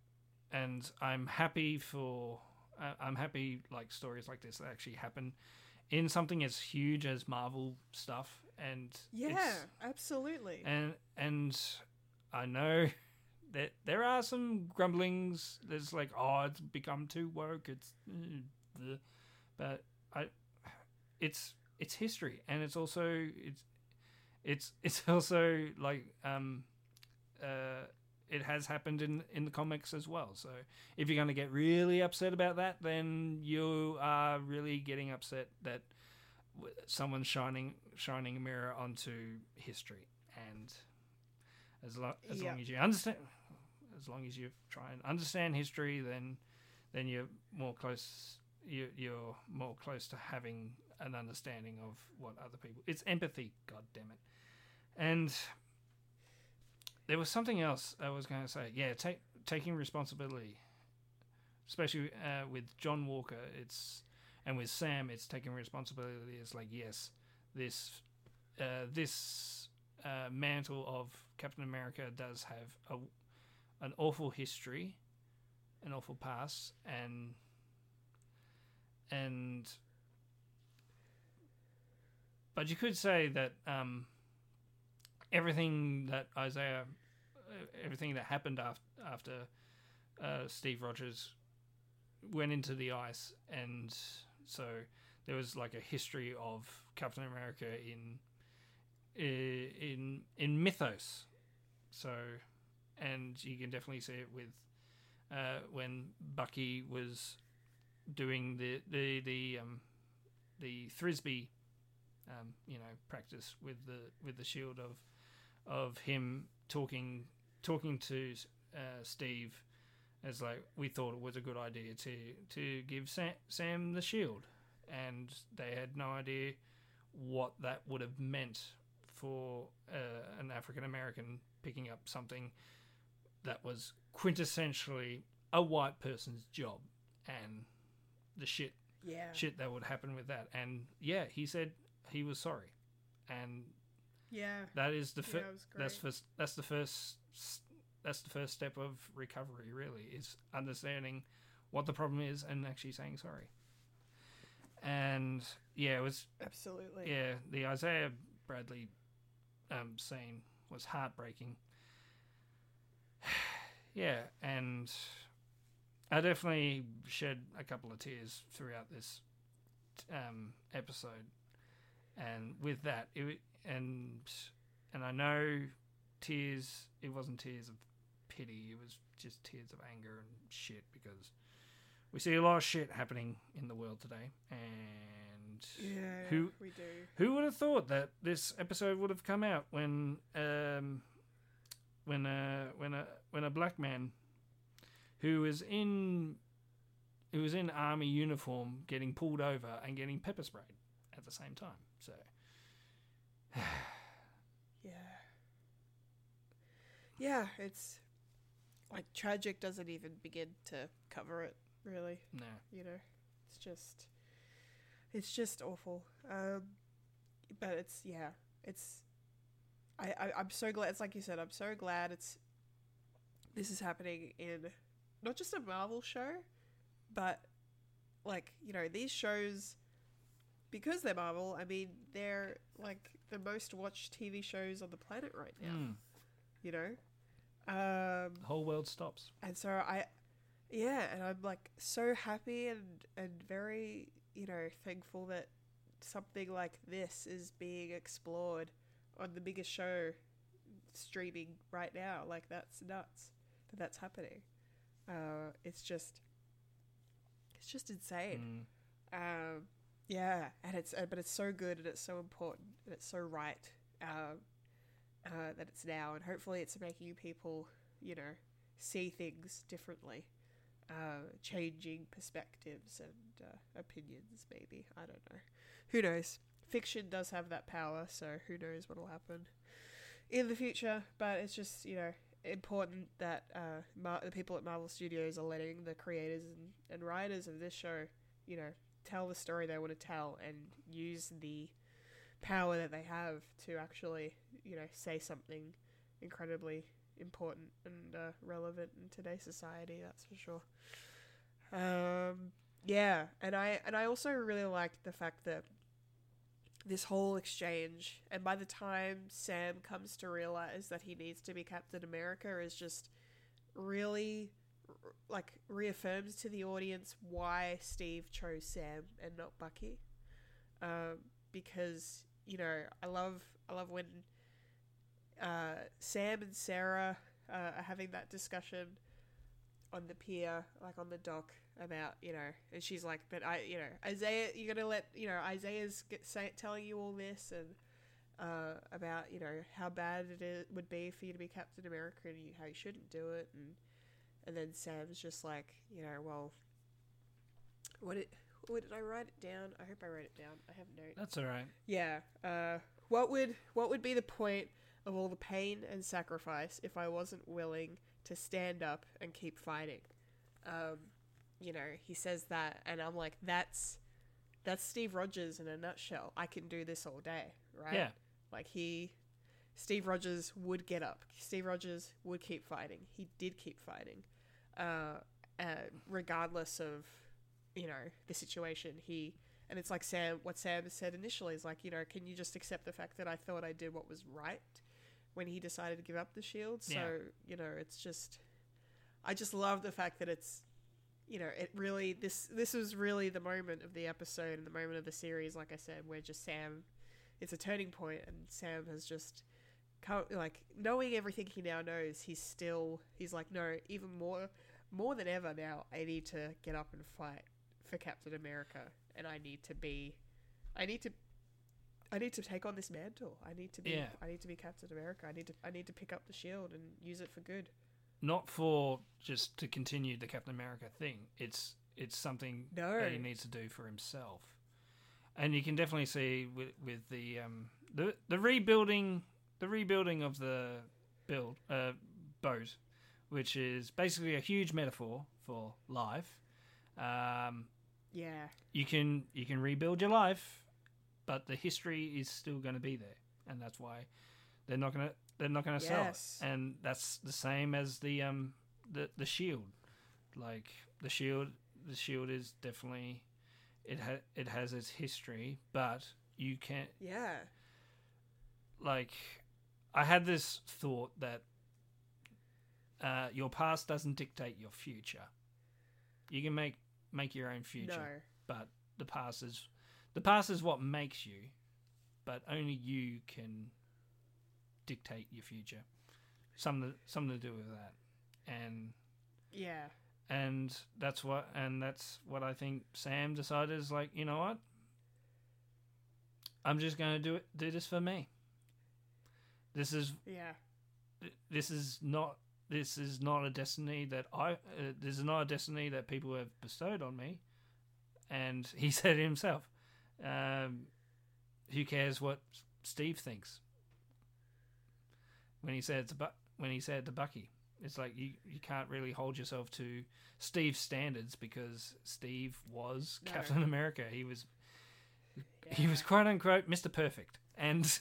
and I'm happy for uh, I'm happy like stories like this that actually happen in something as huge as Marvel stuff, and Yeah, absolutely. and and I know that there are some grumblings. There's like, oh, it's become too woke. It's, uh, the, but I, it's it's history, and it's also it's it's it's also like um uh it has happened in in the comics as well. So if you're going to get really upset about that, then you are really getting upset that someone's shining shining a mirror onto history and as, lo- as Yeah. long as you understand as long as you try and understand history then then you're more close you, you're more close to having an understanding of what other people it's empathy god damn it and there was something else i was going to say. Yeah take, taking responsibility especially uh, with john walker it's and with sam it's taking responsibility. It's like yes this uh, this uh, mantle of Captain America does have a, an awful history, an awful past, and and but you could say that um, everything that Isaiah, uh, everything that happened after after uh, Steve Rogers went into the ice, and so there was like a history of Captain America in in in mythos. So, and you can definitely see it with uh, when Bucky was doing the the the um, the Frisbee, um, you know, practice with the with the shield of of him talking talking to uh, Steve as like we thought it was a good idea to to give Sam, Sam the shield, and they had no idea what that would have meant for uh, an African American picking up something that was quintessentially a white person's job and the shit yeah. shit that would happen with that. And yeah he said he was sorry. And Yeah. that is the Yeah, fir- was that's first that's the first that's the first step of recovery really is understanding what the problem is and actually saying sorry and yeah it was Absolutely. yeah the isaiah bradley um, scene was heartbreaking yeah and i definitely shed a couple of tears throughout this um, episode, and with that, it and and I know tears. It wasn't tears of pity. It was just tears of anger and shit because we see a lot of shit happening in the world today, and Yeah, who we do. who would have thought that this episode would have come out when um when a when a when a black man who was in who was in army uniform getting pulled over and getting pepper sprayed at the same time. So Yeah. Yeah, it's like tragic doesn't even begin to cover it, really. no. You know, it's just, it's just awful. Um, but it's yeah, it's. I, I I'm so glad. It's like you said. I'm so glad it's. This is happening in, not just a Marvel show, but, like you know these shows. Because they're Marvel, I mean they're like the most watched TV shows on the planet right now. Mm. You know, um, The whole world stops. and so I, yeah, and I'm like so happy and and very you know thankful that something like this is being explored on the biggest show streaming right now. Like that's nuts that that's happening. Uh, it's just, it's just insane. Mm. Um, yeah, and it's uh, but it's so good and it's so important and it's so right um, uh, that it's now, and hopefully it's making people, you know, see things differently, uh, changing perspectives and uh, opinions. Maybe I don't know. Who knows? Fiction does have that power, so who knows what'll happen in the future? But it's just you know important that uh, Mar- the people at Marvel Studios are letting the creators and, and writers of this show, you know, tell the story they want to tell and use the power that they have to actually, you know, say something incredibly important and uh, relevant in today's society. That's for sure. Um, yeah, and I and I also really liked the fact that this whole exchange, and by the time Sam comes to realize that he needs to be Captain America, is just really like reaffirms to the audience why Steve chose Sam and not Bucky. Um, because you know, I love I love when uh, Sam and Sarah uh, are having that discussion on the pier, like on the dock, about you know, and she's like, "But I, you know, Isaiah, you're gonna let you know Isaiah's get, say, telling you all this and uh, about you know how bad it is, would be for you to be Captain America and you, how you shouldn't do it, and and then Sam's just like, you know, well, what did what did I write it down? I hope I wrote it down. I have notes. That's all right. Yeah. Uh, what would what would be the point of all the pain and sacrifice if I wasn't willing to stand up and keep fighting? Um, you know, he says that, and I'm like, that's that's Steve Rogers in a nutshell. I can do this all day, right? Yeah. Like he, Steve Rogers would get up. Steve Rogers would keep fighting. He did keep fighting, uh, uh, regardless of you know the situation. He and it's like Sam. What Sam said initially is like, you know, can you just accept the fact that I thought I did what was right when he decided to give up the shield? So Yeah. you know, it's just, I just love the fact that it's, you know, it really this this was really the moment of the episode and the moment of the series. Like I said, where just Sam, it's a turning point, and Sam has just. come Like knowing everything he now knows, he's still he's like no, even more more than ever now. I need to get up and fight for Captain America, and I need to be, I need to, I need to take on this mantle. I need to be, Yeah. I need to be Captain America. I need to, I need to pick up the shield and use it for good. Not for just to continue the Captain America thing. It's it's something No. that he needs to do for himself. And you can definitely see with with the um the the rebuilding the rebuilding of the build uh boat, which is basically a huge metaphor for life. Um, Yeah, you can you can rebuild your life, but the history is still going to be there, and that's why they're not going to they're not going to Yes. sell it. And that's the same as the um the the shield, like the shield the shield is definitely it ha- it has its history, but you can't yeah, like I had this thought that uh, your past doesn't dictate your future. You can make make your own future, No. but the past is the past is what makes you, but only you can dictate your future. Something something to do with that, and Yeah. and that's what and that's what I think Sam decided is like you know what I'm just going to do it do this for me. This is Yeah. this is not this is not a destiny that I uh, this is not a destiny that people have bestowed on me. And he said it himself, um, "Who cares what Steve thinks?" When he said to Bu- when he said to Bucky, it's like you you can't really hold yourself to Steve's standards because Steve was No. Captain America. He was he was quote unquote Mister Perfect, and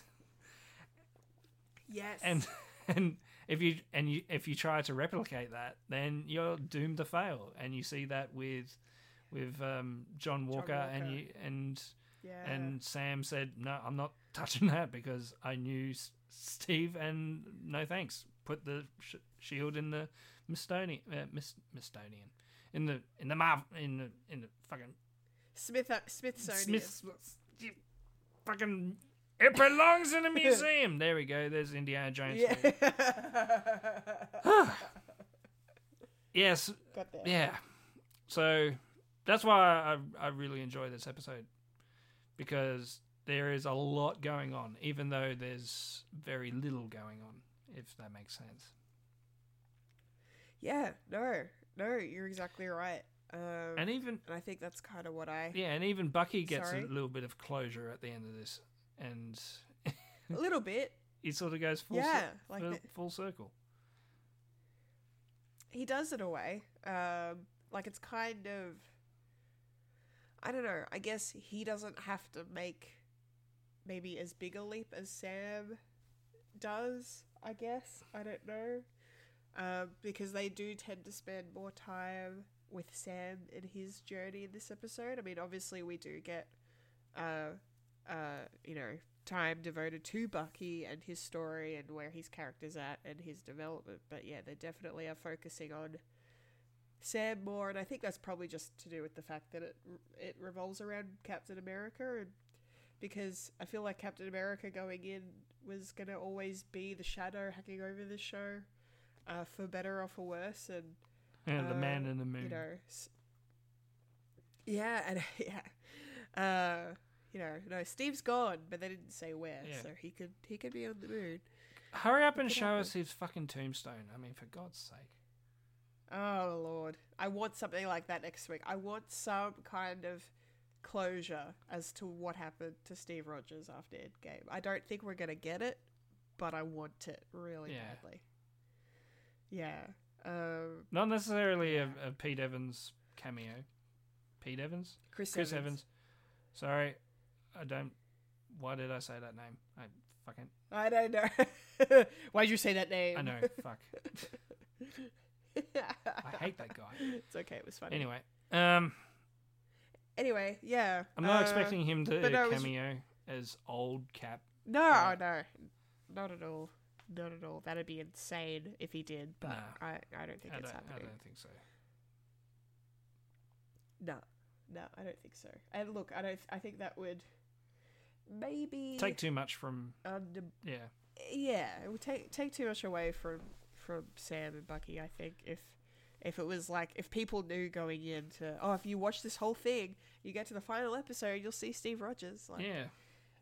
Yes. and and if you and you if you try to replicate that, then you're doomed to fail. And you see that with with um, John Walker, and Walker. you and yeah. and Sam said, "No, I'm not touching that because I knew S- Steve, and no thanks. Put the sh- shield in the Mistonian, uh, Mis- Mistonian, in the in the Marv, in the in the fucking Smith Smithsonian. Smith, fucking." It belongs in a museum. there we go. There's Indiana Jones. Yeah. Yes. Yeah. So that's why I, I really enjoy this episode because there is a lot going on, even though there's very little going on, if that makes sense. Yeah. No. No. You're exactly right. Um, And even and I think that's kind of what I. yeah, and even Bucky gets Sorry? a little bit of closure at the end of this, and A little bit. he sort of goes full Yeah, cir- like full, full circle. he does in a way. Um, like it's kind of, I don't know. I guess he doesn't have to make maybe as big a leap as Sam does. I guess I don't know, um, because they do tend to spend more time with Sam in his journey in this episode. I mean, obviously we do get, uh, uh, you know, time devoted to Bucky and his story and where his character's at and his development. But yeah, they definitely are focusing on Sam more, and I think that's probably just to do with the fact that it it revolves around Captain America, and because I feel like Captain America going in was gonna always be the shadow hanging over the show, uh, for better or for worse, and And the man uh, in the moon. you know, yeah, and yeah, uh, you know, no, Steve's gone, but they didn't say where, Yeah. so he could he could be on the moon. Hurry up and show happen. us his fucking tombstone. I mean, for God's sake. Oh lord, I want something like that next week. I want some kind of closure as to what happened to Steve Rogers after Endgame. I don't think we're gonna get it, but I want it really Yeah. badly. Yeah. Um, Not necessarily a, a Pete Evans cameo. Pete Evans? Chris, Chris Evans. Evans. Sorry, I don't. Why did I say that name? I fucking. I don't know. Why'd you say that name? I know. fuck. I hate that guy. It's okay. It was funny. Anyway, um, Anyway, yeah. I'm not uh, expecting him to no, it was- cameo as old Cap. No, Uh, no, not at all. Not at all. That'd be insane if he did, but No. I, I don't think I it's don't, I happening. don't think so. No, no, I don't think so. And look, I don't. I think that would maybe Take too much from. Yeah. Yeah, it would take take too much away from from Sam and Bucky. I think if if it was like if people knew going into oh if you watch this whole thing you get to the final episode you'll see Steve Rogers like Yeah.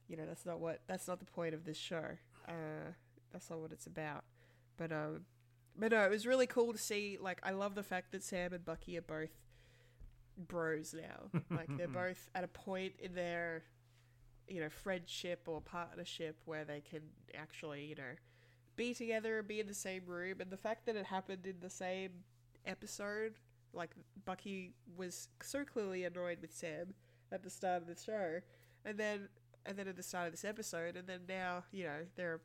you know that's not what that's not the point of this show uh that's not what it's about but um but no it was really cool to see like i love the fact that sam and bucky are both bros now like they're both at a point in their you know friendship or partnership where they can actually you know be together and be in the same room. And the fact that it happened in the same episode like bucky was so clearly annoyed with sam at the start of the show. And then and then at the start of this episode, and then now, you know, they're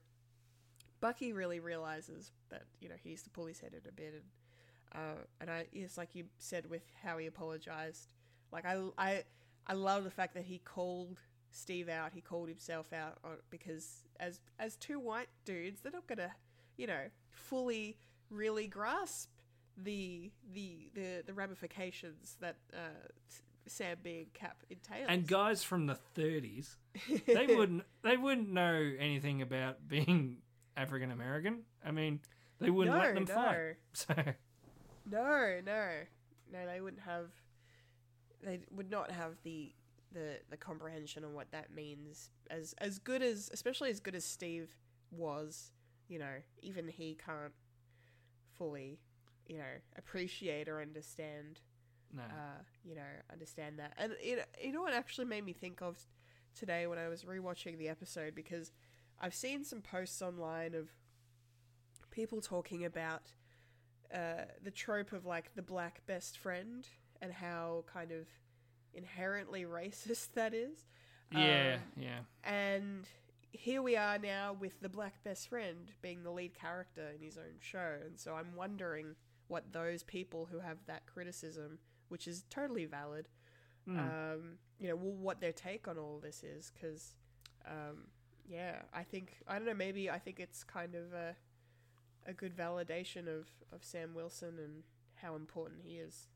Bucky really realizes that you know he to pull his head in a bit, and uh, and I it's like you said with how he apologized. Like I I I love the fact that he called Steve out, he called himself out on, because as as two white dudes, they're not gonna you know fully really grasp the the the, the ramifications that uh, Sam being Cap in Tails. And guys from the 30s, they wouldn't they wouldn't know anything about being African American. I mean, they wouldn't No, let them no. fight. So No, no, no. They wouldn't have. They would not have the the the comprehension on what that means. As as good as, especially as good as Steve was, you know, even he can't fully, you know, appreciate or understand. no. Uh, you know, understand that. And it, you know what actually made me think of today when I was rewatching the episode because I've seen some posts online of people talking about uh, the trope of like the black best friend and how kind of inherently racist that is. yeah, Um, yeah. and here we are now with the black best friend being the lead character in his own show. And so I'm wondering what those people who have that criticism, which is totally valid, um, you know, well, what their take on all this is. Because, um, yeah, I think, I don't know, maybe I think it's kind of a, a good validation of, of Sam Wilson and how important he is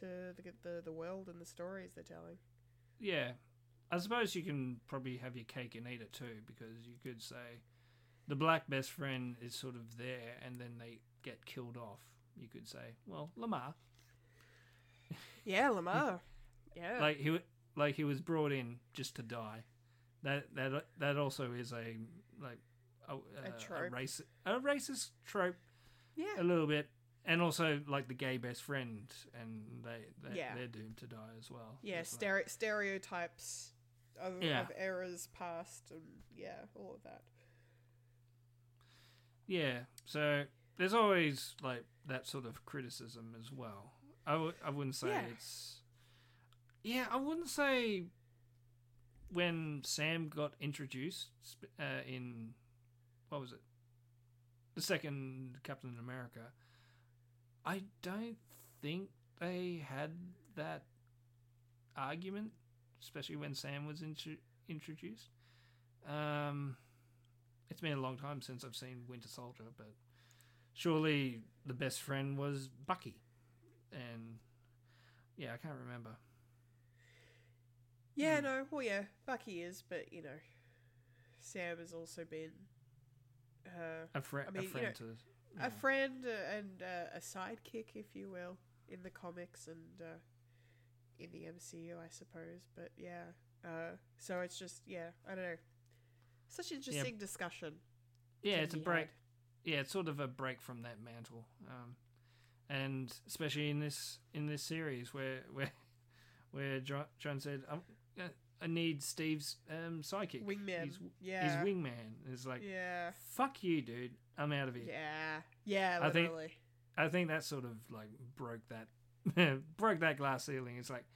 to the, the, the world and the stories they're telling. Yeah. I suppose you can probably have your cake and eat it too, because you could say the black best friend is sort of there and then they get killed off. You could say, well, Lemar, Yeah, Lemar. Yeah. like he like he was brought in just to die. That that that also is a like a, a, trope. race a racist trope yeah. a little bit, and also like the gay best friend, and they, they Yeah. they're doomed to die as well. Yeah, like- stere- stereotypes of, Yeah. of eras past, and yeah, all of that. Yeah, so there's always like that sort of criticism as well. I w- I wouldn't say Yeah. it's. Yeah, I wouldn't say when Sam got introduced uh, in. What was it? The second Captain America. I don't think they had that argument, especially when Sam was intro- introduced. Um, it's been a long time since I've seen Winter Soldier, but surely the best friend was Bucky, and yeah, I can't remember. Yeah, Hmm. no, well, yeah, Bucky is, but you know, Sam has also been uh, A, fri I mean, a you friend know, to a friend uh, and uh, a sidekick, if you will, in the comics and uh, in the MCU, I suppose. But yeah, uh, so it's just yeah, I don't know, such interesting discussion. yeah, it's a break. had. Yeah, it's sort of a break from that mantle, um, and especially in this in this series where where where John, John said, um, uh, "I need Steve's um, psychic Wingman, His, yeah. his wingman." It's like, Yeah, "Fuck you, dude! I'm out of here." yeah, yeah, I think- literally. I think that sort of like broke that broke that glass ceiling. It's like,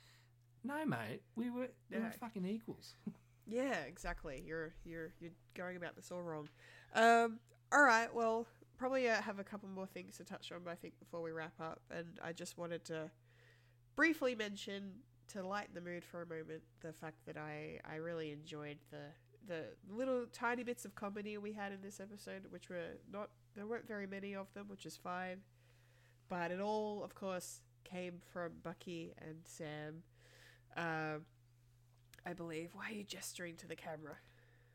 no, mate, we were we were fucking equals. Yeah, exactly. You're you're you're going about this all wrong. Um, all right. Well, probably uh, have a couple more things to touch on, but I think before we wrap up, and I just wanted to briefly mention to lighten the mood for a moment the fact that I I really enjoyed the the little tiny bits of comedy we had in this episode, which were not there weren't very many of them, which is fine, but it all, of course, came from Bucky and Sam. Um, I believe. Why are you gesturing to the camera?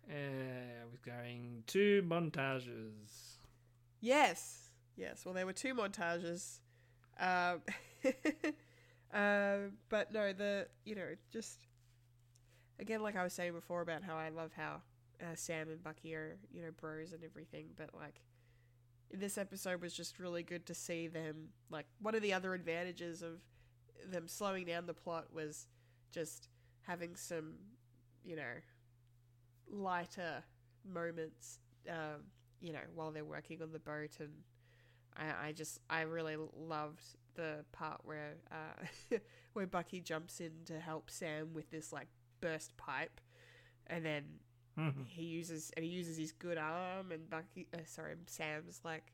Uh, I was going two montages. Yes, yes. Well, there were two montages, um, uh, but no, the you know just again, like I was saying before about how I love how uh, Sam and Bucky are you know bros and everything, but like this episode was just really good to see them. Like one of the other advantages of them slowing down the plot was just having some you know lighter moments um, you know, while they're working on the boat, and I, I just, I really loved the part where, uh, where Bucky jumps in to help Sam with this like burst pipe, and then Mhm. he uses, and he uses his good arm, and Bucky, uh, sorry, Sam's like,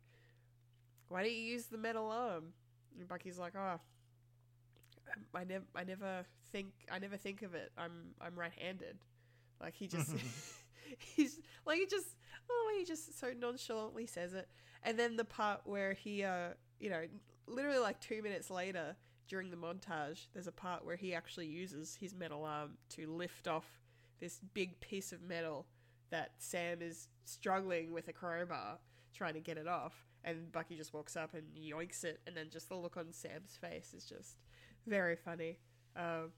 why don't you use the metal arm? And Bucky's like, oh, I never, I never think, I never think of it. I'm, I'm right-handed. Like he just, he's like he just, oh, he just so nonchalantly says it, and then the part where he, uh, you know, literally like two minutes later, during the montage, there's a part where he actually uses his metal arm to lift off this big piece of metal that Sam is struggling with a crowbar trying to get it off. And Bucky just walks up and yoinks it, and then just the look on Sam's face is just very funny. Um,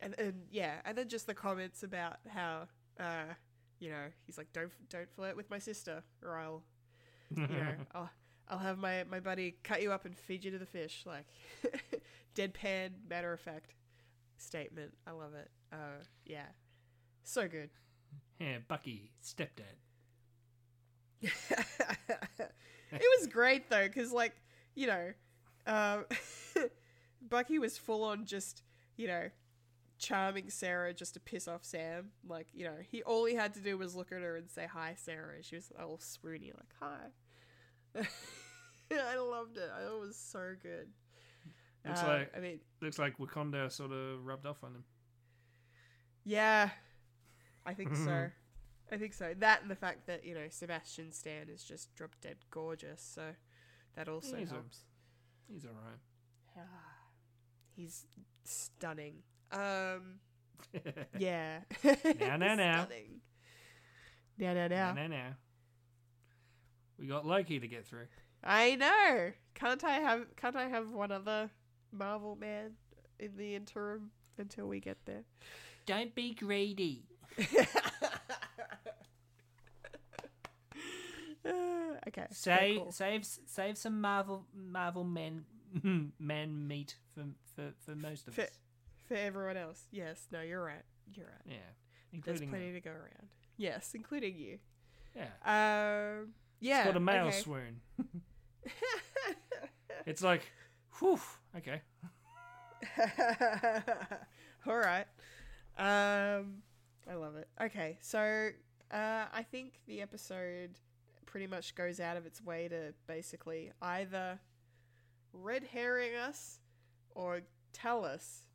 and and yeah, and then just the comments about how uh, you know he's like, don't don't flirt with my sister, or I'll you know I'll I'll have my my buddy cut you up and feed you to the fish, like deadpan matter of fact statement. I love it. Uh, yeah, so good. Yeah, Bucky, stepdad. it was great though, because like you know, um, Bucky was full on just you know charming Sarah just to piss off Sam. Like you know, he all he had to do was look at her and say hi, Sarah. And she was all swoony, like hi. I loved it. I it was so good. Looks Uh, like I mean, looks like Wakanda sort of rubbed off on him. yeah, I think so. I think so. That and the fact that you know Sebastian Stan is just drop dead gorgeous, so that also He's a- helps. He's all right. He's stunning. Um, yeah. Now, now, now. Stunning. Now, now, now. Now, now, now. We got Loki to get through. I know. Can't I have? Can't I have one other Marvel man in the interim until we get there? Don't be greedy. Uh, okay. Save, cool. save, save some Marvel, Marvel men, man meat for for for most of For, us. for everyone else, yes. No, you're right. You're right. Yeah, There's plenty me. to go around. Yes, including you. Yeah, Um. Yeah. it's called a male okay. swoon. it's like, whew. Okay. All right. Um, I love it. Okay, so uh, I think the episode pretty much goes out of its way to basically either red herring us or tell us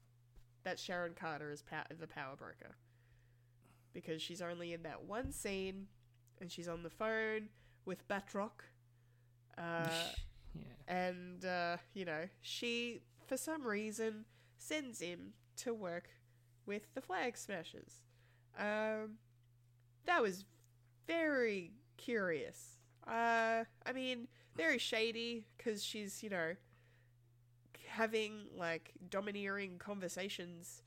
that Sharon Carter is pow- the power broker. Because she's only in that one scene and she's on the phone with Batroc. Uh, Yeah. and uh, you know she for some reason sends him to work with the flag smashers um, that was very curious uh, i mean very shady because she's you know having like domineering conversations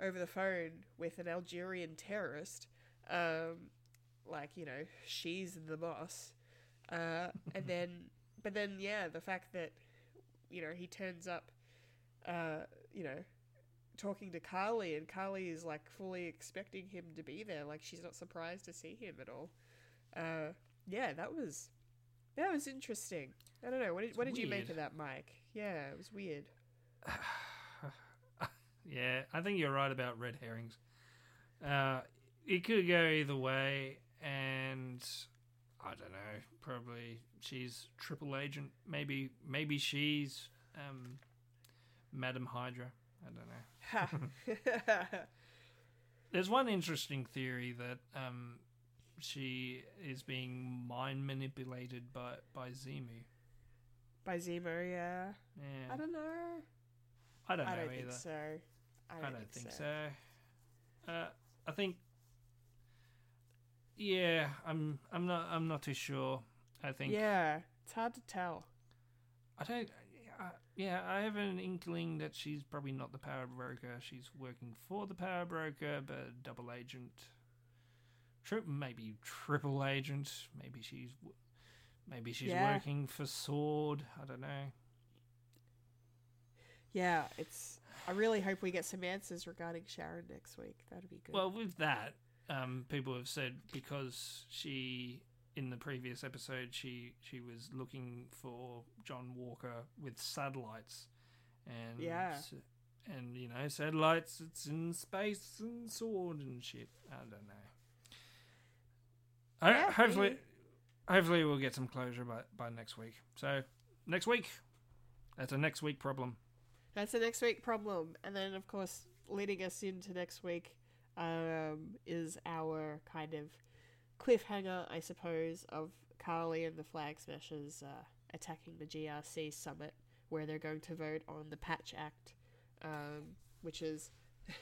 over the phone with an algerian terrorist um, like you know she's the boss uh, and then but then yeah the fact that you know he turns up uh, you know talking to Karli and Karli is like fully expecting him to be there. Like she's not surprised to see him at all. Uh, yeah that was that was interesting. I don't know. What did, what did you make of that mike? Yeah it was weird. Yeah, I think you're right about red herrings. Uh, it could go either way, and I don't know. Probably she's triple agent. Maybe maybe she's um, Madam Hydra. I don't know. There's one interesting theory that um, she is being mind manipulated by by Zemo. by zemo yeah Yeah, i don't know I don't know i don't either. think so i I don't, don't, think, so. Uh, I think, yeah, I'm. I'm not. I'm not too sure. I think. yeah it's hard to tell I don't. Yeah, I have an inkling that she's probably not the power broker. She's working for the power broker, but double agent. Tri- maybe triple agent. Maybe she's. w- Maybe she's Yeah. working for Sword. I don't know. Yeah, it's. I really hope we get some answers regarding Sharon next week. That'd be good. Well, with that, um, people have said because she in the previous episode she she was looking for John Walker with satellites, and Yeah. and you know satellites, it's in space and sword and shit. I don't know. Yeah, hopefully, maybe. hopefully we'll get some closure by by next week. So next week, that's a next week problem. That's a next week problem, and then of course, leading us into next week, um, is our kind of cliffhanger, I suppose, of Karli and the Flag Smashers uh, attacking the GRC summit, where they're going to vote on the Patch Act, um, which is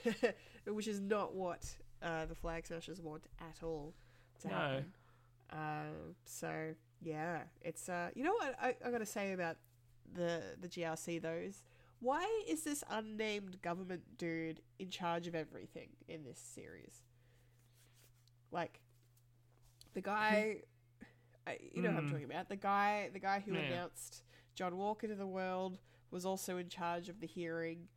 which is not what uh, the Flag Smashers want at all to No. happen. Uh, so yeah, it's uh, you know what I, I gotta say about the the GRC though is why is this unnamed government dude in charge of everything in this series? Like the guy, I, you know what I'm Hmm. talking about. The guy, the guy who Yeah. announced John Walker to the world was also in charge of the hearing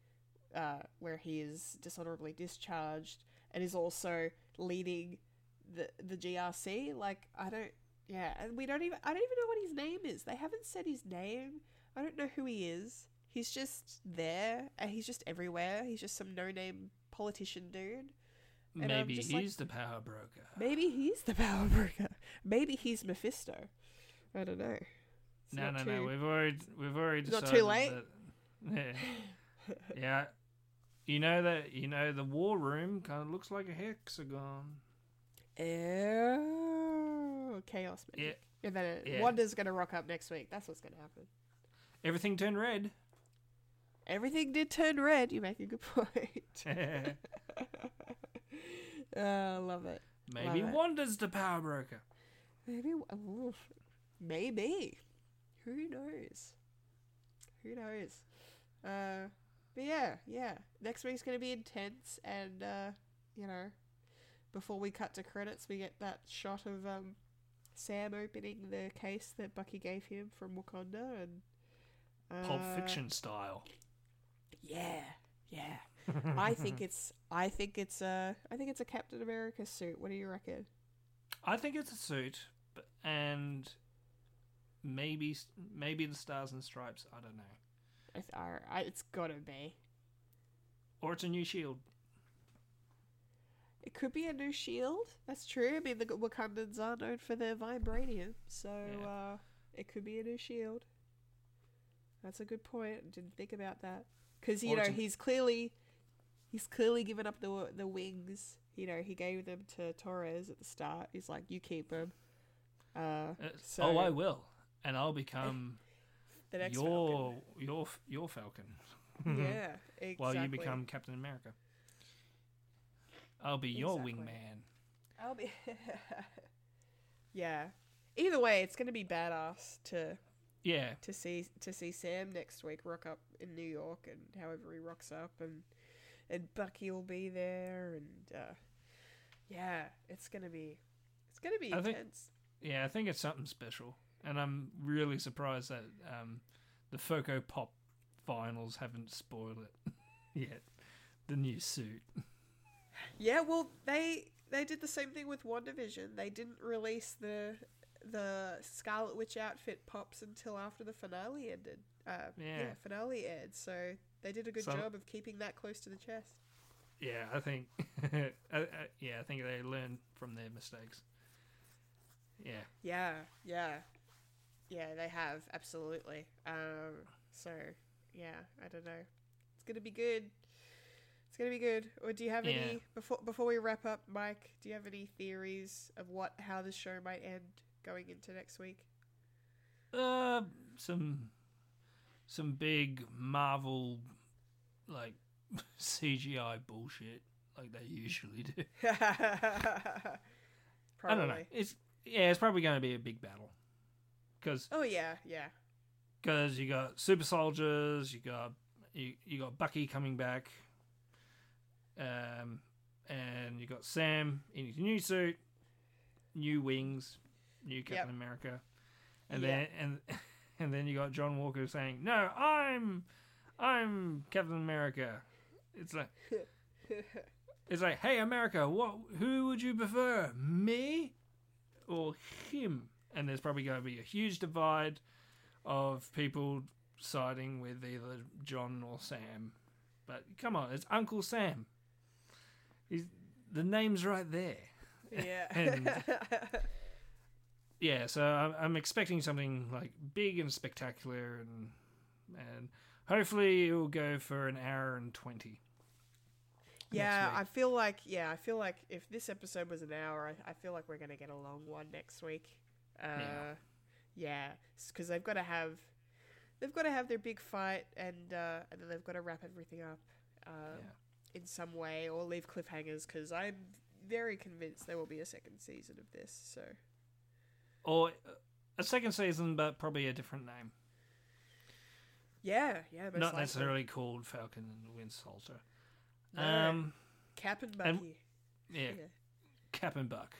uh, where he is dishonorably discharged, and is also leading the the GRC. Like I don't, yeah, and we don't even. I don't even know what his name is. They haven't said his name. I don't know who he is. He's just there, and he's just everywhere. He's just some no name politician dude. And Maybe just like- he's the power broker. Maybe he's the power broker. Maybe he's Mephisto. I don't know. It's No, no, no. We've already we've already It's not too late? that- yeah. yeah. You know that you know the war room kind of looks like a hexagon. Oh, chaos Yeah. magic. And then Yeah. Wanda's gonna rock up next week. That's what's gonna happen. Everything turned red. Everything did turn red. You make a good point. oh, I love it. Maybe Love it. Wanda's the power broker. Maybe. ooh, maybe. Who knows? Who knows? Uh, but yeah, yeah. Next week's gonna be intense, and uh, you know, before we cut to credits, we get that shot of um, Sam opening the case that Bucky gave him from Wakanda, and uh, Pulp Fiction style. Yeah, yeah. I think it's. I think it's a. I think it's a Captain America suit. What do you reckon? I think it's a suit, but, and maybe maybe the stars and stripes. I don't know. I, th- I, I, it's gotta be. Or it's a new shield. It could be a new shield. That's true. I mean, the Wakandans are known for their vibranium, so Yeah. uh, it could be a new shield. That's a good point. Didn't think about that because you Or know he's clearly he's clearly given up the the wings. You know, he gave them to Torres at the start. He's like, "You keep them." Uh, Uh, so oh, I will, and I'll become the next your your your Falcon. Falcon. yeah, exactly. While you become Captain America. I'll be your Exactly. wingman. I'll be. yeah. Either way, it's gonna be badass to Yeah, to see to see Sam next week rock up in New York and however he rocks up and and Bucky will be there and uh, yeah, it's gonna be it's gonna be I think- intense. yeah. I think it's something special, and I'm really surprised that um, the Funko Pop finals haven't spoiled it yet. The new suit. Yeah, well they they did the same thing with WandaVision. They didn't release the the Scarlet Witch outfit pops until after the finale ended. Uh, yeah. Yeah. finale aired. So they did a good So- job of keeping that close to the chest. Yeah, I think. I, I, yeah, I think they learned from their mistakes. Yeah. Yeah, yeah, yeah. They have absolutely. Um, so yeah, I don't know. It's gonna be good. It's gonna be good. Or do you have Yeah. any before before we wrap up, Mike? Do you have any theories of what how the show might end going into next week? Uh, some some big Marvel like CGI bullshit like they usually do. Probably. I don't know. It's yeah, it's probably going to be a big battle because Oh yeah, yeah, because you got super soldiers, you got you, you got Bucky coming back, um, and you got Sam in his new suit, new wings, new Captain America, and Yeah. then and and then you got John Walker saying, "No, I'm I'm Captain America." It's like it's like, "Hey, America, what? Who would you prefer, me or him?" And there's probably going to be a huge divide of people siding with either John or Sam. But come on, it's Uncle Sam. He's the name's right there. yeah. And- Yeah, so I'm, I'm expecting something like big and spectacular, and and hopefully it will go for an hour and twenty. Yeah. I feel like yeah, I feel like if this episode was an hour, I, I feel like we're gonna get a long one next week. Uh, yeah, because they've got to have they've got to have their big fight, and uh, and then they've got to wrap everything up um, Yeah. in some way or leave cliffhangers because I'm very convinced there will be a second season of this. So Or uh, a second season, but probably a different name. yeah, yeah, Not likely. necessarily called Falcon and the Winter Soldier. No. Um, Cap and and- yeah, Yeah. Cap and Buck.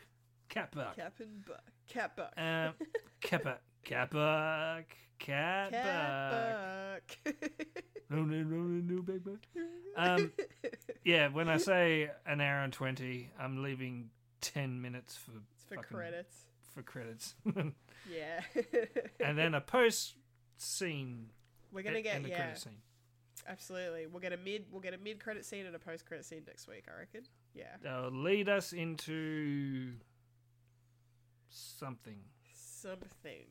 Cap Buck. Cap and Buck. Cap Buck. Um, Buck. Cap Buck. Cap Buck. Cap Buck. No, no, no, no, no, big buck. Um, yeah, when I say an hour and 20, I'm leaving 10 minutes for, It's for fucking- credits. For credits. Yeah. and then a post scene. We're gonna get and a yeah, credit scene. absolutely. We'll get a mid. We'll get a mid credit scene and a post credit scene next week. I reckon. Yeah. They'll lead us into something. Something.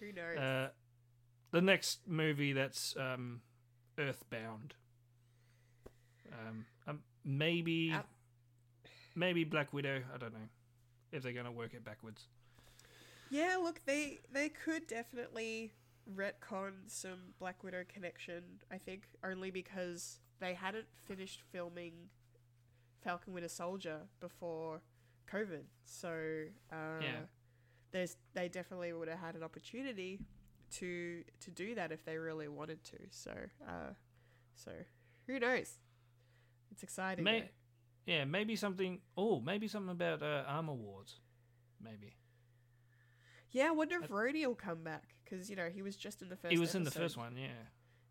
Who knows? Uh, the next movie that's um, Earthbound. Um, um, maybe, maybe Black Widow. I don't know if they're going to work it backwards. Yeah, look, they they could definitely retcon some Black Widow connection. I think only because they hadn't finished filming Falcon Winter Soldier before COVID, so uh, Yeah. there's they definitely would have had an opportunity to to do that if they really wanted to. So uh, so who knows? It's exciting. May-. Yeah, maybe something. Oh, maybe something about uh, Armor Wars. Maybe Yeah, I wonder if Rhodey will come back because you know he was just in the first. he was in the first one. Yeah,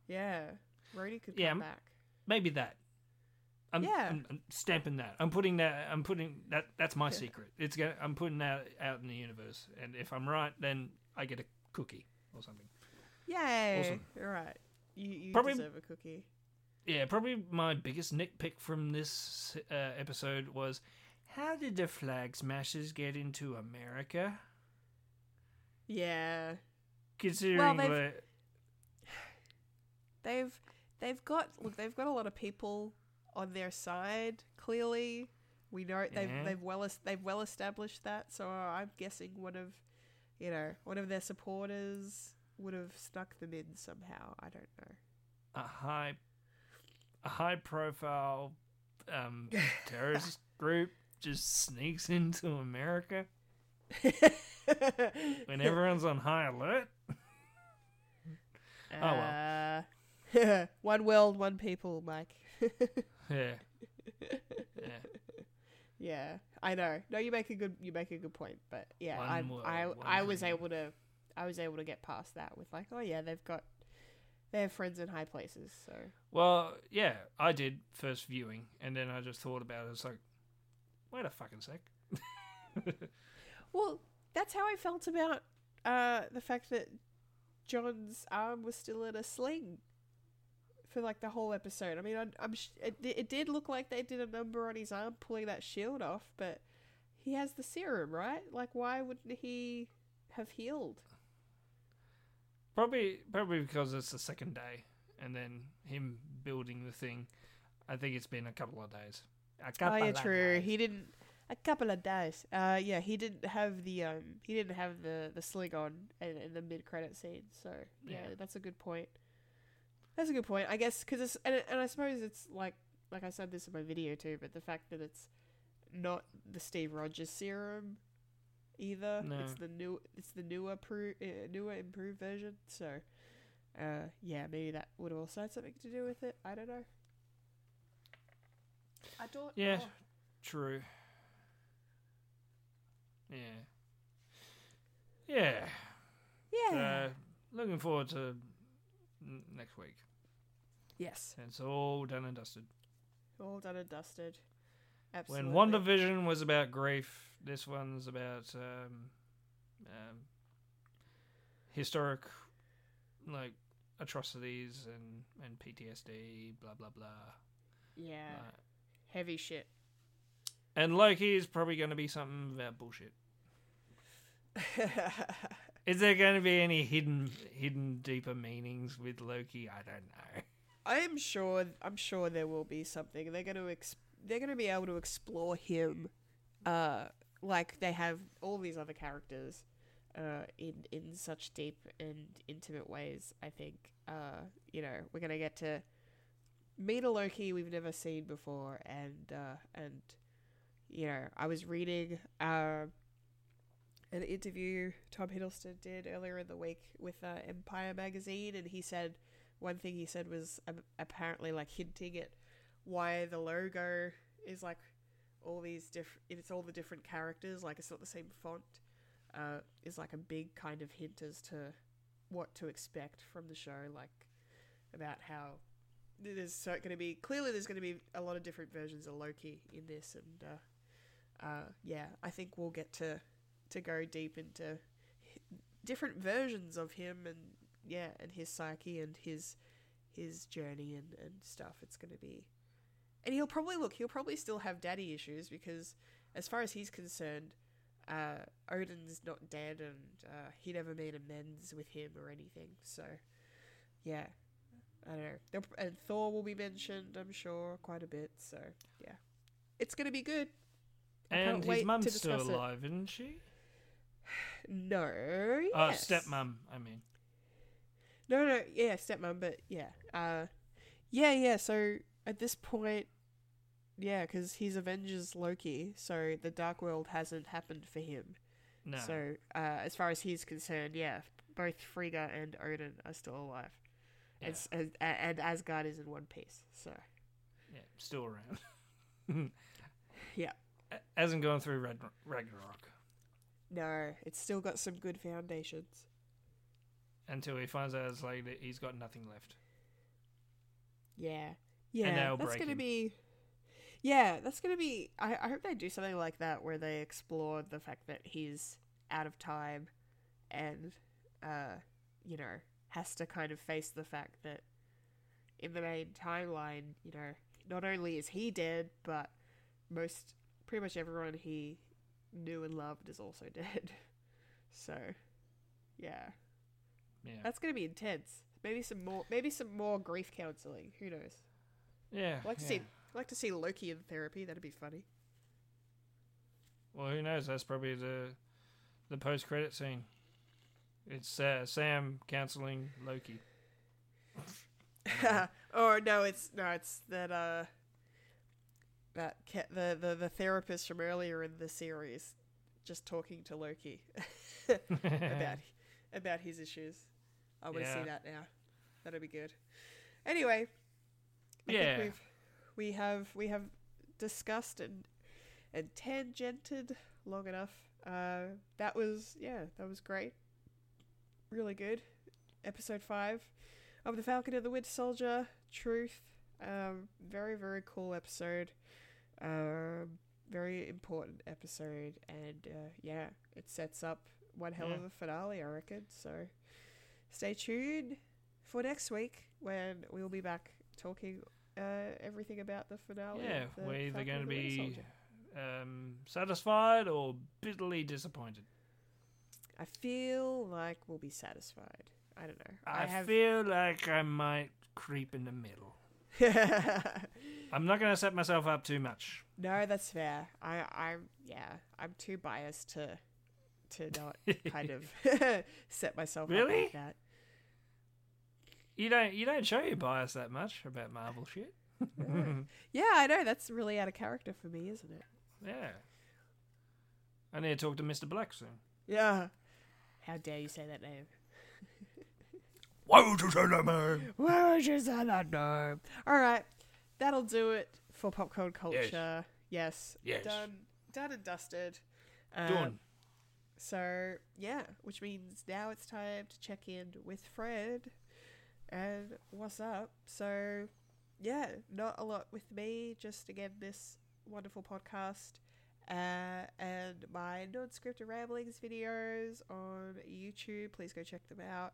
Yeah, Rhodey could Yeah, come back. maybe that. I'm, Yeah. I'm, I'm stamping that. I'm putting that. I'm putting that. That's my secret. It's gonna. I'm putting that out in the universe, and if I'm right, then I get a cookie or something. Yay! Awesome. All right, you you Probably- deserve a cookie. Yeah, probably my biggest nitpick from this uh, episode was how did the flag smashers get into America? Yeah, Considering they've- the- they've they've got look they've got a lot of people on their side. Clearly, we know they've Yeah. they've well they've well established that. So I'm guessing one of you know one of their supporters would have snuck them in somehow. I don't know. a high, a high profile um, terrorist group just sneaks into America when everyone's on high alert. Oh, well. Uh, one world, one people, Mike. Yeah, yeah. yeah, I know. No, you make a good you make a good point, but yeah, One I world, I I was able to I was able to get past that with like, oh yeah, they've got they have friends in high places, so Well, yeah, I did first viewing, and then I just thought about it. It's like, wait a fucking sec. well, that's how I felt about uh the fact that John's arm was still in a sling for like the whole episode. I mean, I, I'm sh- it, it did look like they did a number on his arm pulling that shield off, but he has the serum, right? Like, why wouldn't he have healed? Probably, probably because it's the second day, and then him building the thing. I think it's been a couple of days. A Oh couple yeah, of true. days. He didn't. A couple of days. Uh, yeah, he didn't have the um, he didn't have the the sling on in, in the mid credit scene. So yeah, Yeah. that's a good point. That's a good point. I guess because it's and, and I suppose it's like like I said this in my video too, but the fact that it's not the Steve Rogers serum either. No. It's the new it's the newer pro, uh, newer improved version. So uh, yeah, maybe that would have also had something to do with it. I don't know. I don't. Yeah, know. true. Yeah. Yeah. Yeah. Uh, looking forward to n- next week. yes. And It's all done and dusted. All done and dusted. Absolutely. When One Division was about grief, this one's about um, um, historic, like atrocities and and PTSD, blah blah blah. Yeah. Like- Heavy shit. and Loki is probably going to be something about bullshit. Is there going to be any hidden hidden deeper meanings with Loki? I don't know. I am sure. I'm sure there will be something. They're going to. Ex- they're going to be able to explore him, uh, like they have all these other characters, uh, in in such deep and intimate ways. I think uh, you know we're gonna get to meet a Loki we've never seen before, and uh, and you know I was reading uh, an interview Tom Hiddleston did earlier in the week with uh, Empire magazine, and he said one thing he said was um, apparently like hinting at why the logo is like all these different it's all the different characters like it's not the same font uh, is like a big kind of hint as to what to expect from the show like about how there's so going to be clearly there's going to be a lot of different versions of Loki in this and uh, uh, yeah I think we'll get to to go deep into different versions of him and yeah and his psyche and his his journey and, and stuff. It's going to be and he'll probably look he'll probably still have daddy issues because as far as he's concerned uh, odin's not dead and uh, he never made amends with him or anything so yeah i don't know and thor will be mentioned i'm sure quite a bit so yeah it's gonna be good I And his mum's still alive, isn't she? no Oh, yes. stepmom, I mean. No, no, yeah, stepmom, but yeah, uh, yeah, yeah. So at this point, yeah, because he's Avengers Loki, so the Dark World hasn't happened for him. No. So uh, as far as he's concerned, yeah, both Frigga and Odin are still alive, and, and and Asgard is in one piece. So yeah, still around. yeah, Hasn't gone through Rag- Ragnarok no, it's still got some good foundations. until he finds out it's like he's got nothing left. Yeah, yeah, that's gonna be. Yeah, that's gonna be. I, I hope they do something like that where they explore the fact that he's out of time, and, uh, you know, has to kind of face the fact that in the main timeline, you know, not only is he dead, but most, pretty much everyone he knew and loved is also dead. So, yeah, Yeah. that's gonna be intense. Maybe some more. Maybe some more grief counseling. Who knows? yeah. I'd like to yeah. see I'd like to see Loki in therapy. That'd be funny. Well, who knows? That's probably the the post credit scene. It's uh, Sam counseling Loki. or no, it's no, it's that uh that ca- the, the the therapist from earlier in the series just talking to Loki about about his issues. I want to Yeah. see that now. That'd be good. Anyway, I Yeah. Think we've we have discussed and and tangented long enough. Uh, that was yeah, that was great. Really good. Episode five of the Falcon and the Winter Soldier. Truth. Um, very very cool episode. Um, very important episode, and uh, yeah, it sets up one hell of a finale, I reckon. So, stay tuned for next week when we'll be back talking uh, everything about the finale. yeah, the we're either going to and the Winter be um, satisfied or bitterly disappointed. I feel like we'll be satisfied. I don't know. I, have. feel like I might creep in the middle. I'm not going to set myself up too much. no, that's fair. I, I'm yeah. I'm too biased to to not kind of set myself up Really? like that. You don't you don't show your bias that much about Marvel shit. Yeah, I know. That's really out of character for me, isn't it? yeah. I need to talk to Mr. Black soon. Yeah. How dare you say that name? Why would you say that, man? Why would you say that name? All right, that'll do it for popcorn culture. Yes. Yes. Done. Done and dusted. Um, Done. So yeah, which means now it's time to check in with Fred and what's up. So yeah, not a lot with me. Just again this wonderful podcast uh, and my non-scripted ramblings videos on YouTube. Please go check them out.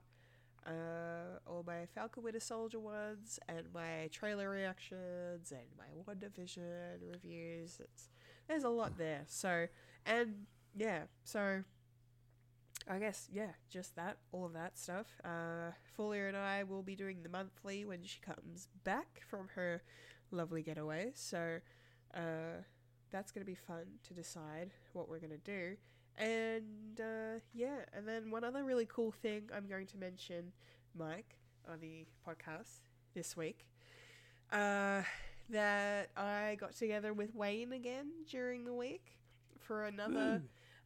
Uh, all my Falcon Winter Soldier ones and my trailer reactions and my WandaVision reviews. It's there's a lot there. So and yeah, so I guess yeah, just that, all of that stuff. Uh, Fulia and I will be doing the monthly when she comes back from her lovely getaway. So uh, that's gonna be fun to decide what we're gonna do. And uh, yeah, and then one other really cool thing I'm going to mention, Mike, on the podcast this week, uh, that I got together with Wayne again during the week for another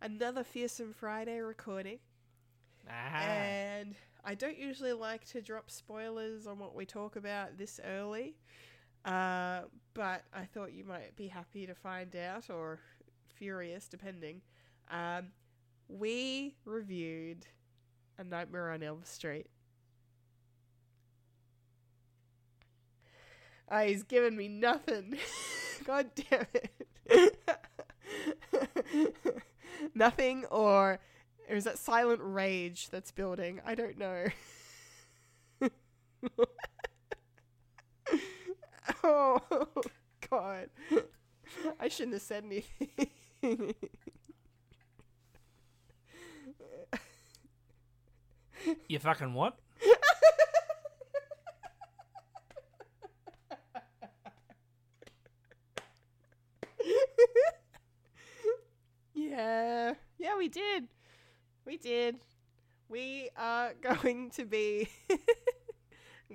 another fearsome Friday recording. Ah. And I don't usually like to drop spoilers on what we talk about this early, uh, but I thought you might be happy to find out or furious, depending. Um, we reviewed A Nightmare on Elm Street. Ah, he's given me nothing. God damn it. nothing or or is that silent rage that's building? I don't know. oh god. I shouldn't have said anything. You fucking what? yeah. Yeah, we did. We did. We are going to be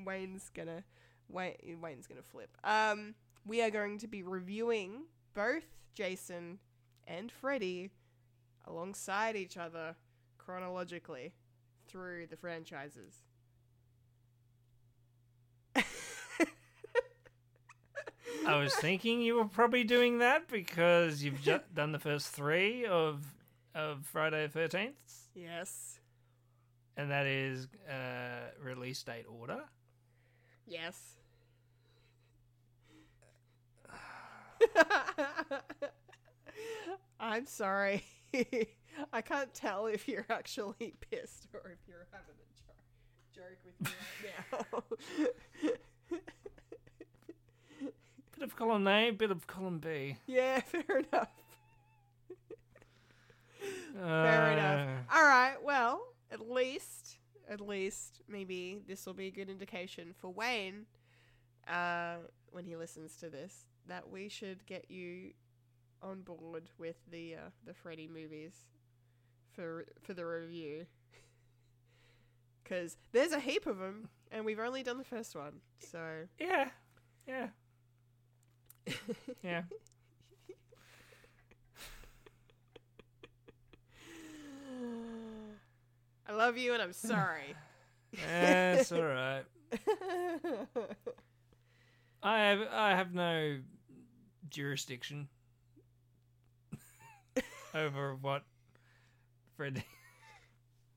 Wayne's gonna Wayne, Wayne's gonna flip. Um we are going to be reviewing both Jason and Freddy alongside each other chronologically through the franchises. I was thinking you were probably doing that because you've ju- done the first three of of Friday the Thirteenth, Yes. and that is uh, release date order. Yes. I'm sorry. I can't tell if you're actually pissed or if you're having a jo- joke with me right now. Bit of column A, bit of column B. yeah, fair enough. Fair enough. All right. Well, at least, at least, maybe this will be a good indication for Wayne, uh, when he listens to this, that we should get you on board with the uh, the Freddy movies for for the review. Because there's a heap of them, and we've only done the first one, so Yeah, yeah, yeah. I love you, and I'm sorry. That's all right. I have I have no jurisdiction over what Fred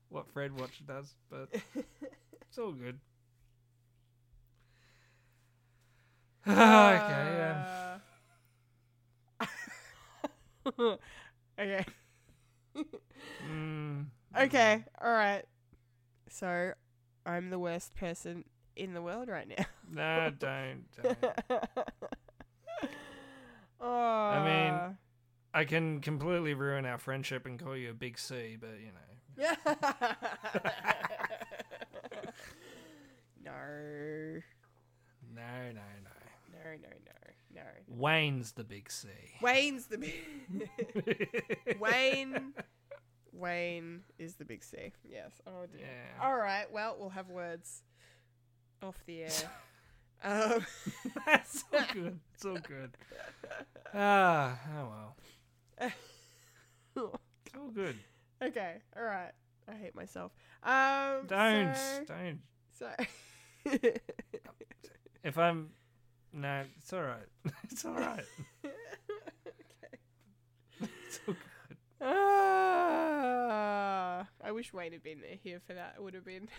what Fred Watch does, but it's all good. okay. Uh, okay. Mm, Okay, all right. So, I'm the worst person in the world right now. no, don't, don't. oh, I mean- I can completely ruin our friendship and call you a big C, but you know. no, No, no, no. no, no, no, no. Wayne's the big C. Wayne's the big Wayne. Wayne is the big C. Yes. Oh dear. Yeah. All right. Well, we'll have words off the air. um, That's all good. So good. Ah, oh well. It's all good. okay. All right. I hate myself. Um. Don't, So, don't. so If I'm, no, it's all right. It's all right. Okay. It's all good. Ah, I wish Wayne had been here for that. It would have been.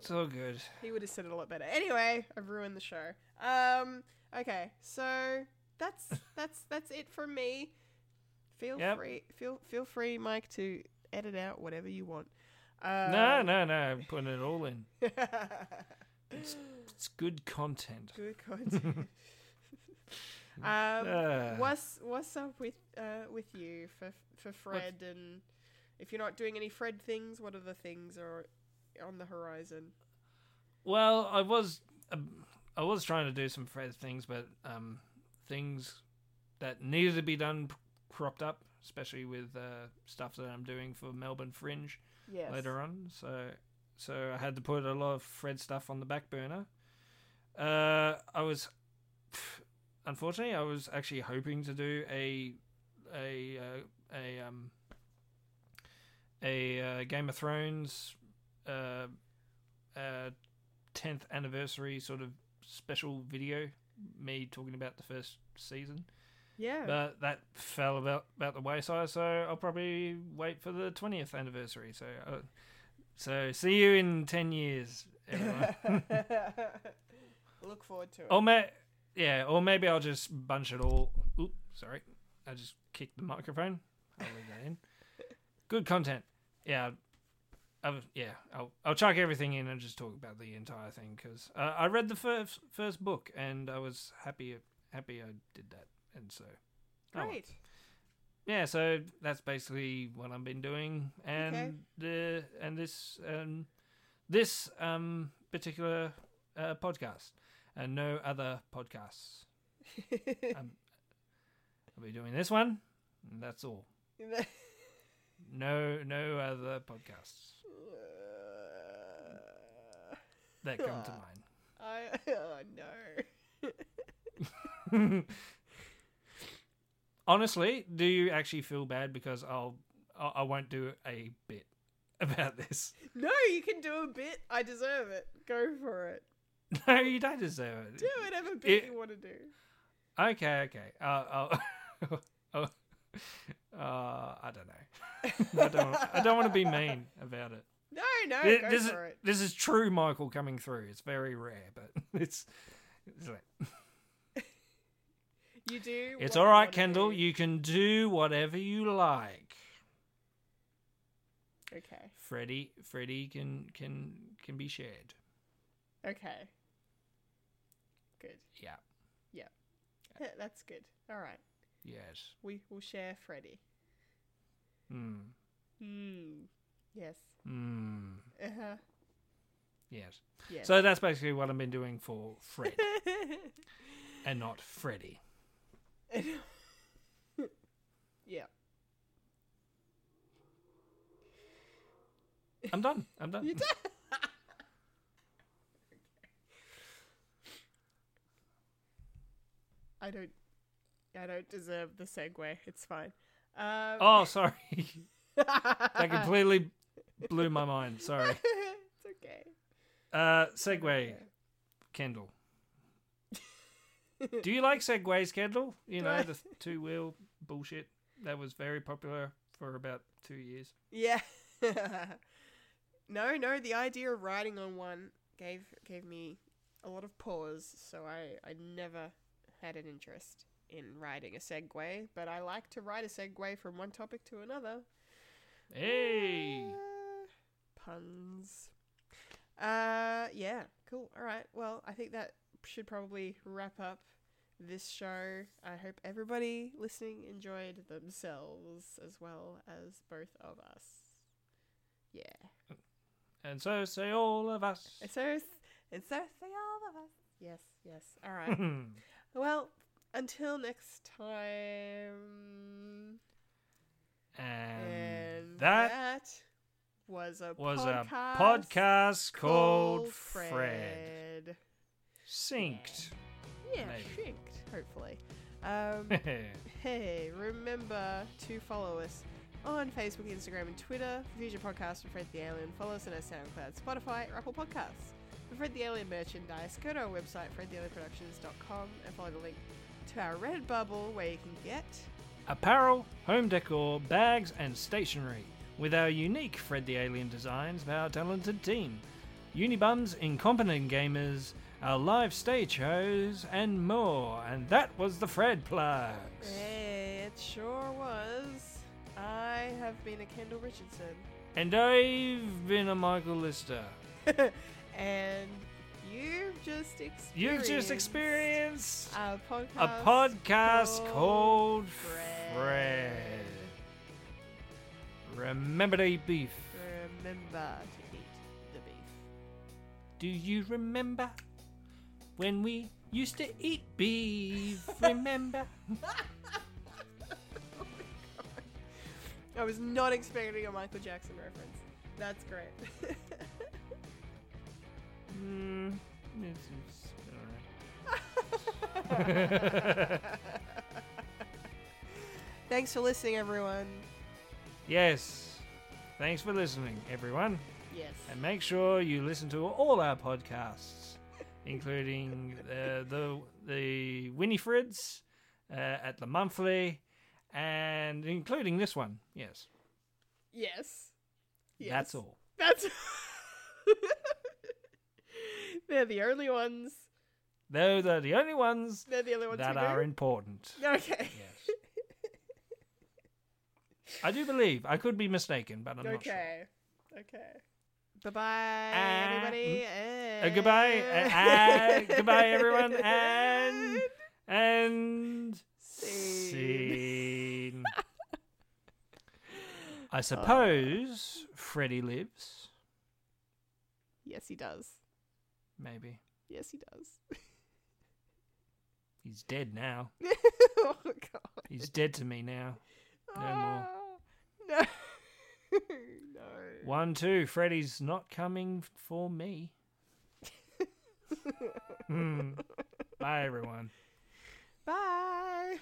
It's all good. He would have said it a lot better. Anyway, I've ruined the show. Um. Okay, so that's that's that's it from me. Feel Yep. free, feel feel free, Mike, to edit out whatever you want. Um, No, no, no. I'm putting it all in. It's good content. Good content. um, Ah. what's what's up with uh with you for for Fred and if you're not doing any Fred things, what other things are on the horizon? Well, I was um, I was trying to do some Fred things, but um, things that needed to be done cropped up, especially with uh, stuff that I'm doing for Melbourne Fringe Yes. later on. So so I had to put a lot of Fred stuff on the back burner. Uh, I was unfortunately I was actually hoping to do a a uh, a um a uh, Game of Thrones uh, uh, 10th anniversary sort of special video, me talking about the first season. Yeah. But that fell about about the wayside, so I'll probably wait for the 20th anniversary. So, uh, so see you in 10 years, everyone. Look forward to it. or may, yeah, or maybe I'll just bunch it all. Oop, sorry, I just kicked the microphone. I'll leave that in. Good content. Yeah, I've, yeah. I'll I'll chuck everything in and just talk about the entire thing because uh, I read the first first book and I was happy happy I did that, and so oh well. Great. yeah. So that's basically what I've been doing, and Okay. the and this um this um particular uh, podcast and no other podcasts. um, I'll be doing this one. And that's all. No, no other podcasts that come to mind. I oh no. Honestly, do you actually feel bad because I'll I I won't do a bit about this? No, you can do a bit. I deserve it. Go for it. No, you don't deserve it. Do whatever bit It- you want to do. Okay, okay. Uh, oh, uh, I don't know. I don't. I don't want to be mean about it. No, no, go this is for it. this is true, Michael coming through. It's very rare, but it's it's, like- You do. it's all you Kendall. do. You can do whatever you like. Okay. Freddie, Freddie can can can be shared. Okay. Good. Yeah. Yeah. Yeah, That's good. All right. Yes. We will share Freddy. Hmm. Hmm. Yes. Hmm. Uh huh. Yes. Yes. So that's basically what I've been doing for Fred, and not Freddie. yeah. I'm done. I'm done. You did. I don't. I don't deserve the segue. It's fine. Um, Oh, sorry. that completely blew my mind. Sorry. it's okay. Uh, Segway, Kendall. Do you like Segways, Kendall? You know, the two wheel bullshit that was very popular for about two years. Yeah. no, no. The idea of riding on one gave gave me a lot of pause, so I I never had an interest in riding a Segway, but I like to ride a Segway from one topic to another. Hey! Uh, puns. Uh, yeah, cool. All right. Well, I think that should probably wrap up this show. I hope everybody listening enjoyed themselves as well as both of us. Yeah. And so say all of us. And so, and so say all of us. Yes, yes. All right. well, until next time. and, And that, that was a was podcast a podcast called Fred. Fred. Synced. Yeah, Maybe. shinked, hopefully. Um, hey, remember to follow us on Facebook, Instagram, and Twitter for future podcasts for Fred the Alien. Follow us on our SoundCloud, Spotify, or Apple Podcasts. For Fred the Alien merchandise, go to our website, fredthealienproductions.com, and follow the link to our Redbubble where you can get Apparel, home decor, bags, and stationery with our unique Fred the Alien designs by our talented team. Unibums, incompetent gamers, our live stage shows, and more. And that was the Fred plugs. Hey, it sure was. I have been a Kendall Richardson. And I've been a Michael Lister. and you've just experienced You've just experienced a podcast, a podcast called called Fred. Fred. Remember to eat beef. Remember to eat the beef. Do you remember when we used to eat beef? Remember? Oh I was not expecting a Michael Jackson reference. That's great. Hmm. It's, it's alright. Thanks for listening, everyone. Yes. Thanks for listening, everyone. Yes. And make sure you listen to all our podcasts, including uh, the the Winifreds uh, at the monthly, and including this one. Yes, Yes. yes. that's all. That's. They're the only ones. Those are the only ones They're the only ones that we are important. Okay. Yes. I do believe. I could be mistaken, but I'm not sure. okay. Okay. Bye bye, Uh, everybody. Uh, goodbye. Uh, uh, goodbye, everyone. And and scene. I suppose Freddy lives. Yes, he does. Maybe Yes, he does. he's dead now. oh God. He's dead to me now. No more. Oh, no. no. One, two. Freddy's not coming for me. Hmm. Bye, everyone. Bye.